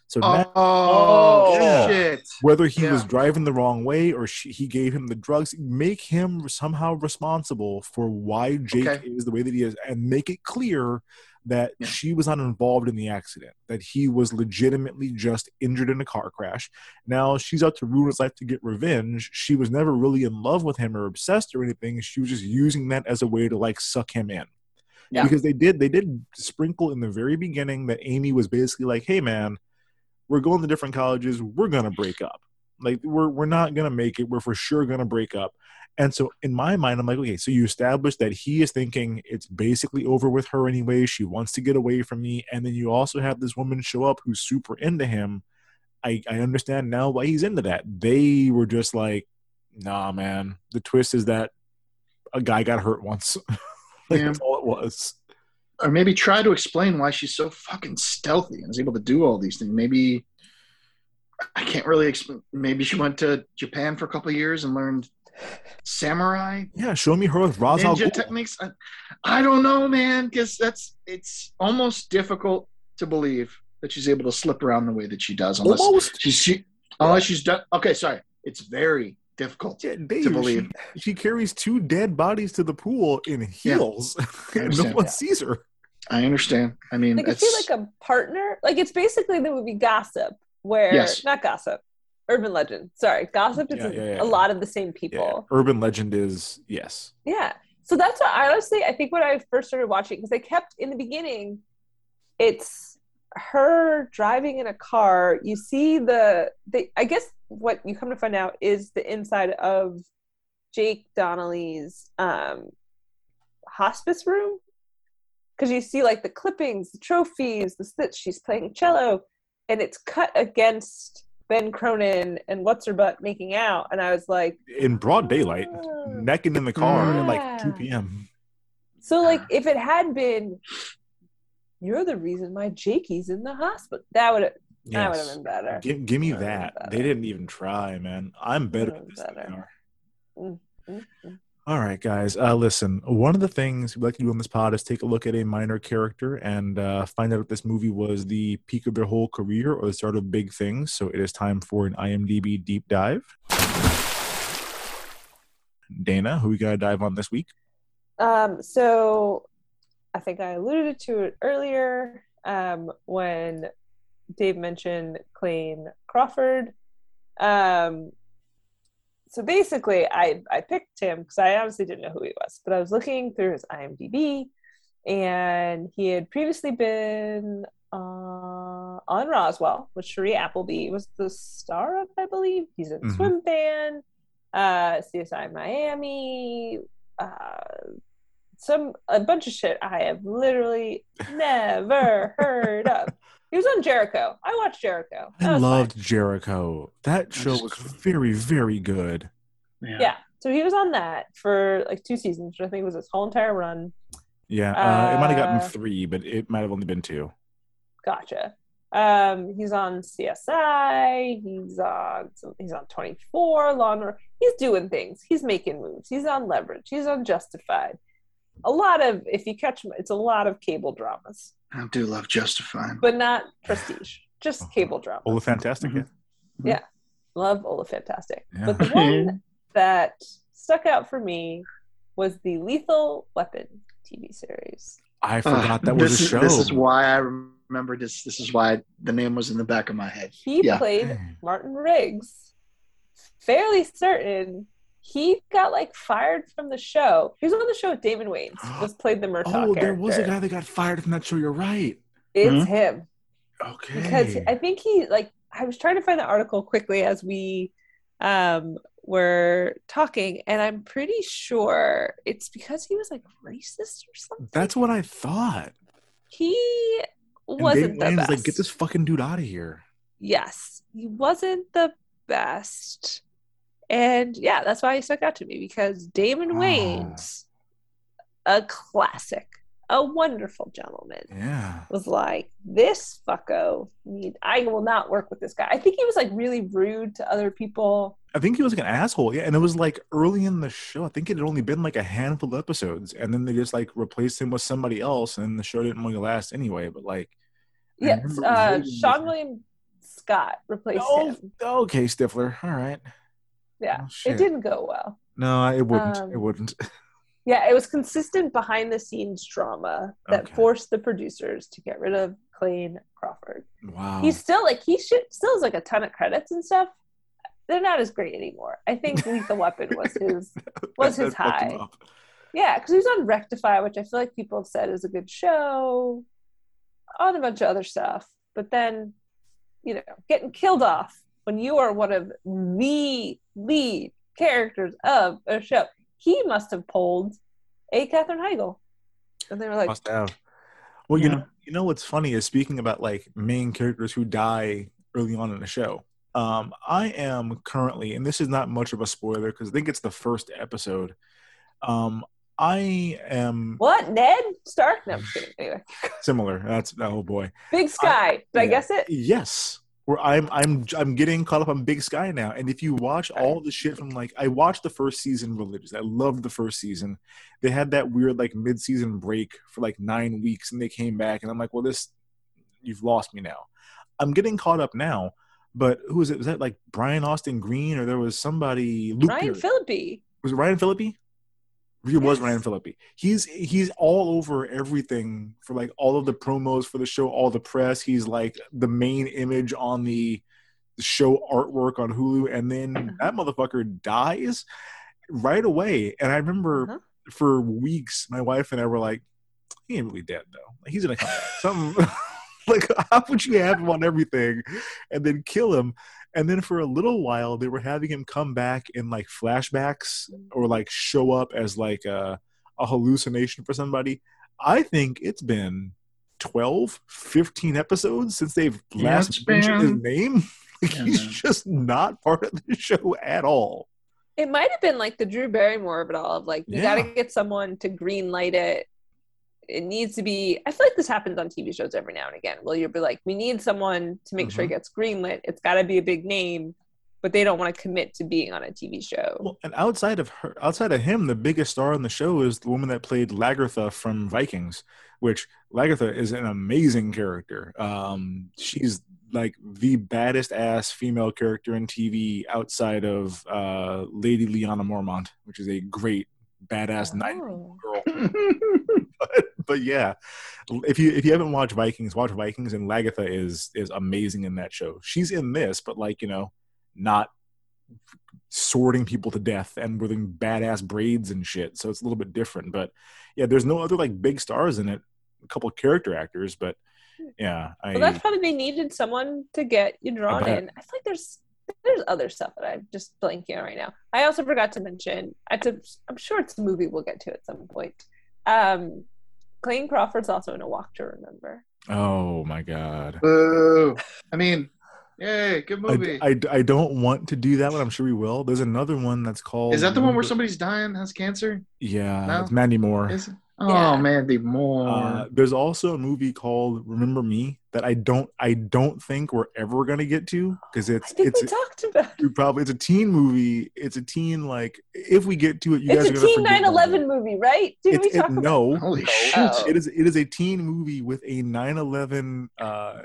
Speaker 10: So now,
Speaker 11: Oh,
Speaker 10: Yeah.
Speaker 11: shit.
Speaker 10: whether he was driving the wrong way or she, he gave him the drugs, make him somehow responsible for why Jake
Speaker 11: Okay.
Speaker 10: is the way that he is, and make it clear that
Speaker 11: Yeah.
Speaker 10: she was not involved in the accident, that he was legitimately just injured in a car crash. Now she's out to ruin his life to get revenge. She was never really in love with him or obsessed or anything. She was just using that as a way to like suck him in.
Speaker 11: Yeah.
Speaker 10: Because they did they did sprinkle in the very beginning that Amy was basically like, "Hey man, we're going to different colleges. We're gonna break up. Like we're we're not gonna make it. We're for sure gonna break up." And so in my mind, I'm like, okay, so you established that he is thinking it's basically over with her anyway. She wants to get away from me, and then you also have this woman show up who's super into him. I I understand now why he's into that. They were just like, nah, man. The twist is that a guy got hurt once. (laughs) like,
Speaker 11: Yeah.
Speaker 10: That's all it was.
Speaker 11: Or maybe try to explain why she's so fucking stealthy and is able to do all these things. Maybe I can't really explain. Maybe she went to Japan for a couple of years and learned samurai
Speaker 10: Yeah, show me her with Ra's
Speaker 11: ninja techniques. I, I don't know, man, because that's it's almost difficult to believe that she's able to slip around the way that she does. Unless
Speaker 10: Almost.
Speaker 11: she's she, unless she's done. Okay, sorry, it's very difficult
Speaker 10: Yeah, Dave,
Speaker 11: to believe.
Speaker 10: She, she carries two dead bodies to the pool in heels. and (laughs) no
Speaker 11: understand.
Speaker 10: one sees her.
Speaker 11: I understand. I mean,
Speaker 12: Like, is
Speaker 11: it's
Speaker 12: he like a partner? Like, it's basically the movie Gossip, where
Speaker 11: Yes.
Speaker 12: not Gossip, Urban Legend. Sorry, Gossip is
Speaker 10: Yeah,
Speaker 12: a,
Speaker 10: yeah, yeah.
Speaker 12: a lot of the same
Speaker 10: Yeah,
Speaker 12: people.
Speaker 10: urban legend is yes.
Speaker 12: Yeah. So that's what I honestly I think when I first started watching because I kept in the beginning, it's her driving in a car. You see the the I guess what you come to find out is the inside of Jake Donnelly's um hospice room. Because you see like the clippings, the trophies, the that she's playing cello, and it's cut against Ben Cronin and what's her butt making out, and I was like,
Speaker 10: In broad daylight,
Speaker 12: Oh.
Speaker 10: necking in the car at like 2 p.m.
Speaker 12: So like if it had been you're the reason my Jakey's in the hospital, that would have that would have been better.
Speaker 10: Give, give me
Speaker 12: That
Speaker 10: that. They didn't even try, man. I'm better at this
Speaker 12: better. Mm, mm, mm.
Speaker 10: All right, guys. Uh, listen, one of the things we like to do on this pod is take a look at a minor character and uh, find out if this movie was the peak of their whole career or the start of big things. So it is time for an IMDb deep dive. Dana, who we got to dive on this week?
Speaker 12: Um so I think I alluded to it earlier um when Dave mentioned Clayne Crawford. Um so basically I I picked him because I honestly didn't know who he was, but I was looking through his IMDb and he had previously been uh, on Roswell with Shiri Appleby was the star of, I believe. He's in
Speaker 10: Mhm.
Speaker 12: Swimfan, uh, CSI Miami, uh, some a bunch of shit I have literally never heard of. He was on Jericho. I watched Jericho. That
Speaker 10: I
Speaker 12: was fine.
Speaker 10: loved Jericho. That show was very, very good.
Speaker 12: Yeah. So he was on that for like two seasons, which I think was his whole entire run.
Speaker 10: Yeah, uh, it might have gotten
Speaker 12: Uh,
Speaker 10: three, but it might have only been two.
Speaker 12: Gotcha. Um, he's on CSI. He's on he's on 24. Law and Order. He's doing things. He's making moves. He's on Leverage. He's on Justified. A lot of if you catch it's a lot of cable dramas,
Speaker 11: I do love Justified.
Speaker 12: but not prestige. Just cable dramas.
Speaker 10: Oh, fantastic!
Speaker 11: Mhm.
Speaker 10: Yeah.
Speaker 12: Love Ola Fantastic.
Speaker 10: Yeah.
Speaker 12: But the one (laughs) that stuck out for me was the Lethal Weapon TV series.
Speaker 10: I forgot that was
Speaker 11: this
Speaker 10: a
Speaker 11: is,
Speaker 10: show.
Speaker 11: This is why I remember this. This is why the name was in the back of my head.
Speaker 12: He
Speaker 11: Yeah.
Speaker 12: played Martin Riggs. Fairly certain he got like fired from the show. He was on the show with Damon Wayans. (gasps) Was played the Murtaugh
Speaker 10: Oh, there was a guy that got fired from that show. You're right.
Speaker 12: It's
Speaker 11: Hmm?
Speaker 12: him
Speaker 10: Okay.
Speaker 12: because I think he like I was trying to find the article quickly as we um were talking, and I'm pretty sure it's because he was like racist or something.
Speaker 10: That's what I thought.
Speaker 12: he
Speaker 10: And
Speaker 12: wasn't
Speaker 10: Dave
Speaker 12: the
Speaker 10: Wayne's
Speaker 12: best.
Speaker 10: like, get this fucking dude out of here.
Speaker 12: yes, he wasn't the best. And yeah, that's why he stuck out to me because Damon
Speaker 10: Oh.
Speaker 12: Wayans a classic. a wonderful gentleman,
Speaker 10: Yeah.
Speaker 12: was like, "This fucko, need I will not work with this guy." I think he was like really rude to other people.
Speaker 10: I think he was like an asshole. Yeah, and it was like early in the show. I think it had only been like a handful of episodes, and then they just like replaced him with somebody else, and the show didn't really last anyway. But like,
Speaker 12: Yes, uh,
Speaker 10: Seann
Speaker 12: William Scott replaced
Speaker 10: Oh,
Speaker 12: him.
Speaker 10: okay, Stifler. All right.
Speaker 12: Yeah,
Speaker 10: Oh,
Speaker 12: it didn't go well.
Speaker 10: No, it wouldn't. it
Speaker 12: Um,
Speaker 10: wouldn't. (laughs)
Speaker 12: Yeah, it was consistent behind the scenes drama that
Speaker 10: Okay.
Speaker 12: forced the producers to get rid of Clayne Crawford.
Speaker 10: Wow.
Speaker 12: He's still like he should still has like a ton of credits and stuff. They're not as great anymore. I think (laughs) Lethal Weapon was his was his
Speaker 10: that fucked him
Speaker 12: high. Yeah, because he was on Rectify, which I feel like people have said is a good show, on a bunch of other stuff. But then, you know, getting killed off when you are one of the lead characters of a show. He must have pulled a Katherine Heigl. And they were like,
Speaker 10: Must have. Well, you know, you know what's funny is speaking about like main characters who die early on in the show. Um, I am currently, and this is not much of a spoiler because I think it's the first episode. Um, I am
Speaker 12: What? Ned Stark? No, I'm kidding. Anyway, (laughs)
Speaker 10: similar. That's oh boy.
Speaker 12: Big Sky. Did I guess it?
Speaker 10: Yes. Where I'm I'm I'm getting caught up on Big Sky now. And if you watch all the shit from like I watched the first season religiously. I loved the first season. They had that weird like mid season break for like nine weeks and they came back and I'm like, well this you've lost me now. I'm getting caught up now. But who was it? Was that like Brian Austin Green or there was somebody Luke
Speaker 12: Ryan
Speaker 10: Perry.
Speaker 12: Phillippe.
Speaker 10: was it Ryan Phillippe? He was Ryan Phillippe. He's he's all over everything for like all of the promos for the show, all the press. He's like the main image on the, the show artwork on Hulu, and then that motherfucker dies right away. And I remember
Speaker 12: Uh-huh.
Speaker 10: for weeks, my wife and I were like, "He ain't really dead though. Like, he's gonna come back. (laughs) Something (laughs) like how would you have him on everything, and then kill him?" And then for a little while, they were having him come back in like flashbacks or like show up as like a, a hallucination for somebody. I think it's been 12, 15 episodes since they've
Speaker 11: Yeah,
Speaker 10: last
Speaker 11: it's
Speaker 10: mentioned his name. (laughs) Like,
Speaker 11: Yeah,
Speaker 10: he's
Speaker 11: man.
Speaker 10: just not part of the show at all.
Speaker 12: It might have been like the Drew Barrymore of it all. Of like, you
Speaker 10: Yeah.
Speaker 12: got to get someone to green light it. It needs to be. I feel like this happens on TV shows every now and again. Well, you'll be like, we need someone to make sure it
Speaker 10: Mhm.
Speaker 12: gets greenlit. It's got to be a big name, but they don't want to commit to being on a TV show.
Speaker 10: Well, and outside of her, outside of him, the biggest star on the show is the woman that played Lagertha from Vikings, which Lagertha is an amazing character. Um, she's like the baddest ass female character in TV outside of uh, Lady Lyanna Mormont, which is a great badass night
Speaker 12: Oh.
Speaker 10: girl. (laughs) but, but yeah, if you if you haven't watched Vikings, watch Vikings, and Lagertha is is amazing in that show. She's in this, but like you know, not sorting people to death and wearing badass braids and shit. So it's a little bit different. But yeah, there's no other like big stars in it. A couple character actors, but hmm. yeah, I
Speaker 12: Well, that's probably they needed someone to get you drawn in. I feel like there's there's other stuff that I'm just blanking on right now. I also forgot to mention. I to, I'm sure it's a movie we'll get to at some point. Um, Clayne Crawford's also in A Walk to Remember.
Speaker 10: oh my god.
Speaker 11: Boo. I mean, yay, good
Speaker 10: I,
Speaker 11: movie.
Speaker 10: I, I don't want to do that one. I'm sure we will. There's another one that's called.
Speaker 11: Is that the one where somebody's dying, has cancer?
Speaker 10: Yeah,
Speaker 11: No?
Speaker 10: it's Mandy Moore.
Speaker 11: Is it? Oh,
Speaker 12: Yeah.
Speaker 11: Mandy Moore.
Speaker 10: Uh, there's also a movie called Remember Me that I don't I don't think we're ever gonna get to because
Speaker 12: I
Speaker 10: it's
Speaker 12: think
Speaker 10: it's
Speaker 12: we talked about.
Speaker 10: we probably it's a teen movie. It's a teen like if we get to it, you
Speaker 12: It's
Speaker 10: guys
Speaker 12: a
Speaker 10: are gonna
Speaker 12: teen
Speaker 10: forget about
Speaker 12: 9/11
Speaker 10: it.
Speaker 12: movie, right? Did we
Speaker 10: It's- it-
Speaker 12: talk about?
Speaker 10: no,
Speaker 11: Holy shit.
Speaker 12: Oh.
Speaker 10: It is it is a teen movie with a 9/11 uh,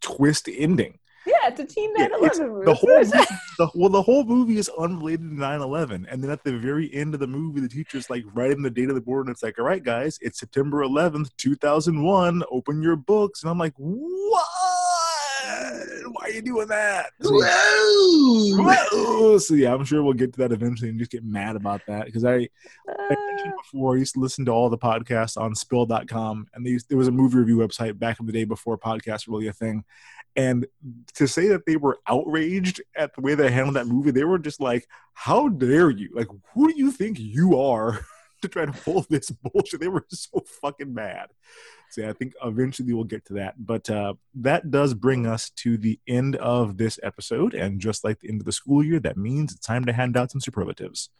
Speaker 10: twist ending.
Speaker 12: Yeah, it's a teen
Speaker 10: Yeah,
Speaker 12: 9/11
Speaker 10: the whole
Speaker 12: what I said.
Speaker 10: movie, the, well the whole movie is unrelated to 9-11 and then at the very end of the movie the teacher's like writing the date of the board and it's like all right guys it's september 11th 2001 open your books and i'm like what why are you doing that so, Whoa! so yeah i'm sure we'll get to that eventually and just get mad about that because i I mentioned uh. before, I used to listen to all the podcasts on spill.com, and they used, there was a movie review website back in the day before podcasts were really a thing. And to say that they were outraged at the way they handled that movie, they were just like, How dare you? Like, who do you think you are (laughs) to try to pull this (laughs) bullshit? They were so fucking mad. See, I think eventually we'll get to that. But uh, that does bring us to the end of this episode. And just like the end of the school year, that means it's time to hand out some superlatives.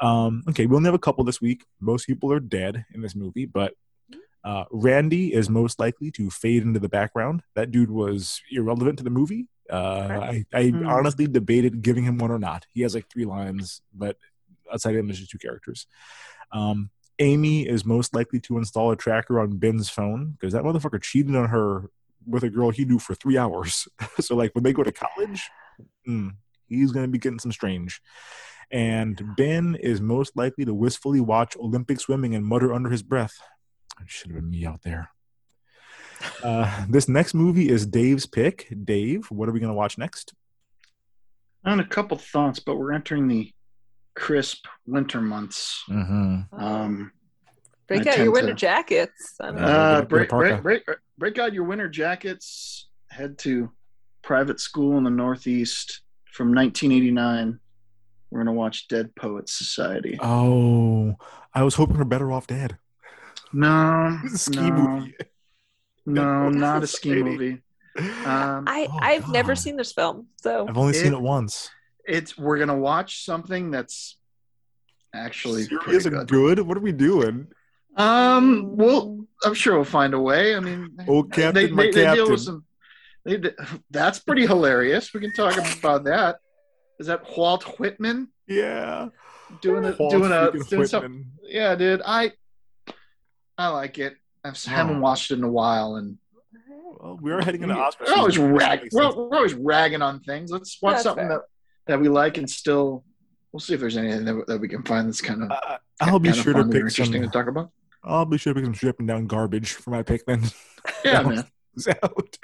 Speaker 10: Um, okay, we only have a couple this week. Most people are dead in this movie, but uh, Randy is most likely to fade into the background. That dude was irrelevant to the movie. Uh, I, I
Speaker 11: Hmm.
Speaker 10: honestly debated giving him one or not. He has like three lines, but outside of him, there's just two characters. Um, Amy is most likely to install a tracker on Ben's phone because that motherfucker cheated on her with a girl he knew for three hours. (laughs) so, like, when they go to college, mm, he's going to be getting some strange. And Ben is most likely to wistfully watch Olympic swimming and mutter under his breath, It should have been me out there. Uh, this next movie is Dave's pick. Dave, what are we going to watch next?
Speaker 11: On a couple thoughts, but we're entering the crisp winter months.
Speaker 10: Mm-hmm.
Speaker 11: Um,
Speaker 12: Break out your winter
Speaker 11: to-
Speaker 12: jackets. I don't know.
Speaker 11: Uh, break, break, break, break out your winter jackets. Head to private school in the Northeast from 1989. We're gonna watch Dead Poets Society.
Speaker 10: Oh, I was hoping for Better Off Dead.
Speaker 11: No, (laughs)
Speaker 10: Ski
Speaker 11: no,
Speaker 10: movie.
Speaker 11: No, (laughs) not a ski
Speaker 10: Society.
Speaker 11: movie. Um,
Speaker 12: I
Speaker 10: Oh,
Speaker 12: I've never seen this film, so
Speaker 10: I've only seen
Speaker 11: It-
Speaker 10: it once.
Speaker 11: it's we're gonna watch something that's actually
Speaker 10: Serious
Speaker 11: pretty good.
Speaker 10: good? What are we doing?
Speaker 11: Um, well, I'm sure we'll find a way. I mean,
Speaker 10: Oh, Captain, my
Speaker 11: they, they deal with some. They, that's pretty hilarious. We can talk about that. Is that Walt Whitman
Speaker 10: Yeah.
Speaker 11: doing a,
Speaker 10: Walt
Speaker 11: doing a doing something? Yeah, dude. I I like it. I just haven't watched it in a while, and
Speaker 10: Well, we are heading into Oscar
Speaker 11: we're always rag, we're, we're always ragging on things. Let's watch
Speaker 12: That's
Speaker 11: something
Speaker 12: fair.
Speaker 11: that that we like and still. We'll see if there's anything that, that we can find that's kind of.
Speaker 10: Uh, I'll be
Speaker 11: kind
Speaker 10: sure to
Speaker 11: fun or
Speaker 10: pick
Speaker 11: interesting
Speaker 10: some.
Speaker 11: to talk about.
Speaker 10: I'll be sure to pick some stripping down garbage for my pick then.
Speaker 11: Yeah,
Speaker 10: That (laughs)
Speaker 11: man. (laughs)
Speaker 10: out.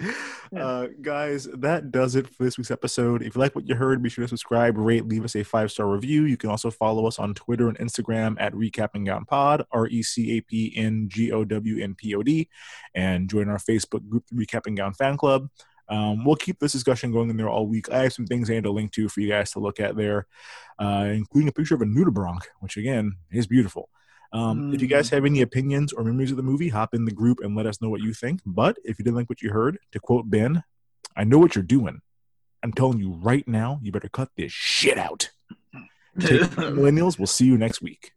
Speaker 10: Uh, guys, that does it for this week's episode. If you like what you heard, be sure to subscribe, rate, leave us a five star review. You can also follow us on Twitter and Instagram at Recapping Gown Pod, R E C A P N G O W N P O D, and join our Facebook group, the Recapping Gown Fan Club. Um, we'll keep this discussion going in there all week. I have some things I need to link to for you guys to look at there, uh, including a picture of a nudibranch, which again is beautiful. Um, If you guys have any opinions or memories of the movie, hop in the group and let us know what you think. But if you didn't like what you heard, to quote Ben, I know what you're doing. I'm telling you right now, you better cut this shit out. (laughs) Millennials. We'll see you next week.